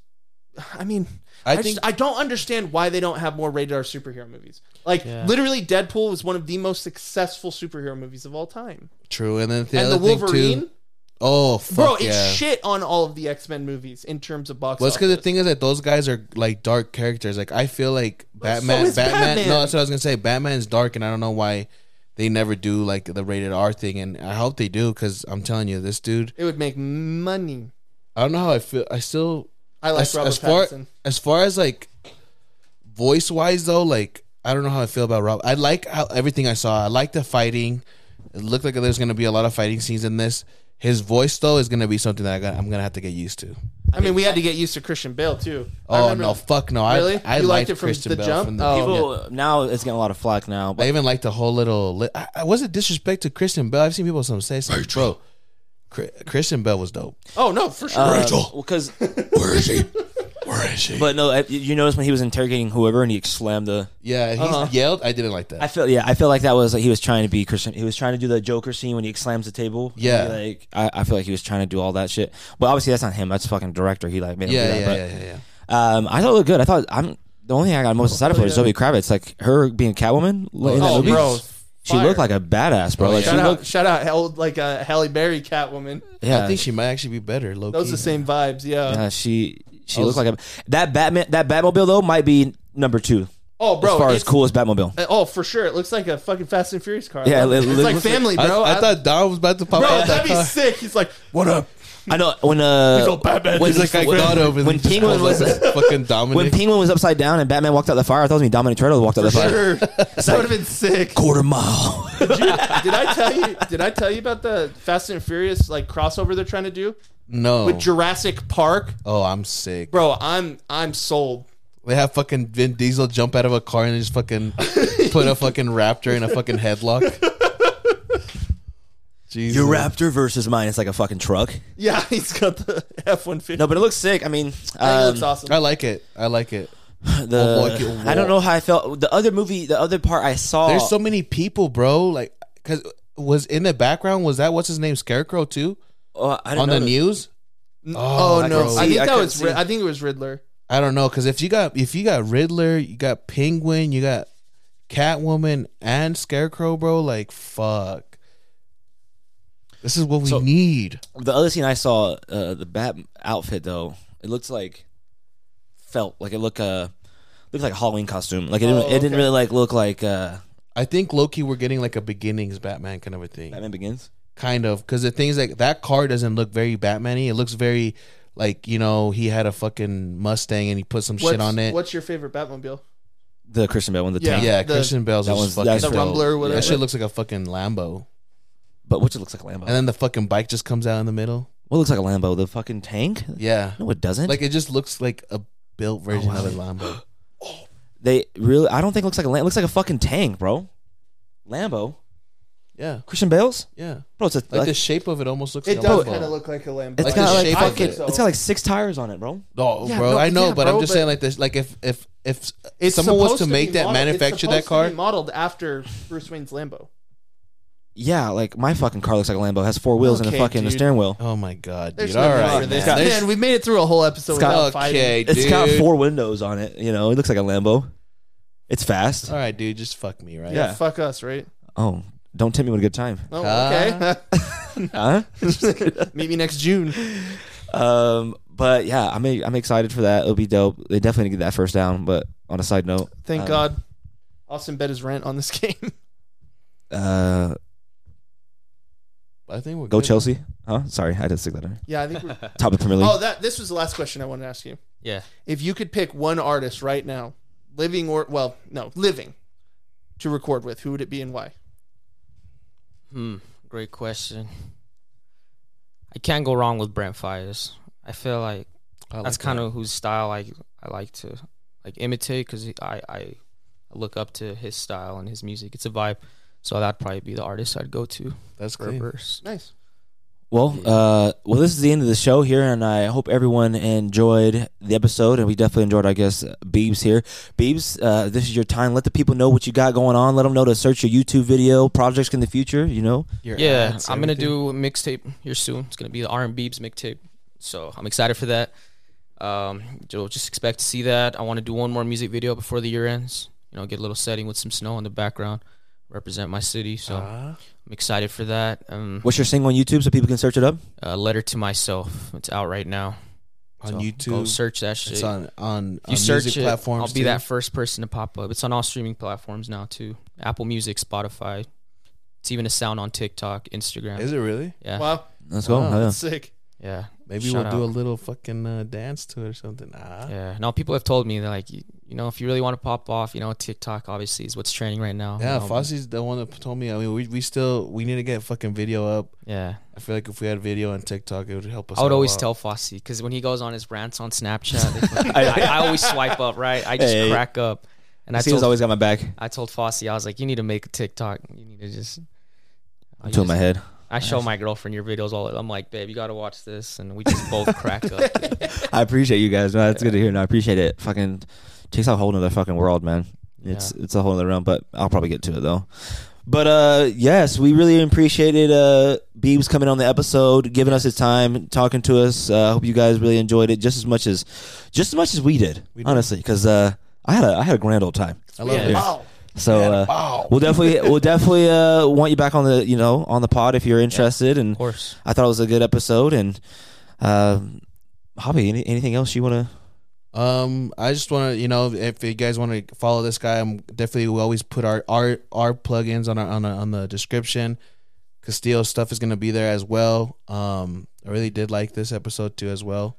Speaker 4: I mean,
Speaker 1: I
Speaker 4: I,
Speaker 1: think-
Speaker 4: just, I don't understand why they don't have more rated R superhero movies. Like
Speaker 3: Yeah.
Speaker 4: literally, Deadpool was one of the most successful superhero movies of all time.
Speaker 1: True. And then the
Speaker 4: and the Wolverine,
Speaker 1: too. Oh, fuck
Speaker 4: bro,
Speaker 1: yeah.
Speaker 4: it's shit on all of the X Men movies in terms of box.
Speaker 1: Well, it's because the thing is that those guys are like dark characters. Like I feel like Batman,
Speaker 4: is
Speaker 1: Batman,
Speaker 4: Batman.
Speaker 1: No, that's what I was gonna say. Batman's dark, and I don't know why they never do like the rated R thing. And I hope they do because I'm telling you, this dude.
Speaker 4: it would make money.
Speaker 1: I don't know how I feel. I still
Speaker 4: I like
Speaker 1: as,
Speaker 4: Robert
Speaker 1: as far
Speaker 4: Pattinson.
Speaker 1: as far as like voice wise though, like I don't know how I feel about Rob. I like how everything I saw. I like the fighting. It looked like there's gonna be a lot of fighting scenes in this. His voice though is gonna be something that I got, I'm gonna have to get used to.
Speaker 4: I mean, we had to get used to Christian Bale too. I
Speaker 1: Oh
Speaker 4: remember-
Speaker 1: no, fuck no!
Speaker 4: Really?
Speaker 1: I I
Speaker 4: You liked
Speaker 1: liked
Speaker 4: it from
Speaker 1: Christian
Speaker 4: the
Speaker 1: Bale
Speaker 4: jump?
Speaker 1: from the
Speaker 4: Oh.
Speaker 2: People now it's getting a lot of flack now,
Speaker 1: I even like the whole little. Li- I, I wasn't disrespect to Christian Bale. I've seen people some say something, bro. Chri- Christian Bale was dope.
Speaker 4: Oh no, for sure.
Speaker 2: uh, because
Speaker 1: Where is he? Where is he?
Speaker 2: but no, I- you notice when he was interrogating whoever and he slammed the.
Speaker 1: yeah, he
Speaker 4: Uh-huh.
Speaker 1: yelled. I didn't like that.
Speaker 2: I feel yeah, I feel like that was like he was trying to be Christian. He was trying to do the Joker scene when he slams the table.
Speaker 1: Yeah.
Speaker 2: like I, I feel like he was trying to do all that shit. But obviously that's not him. That's fucking director. He like made him
Speaker 1: yeah,
Speaker 2: do
Speaker 1: yeah,
Speaker 2: that.
Speaker 1: yeah, yeah, yeah.
Speaker 2: Um, I thought it looked good. I thought I'm the only thing I got most excited for is Zoe Kravitz. Like her being Catwoman in that
Speaker 4: oh,
Speaker 2: movie.
Speaker 4: bro,
Speaker 2: She
Speaker 4: fire.
Speaker 2: looked like a badass, bro.
Speaker 1: Oh,
Speaker 2: like
Speaker 1: yeah.
Speaker 2: she
Speaker 4: Shout
Speaker 2: looked.
Speaker 4: out, shout out, held like a Halle Berry Catwoman.
Speaker 2: Yeah,
Speaker 1: I think she might actually be better. Low
Speaker 4: Those
Speaker 1: key.
Speaker 4: the same vibes. Yeah.
Speaker 2: yeah, she she
Speaker 1: I
Speaker 2: looked like a that Batman that Batmobile though might be number two
Speaker 4: Oh, bro.
Speaker 2: as far as
Speaker 4: it's-
Speaker 2: coolest Batmobile.
Speaker 4: uh, Oh, for sure. It looks like a fucking Fast and Furious car. I
Speaker 2: Yeah,
Speaker 4: love it.
Speaker 2: it
Speaker 4: it's like
Speaker 2: looks like-
Speaker 4: family,
Speaker 1: I,
Speaker 4: bro.
Speaker 1: I thought Don was about to pop
Speaker 4: bro,
Speaker 1: out that
Speaker 4: that'd be
Speaker 1: car.
Speaker 4: sick. He's like, "What up?"
Speaker 2: I know when uh
Speaker 4: go Batman.
Speaker 2: when,
Speaker 1: He's like, I got over.
Speaker 2: when Penguin was
Speaker 1: fucking Dominic.
Speaker 2: when Penguin was upside down and Batman walked out the fire. I thought it was me Dominic Toretto walked out the fire.
Speaker 4: Sure. that would have been sick.
Speaker 2: Quarter mile.
Speaker 4: did I tell you? Did I tell you about the Fast and Furious like crossover they're trying to do
Speaker 1: no.
Speaker 4: with Jurassic Park?
Speaker 1: oh, I'm sick.
Speaker 4: Bro, I'm I'm sold.
Speaker 1: They have fucking Vin Diesel jump out of a car and just fucking put a fucking raptor in a fucking headlock. Jesus.
Speaker 2: Your Raptor versus mine. It's like a fucking truck.
Speaker 4: Yeah, he's got the F one fifty.
Speaker 2: No, but it looks sick. I mean,
Speaker 4: I think it
Speaker 2: um,
Speaker 4: looks awesome.
Speaker 1: I like it. I like it.
Speaker 2: the
Speaker 1: Oh, boy, get-
Speaker 2: I don't know how I felt. The other movie, the other part I saw.
Speaker 1: There's so many people, bro. Like, cause was in the background. Was that what's his name, Scarecrow too,
Speaker 2: oh, I didn't
Speaker 1: on the
Speaker 2: notice.
Speaker 1: news?
Speaker 4: oh,
Speaker 1: I
Speaker 4: no,
Speaker 1: couldn't
Speaker 4: I think
Speaker 2: I
Speaker 4: that
Speaker 2: couldn't
Speaker 4: was. Rid- I think it was Riddler.
Speaker 1: I don't know, cause if you got if you got Riddler, you got Penguin, you got Catwoman and Scarecrow, bro. Like, fuck. This is what we
Speaker 2: So-
Speaker 1: need.
Speaker 2: The other scene I saw, uh, the Bat outfit though, it looks like felt like it looked uh looked like a Halloween costume. Like it didn't,
Speaker 4: Oh,
Speaker 2: it didn't
Speaker 4: okay.
Speaker 2: really like look like uh
Speaker 1: I think Loki, we're getting like a beginnings Batman kind of a thing.
Speaker 2: Batman Begins.
Speaker 1: kind of because the thing is like that car doesn't look very Batman-y. It looks very like you know he had a fucking Mustang and he put some
Speaker 4: What's,
Speaker 1: shit on it.
Speaker 4: What's your favorite Batmobile?
Speaker 2: The Christian Bale one, the
Speaker 4: Yeah.
Speaker 2: tank.
Speaker 1: yeah,
Speaker 4: the-
Speaker 1: Christian Bale's
Speaker 2: that
Speaker 1: was
Speaker 2: one's-
Speaker 1: fucking
Speaker 2: that's
Speaker 4: The
Speaker 2: real.
Speaker 4: Tumbler or whatever.
Speaker 1: That shit looks like a fucking Lambo,
Speaker 2: But which it looks like a Lambo.
Speaker 1: and then the fucking bike just comes out in the middle.
Speaker 2: what looks like a Lambo? The fucking tank?
Speaker 1: Yeah,
Speaker 2: No, it doesn't.
Speaker 1: like it just looks like a built oh, version
Speaker 2: Oh, wow.
Speaker 1: of a Lambo.
Speaker 2: they really. I don't think it looks like a Lambo. It looks like a fucking tank, bro. Lambo.
Speaker 1: Yeah,
Speaker 2: Christian Bale's.
Speaker 1: yeah.
Speaker 2: Bro, it's a
Speaker 1: Like,
Speaker 2: like,
Speaker 1: the shape of it almost looks
Speaker 4: It
Speaker 1: like a
Speaker 4: does kind of look like a Lambo.
Speaker 2: it's
Speaker 1: like
Speaker 2: got like
Speaker 1: shape
Speaker 2: fucking.
Speaker 1: it.
Speaker 2: It's got like six tires on it, bro.
Speaker 1: No,
Speaker 4: Yeah,
Speaker 1: bro,
Speaker 4: no,
Speaker 1: I know,
Speaker 4: yeah,
Speaker 1: but
Speaker 4: bro,
Speaker 1: I'm just
Speaker 4: but-
Speaker 1: saying like this. Like if if if
Speaker 4: It's
Speaker 1: someone was
Speaker 4: supposed
Speaker 1: to make
Speaker 4: be
Speaker 1: that,
Speaker 4: modeled- it's
Speaker 1: manufacture that
Speaker 4: supposed to
Speaker 1: car,
Speaker 4: be modeled after Bruce Wayne's Lambo.
Speaker 2: Yeah, like my fucking car looks like a Lambo. It has four wheels and
Speaker 4: Okay,
Speaker 2: a fucking
Speaker 4: dude.
Speaker 2: steering wheel.
Speaker 1: oh my god,
Speaker 4: There's
Speaker 1: dude!
Speaker 4: no
Speaker 1: All
Speaker 4: need
Speaker 1: right,
Speaker 4: for this.
Speaker 1: man. There's-
Speaker 4: Man, we made it through a whole episode
Speaker 1: got-
Speaker 4: without fighting.
Speaker 1: okay,
Speaker 2: It's got four windows on it. You know, it looks like a Lambo. It's fast.
Speaker 1: All right, dude, just fuck me, right?
Speaker 2: Yeah.
Speaker 4: Fuck us, right?
Speaker 2: Oh, don't tempt me with a good time.
Speaker 4: Oh, okay.
Speaker 2: Huh?
Speaker 4: Meet me next June.
Speaker 2: um, but yeah, I'm I'm excited for that. It'll be dope. They definitely need to get that first down. But on a side note,
Speaker 4: Thank
Speaker 2: um,
Speaker 4: God. Austin bet his rent on this game.
Speaker 2: Uh,
Speaker 1: I think we're
Speaker 2: go
Speaker 1: good.
Speaker 2: Chelsea. Huh? Sorry, I didn't stick that in.
Speaker 4: yeah, I think we're.
Speaker 2: Top of Premier League.
Speaker 4: Oh, that this was the last question I wanted to ask you.
Speaker 3: Yeah.
Speaker 4: If you could pick one artist right now, living or well, no, living, to record with, who would it be and why?
Speaker 3: Hmm, great question. I can't go wrong with Brent Faiyaz. I feel like
Speaker 1: I
Speaker 3: that's
Speaker 1: like
Speaker 3: kind
Speaker 1: that.
Speaker 3: of whose style I I like to like imitate because I, I look up to his style and his music. It's a vibe. So that'd probably be the artist I'd go to
Speaker 1: that's
Speaker 3: for verse.
Speaker 4: Nice.
Speaker 2: Well, uh, well, this is the end of the show here, and I hope everyone enjoyed the episode, and we definitely enjoyed, I guess, Beebs here. Beebs, uh, this is your time. Let the people know what you got going on. Let them know to search your YouTube video projects in the future. You know,
Speaker 1: Your
Speaker 3: yeah,
Speaker 1: ads,
Speaker 3: I'm gonna do a mixtape here soon. It's gonna be the R and Beebs mixtape. So I'm excited for that. Um, you'll just expect to see that. I want to do one more music video before the year ends. You know, get a little setting with some snow in the background, represent my city. So
Speaker 1: Ah.
Speaker 3: I'm excited for that. Um,
Speaker 2: what's your single on YouTube so people can search it up?
Speaker 3: uh, letter to myself. It's out right now
Speaker 1: on
Speaker 3: So
Speaker 1: YouTube.
Speaker 3: Go search that shit.
Speaker 1: It's on on,
Speaker 3: if you
Speaker 1: on
Speaker 3: search
Speaker 1: music
Speaker 3: it,
Speaker 1: platforms.
Speaker 3: I'll be
Speaker 1: too.
Speaker 3: that first person to pop up. It's on all streaming platforms now too. Apple Music, Spotify. It's even a sound on TikTok, Instagram.
Speaker 1: Is it really?
Speaker 3: yeah,
Speaker 4: Wow.
Speaker 2: Let's go.
Speaker 1: Oh,
Speaker 2: yeah.
Speaker 4: That's sick.
Speaker 3: yeah.
Speaker 1: Maybe
Speaker 3: Shout
Speaker 1: we'll do a little fucking uh, dance to it or something. Ah.
Speaker 3: Yeah. Now people have told me that like you, you know if you really want to pop off, you know TikTok obviously is what's trending right now.
Speaker 1: Yeah,
Speaker 3: you know,
Speaker 1: Fossie's the one that told me. I mean, we, we still we need to get fucking video up.
Speaker 3: Yeah.
Speaker 1: I feel like if we had video on TikTok, it would help us.
Speaker 3: I would
Speaker 1: out a
Speaker 3: always
Speaker 1: lot.
Speaker 3: tell Fossie because when he goes on his rants on Snapchat, fucking- I, I always swipe up, right? I just
Speaker 2: Hey.
Speaker 3: crack up. And I told,
Speaker 2: always got my back.
Speaker 3: I told Fossie, I was like, you need to make a TikTok. You need to just. I
Speaker 2: Two in my
Speaker 3: just-
Speaker 2: head.
Speaker 3: I show my girlfriend your videos all. I'm like, babe, you got to watch this, and we just both crack up. dude.
Speaker 2: I appreciate you guys. No, that's good to hear. No, I appreciate it. Fucking takes out a whole other fucking world, man. It's it's a whole other realm, but I'll probably get to it though. But uh yes, we really appreciated uh Beebs coming on the episode, giving us his time, talking to us. Uh, I hope you guys really enjoyed it just as much as just as much as we did,
Speaker 1: We did.
Speaker 2: honestly, because uh, I had a I had a grand old time.
Speaker 1: I love
Speaker 3: Yeah.
Speaker 1: it.
Speaker 4: Wow.
Speaker 2: So uh,
Speaker 1: wow.
Speaker 2: we'll definitely we'll definitely uh want you back on the you know on the pod if you're interested. And
Speaker 3: of course.
Speaker 2: I thought it was a good episode. And um, Javi, any, anything else you want to?
Speaker 1: Um, I just want to, you know, if you guys want to follow this guy, I'm definitely we always put our our our plugins on our on, our, on the description. Castillo stuff is gonna be there as well. Um, I really did like this episode too as well.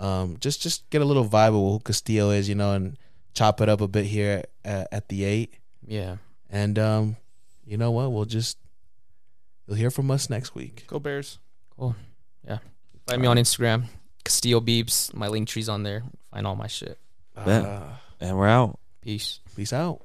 Speaker 1: Um, just just get a little vibe of who Castillo is, you know, and chop it up a bit here at, at the eight.
Speaker 3: Yeah.
Speaker 1: And um, you know what? We'll just you'll hear from us next week.
Speaker 4: Go Bears. Cool. Yeah.
Speaker 3: Find me on Instagram, Castillo Beebs. My link tree's on there. Find all my shit.
Speaker 1: Uh,
Speaker 2: And we're out.
Speaker 3: Peace.
Speaker 1: peace out.